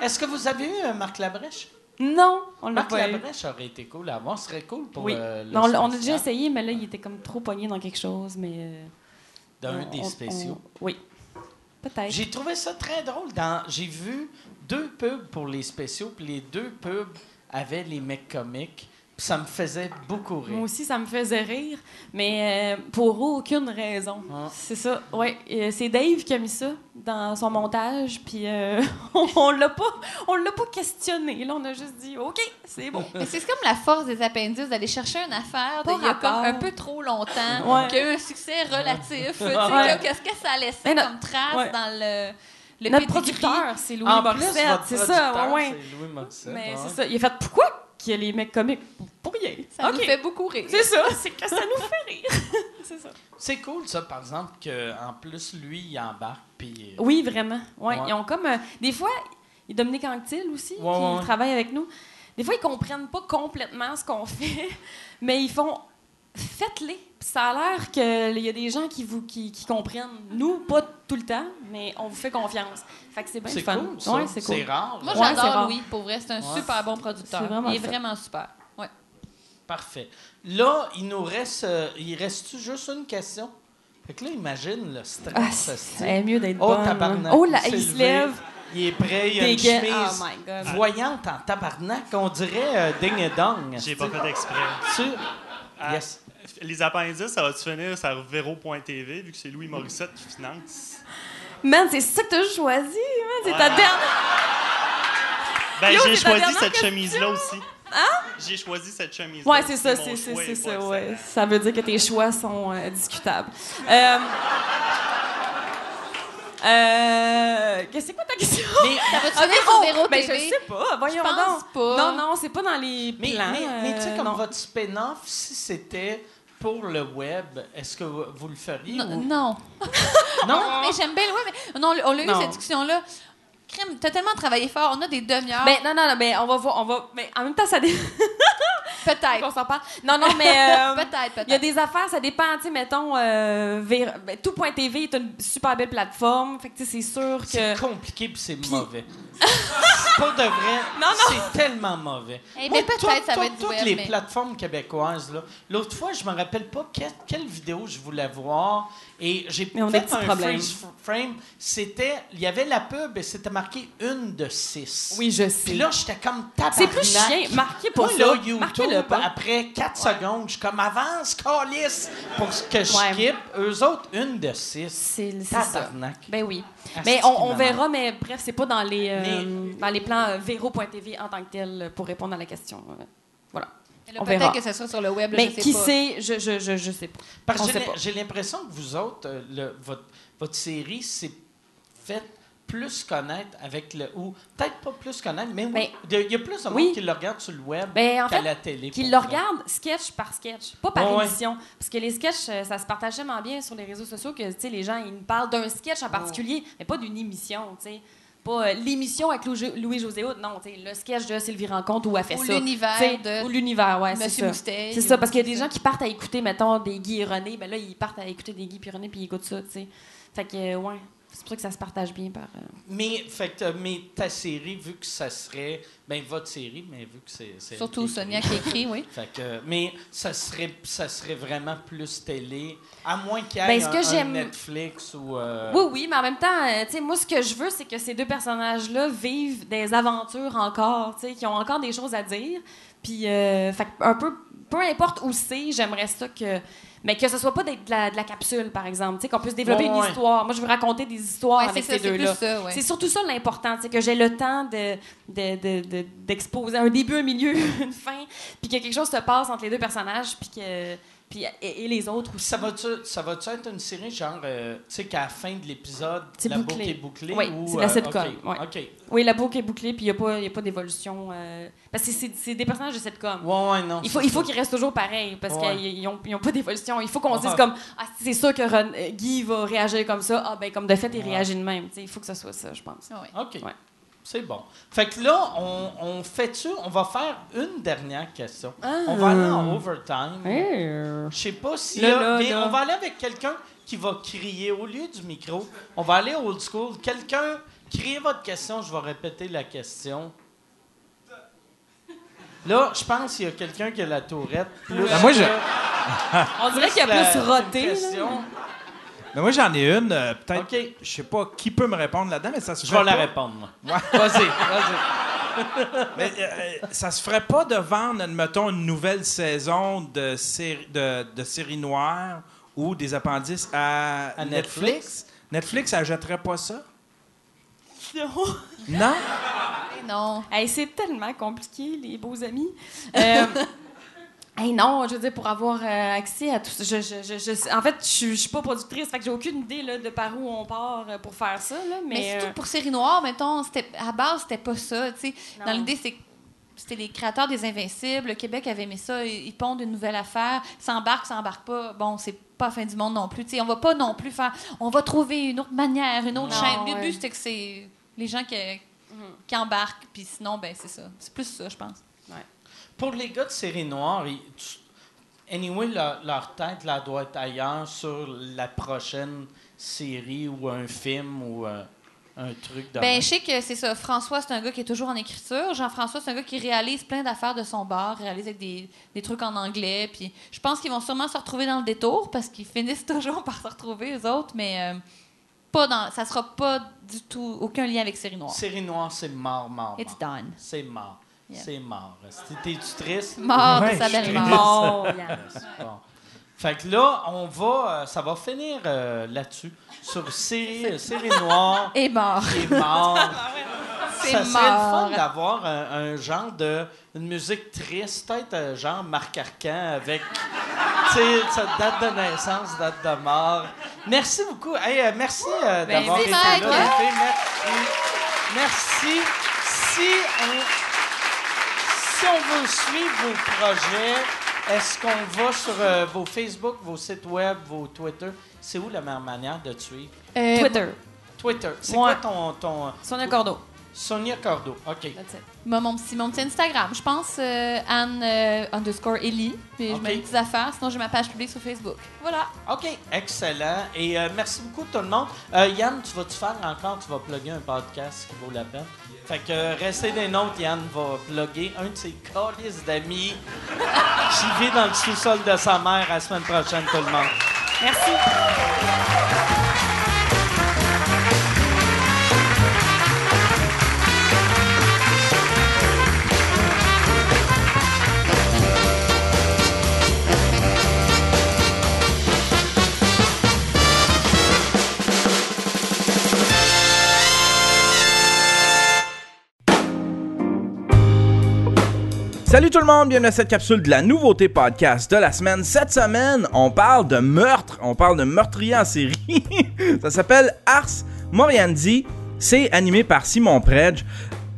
Est-ce que vous avez eu euh, Marc Labrèche? Non, on l'a pas eu. Labrèche aurait été cool à voir. Ce serait cool pour Oui. euh, le Non, on a déjà essayé, mais là, il était comme trop pogné dans quelque chose. Mais. euh, d'un on- des on- spéciaux. on- oui. Peut-être. J'ai trouvé ça très drôle. Dans... J'ai vu deux pubs pour les spéciaux, puis les deux pubs avaient les mecs comiques. Ça me faisait beaucoup Moi rire. aussi, ça me faisait rire, mais euh, pour aucune raison. Ah. C'est ça. Ouais, euh, c'est Dave qui a mis ça dans son montage, puis euh, on l'a pas, on l'a pas questionné. Là, on a juste dit, ok, c'est bon. Mais c'est comme la force des appendices d'aller chercher une affaire Pas d'il y a comme rapport. un peu trop longtemps, Ouais. qui a eu un succès relatif. Ouais. Qu'est-ce que ça a laissé Mais comme trace ouais. dans le, le Notre producteur, c'est Louis En plus, Morissette, c'est ça, ouais, Louis Morissette, Mais ouais. c'est ça. Il a fait pourquoi? Qu'il y a les mecs comiques Pour rien. Ça nous fait beaucoup rire. C'est ça, c'est que ça nous fait rire. c'est ça. C'est cool, ça, par exemple, qu'en plus, lui, il embarque, puis... euh, Oui, vraiment. Ouais, Ouais. Ils ont comme. euh, des fois, et Dominique Anctil aussi, Ouais, qui travaille avec nous, des fois, ils comprennent pas complètement ce qu'on fait, mais ils font. Faites-les. Ça a l'air qu'il y a des gens qui vous qui, qui comprennent. Nous, pas tout le temps, mais on vous fait confiance. Fait que c'est bien C'est fun. cool, ça. Ouais, c'est cool. rare. Moi, j'adore. Louis, pour vrai. C'est un Ouais. super bon producteur. Vraiment Il est vraiment super. Ouais. Parfait. Là, il nous reste... euh, il reste-tu juste une question? Fait que là, imagine le stress. Ah, c'est mieux d'être Oh, bonne. tabarnak. Oh, là, il se lève. Il est prêt, il a une chemise Oh my God. voyante en tabarnak. On dirait euh, ding et dong. J'ai pas fait exprès. Tu... Ah, Yes. Les appendices, ça va-tu finir sur Véro.tv, vu que c'est Louis Morissette qui finance? Man, c'est ça que t'as choisi, man. C'est ta dernière. Ben, j'ai choisi cette chemise-là aussi. Hein? J'ai choisi cette chemise-là. Ouais, c'est ça, c'est choix c'est est ça, ouais. Ça veut dire que tes choix sont euh, discutables. Euh, euh, c'est quoi ta question? Mais, Ça va-tu Ah, finir oh, sur Véro ben, TV? je sais pas, voyons Je pense donc. pas. Non, non, c'est pas dans les mais, plans. mais, mais tu sais, euh, comme non. votre spin-off, si c'était pour le web, est-ce que vous, le feriez? Non. ou- non. Non? mais j'aime bien, ouais, mais non, on l'a eu Non. cette discussion-là. Crème, t'as tellement travaillé fort, on a des demi-heures. Ben, non, non, non, ben, on va voir, on va, mais en même temps, ça dépend peut-être. qu'on s'en parle? Non, non, mais, euh, Peut-être, peut-être. Il y a des affaires, ça dépend, tu sais, mettons, euh, ben, tout.tv est une super belle plateforme, fait que, tu sais, c'est sûr que... C'est compliqué puis c'est mauvais. pas de vrai. Non, non. C'est tellement mauvais. Eh, Moi, mais peut-être tout- ça va être du Toutes web, les mais- plateformes québécoises, là. L'autre fois, je me rappelle pas quelle, quelle vidéo je voulais voir. Et j'ai fait un problèmes. freeze frame. C'était... Il y avait la pub et c'était marqué une de six. Oui, je sais. Puis là, j'étais comme tabarnak. c'est plus chien, marquez pas Moi, ça. là, YouTube, pas. après 4 secondes, je suis comme avance, calice, pour que je Ouais. skip. Eux autres, une de six. C'est c'est ça. Tabarnak. Ben oui. Mais on, verra, mais bref, c'est pas dans les, euh, Mais- dans les plans euh, véro.tv en tant que tel euh, pour répondre à la question. Euh, Voilà. Peut-être que ce sera sur le web, là, Mais je sais qui pas. sait, je, je, je, je sais pas. Parce que j'ai l'impression que vous autres, euh, le- votre, votre série s'est faite plus connaître avec le. Ou peut-être pas plus connaître, mais oui, il y a plus de monde oui. qui le regarde sur le web Ben, en qu'à la télé. Pour le vrai. regardent sketch par sketch, pas par Ouais, ouais. émission. Parce que les sketchs, euh, ça se partage tellement bien sur les réseaux sociaux que tu sais, les gens ils nous parlent d'un sketch en particulier, mais pas d'une émission. tu sais. Pas euh, l'émission avec Louis- Louis-José Hood, non, le sketch de Sylvie Rencontre où elle fait Ou ça. l'univers de Ou l'univers, ouais, c'est ça. C'est ça, parce qu'il y a des gens qui partent à écouter, mettons, des Guy et René, ben là, ils partent à écouter des Guy et René, puis ils écoutent ça, tu sais. Fait que, ouais, c'est pour ça que ça se partage bien par... euh, Mais, fait que, mais ta série, vu que ça serait. Ben, votre série, mais vu que c'est. Surtout. Sonia qui écrit, oui. Fait que, mais ça serait, ça serait vraiment plus télé, à moins qu'il y ait Ben, un, Netflix ou. euh, Oui, oui, mais en même temps, euh, tu sais, moi, ce que je veux, c'est que ces deux personnages-là vivent des aventures encore, tu sais, qui ont encore des choses à dire. Puis, euh, fait un peu, peu importe où c'est, j'aimerais ça que. Mais que ce soit pas de la, de la capsule, par exemple, qu'on puisse développer une ouais. histoire. Moi, je veux raconter des histoires Ouais, avec ça, ces deux-là. ouais. C'est surtout ça l'important, c'est que j'ai le temps de, de- de- de- d'exposer un début, un milieu, une fin, puis que quelque chose se passe entre les deux personnages, puis que. Puis, et, et les autres aussi. ça va-tu, ça va-tu être une série genre, euh, tu sais, qu'à la fin de l'épisode, C'est la boucle est bouclée? Oui, ou, c'est la euh, sitcom, OK, ouais. OK. Oui, la boucle est bouclée, puis il n'y a pas, y a pas d'évolution. euh, Parce que c'est- c'est des personnages de sitcom. Ouais, ouais, non. Il faut, il faut qu'ils restent toujours pareils, parce Ouais. qu'ils n'ont pas d'évolution. Il faut qu'on se dise Ouais. comme Ah, c'est sûr que Ron- euh, Guy va réagir comme ça. Ah, ben, comme de fait, il Ouais. réagit de même. Tu sais, Il faut que ce soit ça, je pense. Ouais. OK. C'est bon. Fait que là, on, on fait-tu, on va faire une dernière question. Ah. On va aller en overtime. Euh, Je sais pas si. Là, là- là, mais là. on va aller avec quelqu'un qui va crier au lieu du micro. On va aller old school. Quelqu'un, criez votre question, je vais répéter la question. Là, je pense qu'il y a quelqu'un qui a la tourette. Plus Ben, moi, je- On dirait qu'il y a plus roté. Mais moi, j'en ai une. euh, Peut-être. OK. Je sais pas qui peut me répondre là-dedans, mais ça se Je ferait vais la pas- répondre, moi. Vas-y, vas-y. Mais, euh, ça se ferait pas de vendre, admettons, une nouvelle saison de série, de, de série noire ou des appendices à, À Netflix? Netflix? Netflix, elle jetterait pas ça? Non. Non? Eh Non. Hey, c'est tellement compliqué, les beaux amis. Euh, hey, non, je veux dire, pour avoir euh, accès à tout ça. Je, je, je, je- en fait, je suis- pas productrice, fait que j'ai aucune idée là, de par où on part euh, pour faire ça. Là, mais Mais, euh, surtout pour série noire, mettons, à base, c'était pas ça. tu sais. Dans l'idée, c'est c'était les créateurs des Invincibles. Le Québec avait aimé ça. Ils, ils pondent une nouvelle affaire. S'embarquent, s'embarquent pas. Bon, c'est pas la fin du monde non plus. Tu sais, on va pas non plus faire. On va trouver une autre manière, une autre Non, chaîne. Le ouais. but, c'était que c'est les gens qui, qui embarquent. Puis sinon, ben c'est ça. C'est plus ça, je pense. Pour les gars de série noire, ils- tu- anyway, leur, leur tête là, doit être ailleurs sur la prochaine série ou un film ou euh, un truc de Ben, je sais que c'est ça. François, c'est un gars qui est toujours en écriture. Jean-François, c'est un gars qui réalise plein d'affaires de son bar, réalise avec des, des trucs en anglais. Puis je pense qu'ils vont sûrement se retrouver dans le détour parce qu'ils finissent toujours par se retrouver, eux autres, mais euh, pas dans, ça sera pas du tout, aucun lien avec Série Noire. Série noire, c'est mort, mort, It's mort. done. C'est mort. Yeah. C'est mort. T'es-tu triste? Mort Ouais, je suis Mort. Bon. Fait que là, on va, euh, ça va finir euh, là-dessus, sur série, série noire Et mort. est mort. C'est ça serait le fun mort. d'avoir un, un genre de une musique triste, peut-être euh, genre Marc Arcan avec tu sais, sa date de naissance, date de mort. Merci beaucoup. Hey, euh, merci euh, d'avoir été là. Merci. Merci. Si on, si on veut suivre vos projets, est-ce qu'on va sur euh, vos Facebook, vos sites web, vos Twitter? C'est où la meilleure manière de te suivre? Euh, Twitter. Twitter. C'est Ouais. quoi ton, ton... Sonia Cordeau. Sonia Cordo. OK. That's it. Moi, mon petit, mon petit Instagram, je pense euh, Anne euh, underscore Ellie. Puis Ok. je mets des petites affaires. Sinon, j'ai ma page publique sur Facebook. Voilà. OK, excellent. Et euh, merci beaucoup tout le monde. Euh, Yann, tu vas-tu faire encore, tu vas plugger un podcast qui vaut la peine? Fait que euh, restez des notes, Yann va plugger un de ses colis d'amis qui vit dans le sous-sol de sa mère la semaine prochaine, tout le monde. Merci. Salut tout le monde, bienvenue à cette capsule de la nouveauté podcast de la semaine. Cette semaine, on parle de meurtre, on parle de meurtrier en série. Ça s'appelle Ars Moriandi. C'est animé par Simon Predge.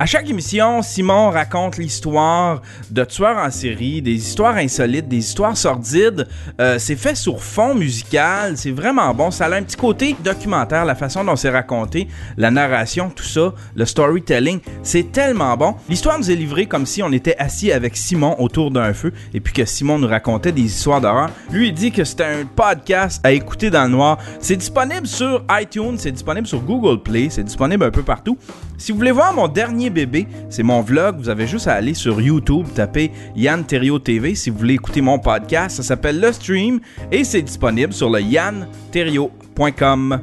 À chaque émission, Simon raconte l'histoire de tueurs en série, des histoires insolites, des histoires sordides. Euh, c'est fait sur fond musical, c'est vraiment bon. Ça a un petit côté documentaire, la façon dont c'est raconté, la narration, tout ça, le storytelling, c'est tellement bon. L'histoire nous est livrée comme si on était assis avec Simon autour d'un feu et puis que Simon nous racontait des histoires d'horreur. Lui, il dit que c'était un podcast à écouter dans le noir. C'est disponible sur iTunes, c'est disponible sur Google Play, c'est disponible un peu partout. Si vous voulez voir mon dernier bébé, c'est mon vlog. Vous avez juste à aller sur YouTube, taper Yann Terrio TV si vous voulez écouter mon podcast. Ça s'appelle Le Stream et c'est disponible sur le yanterrio.com.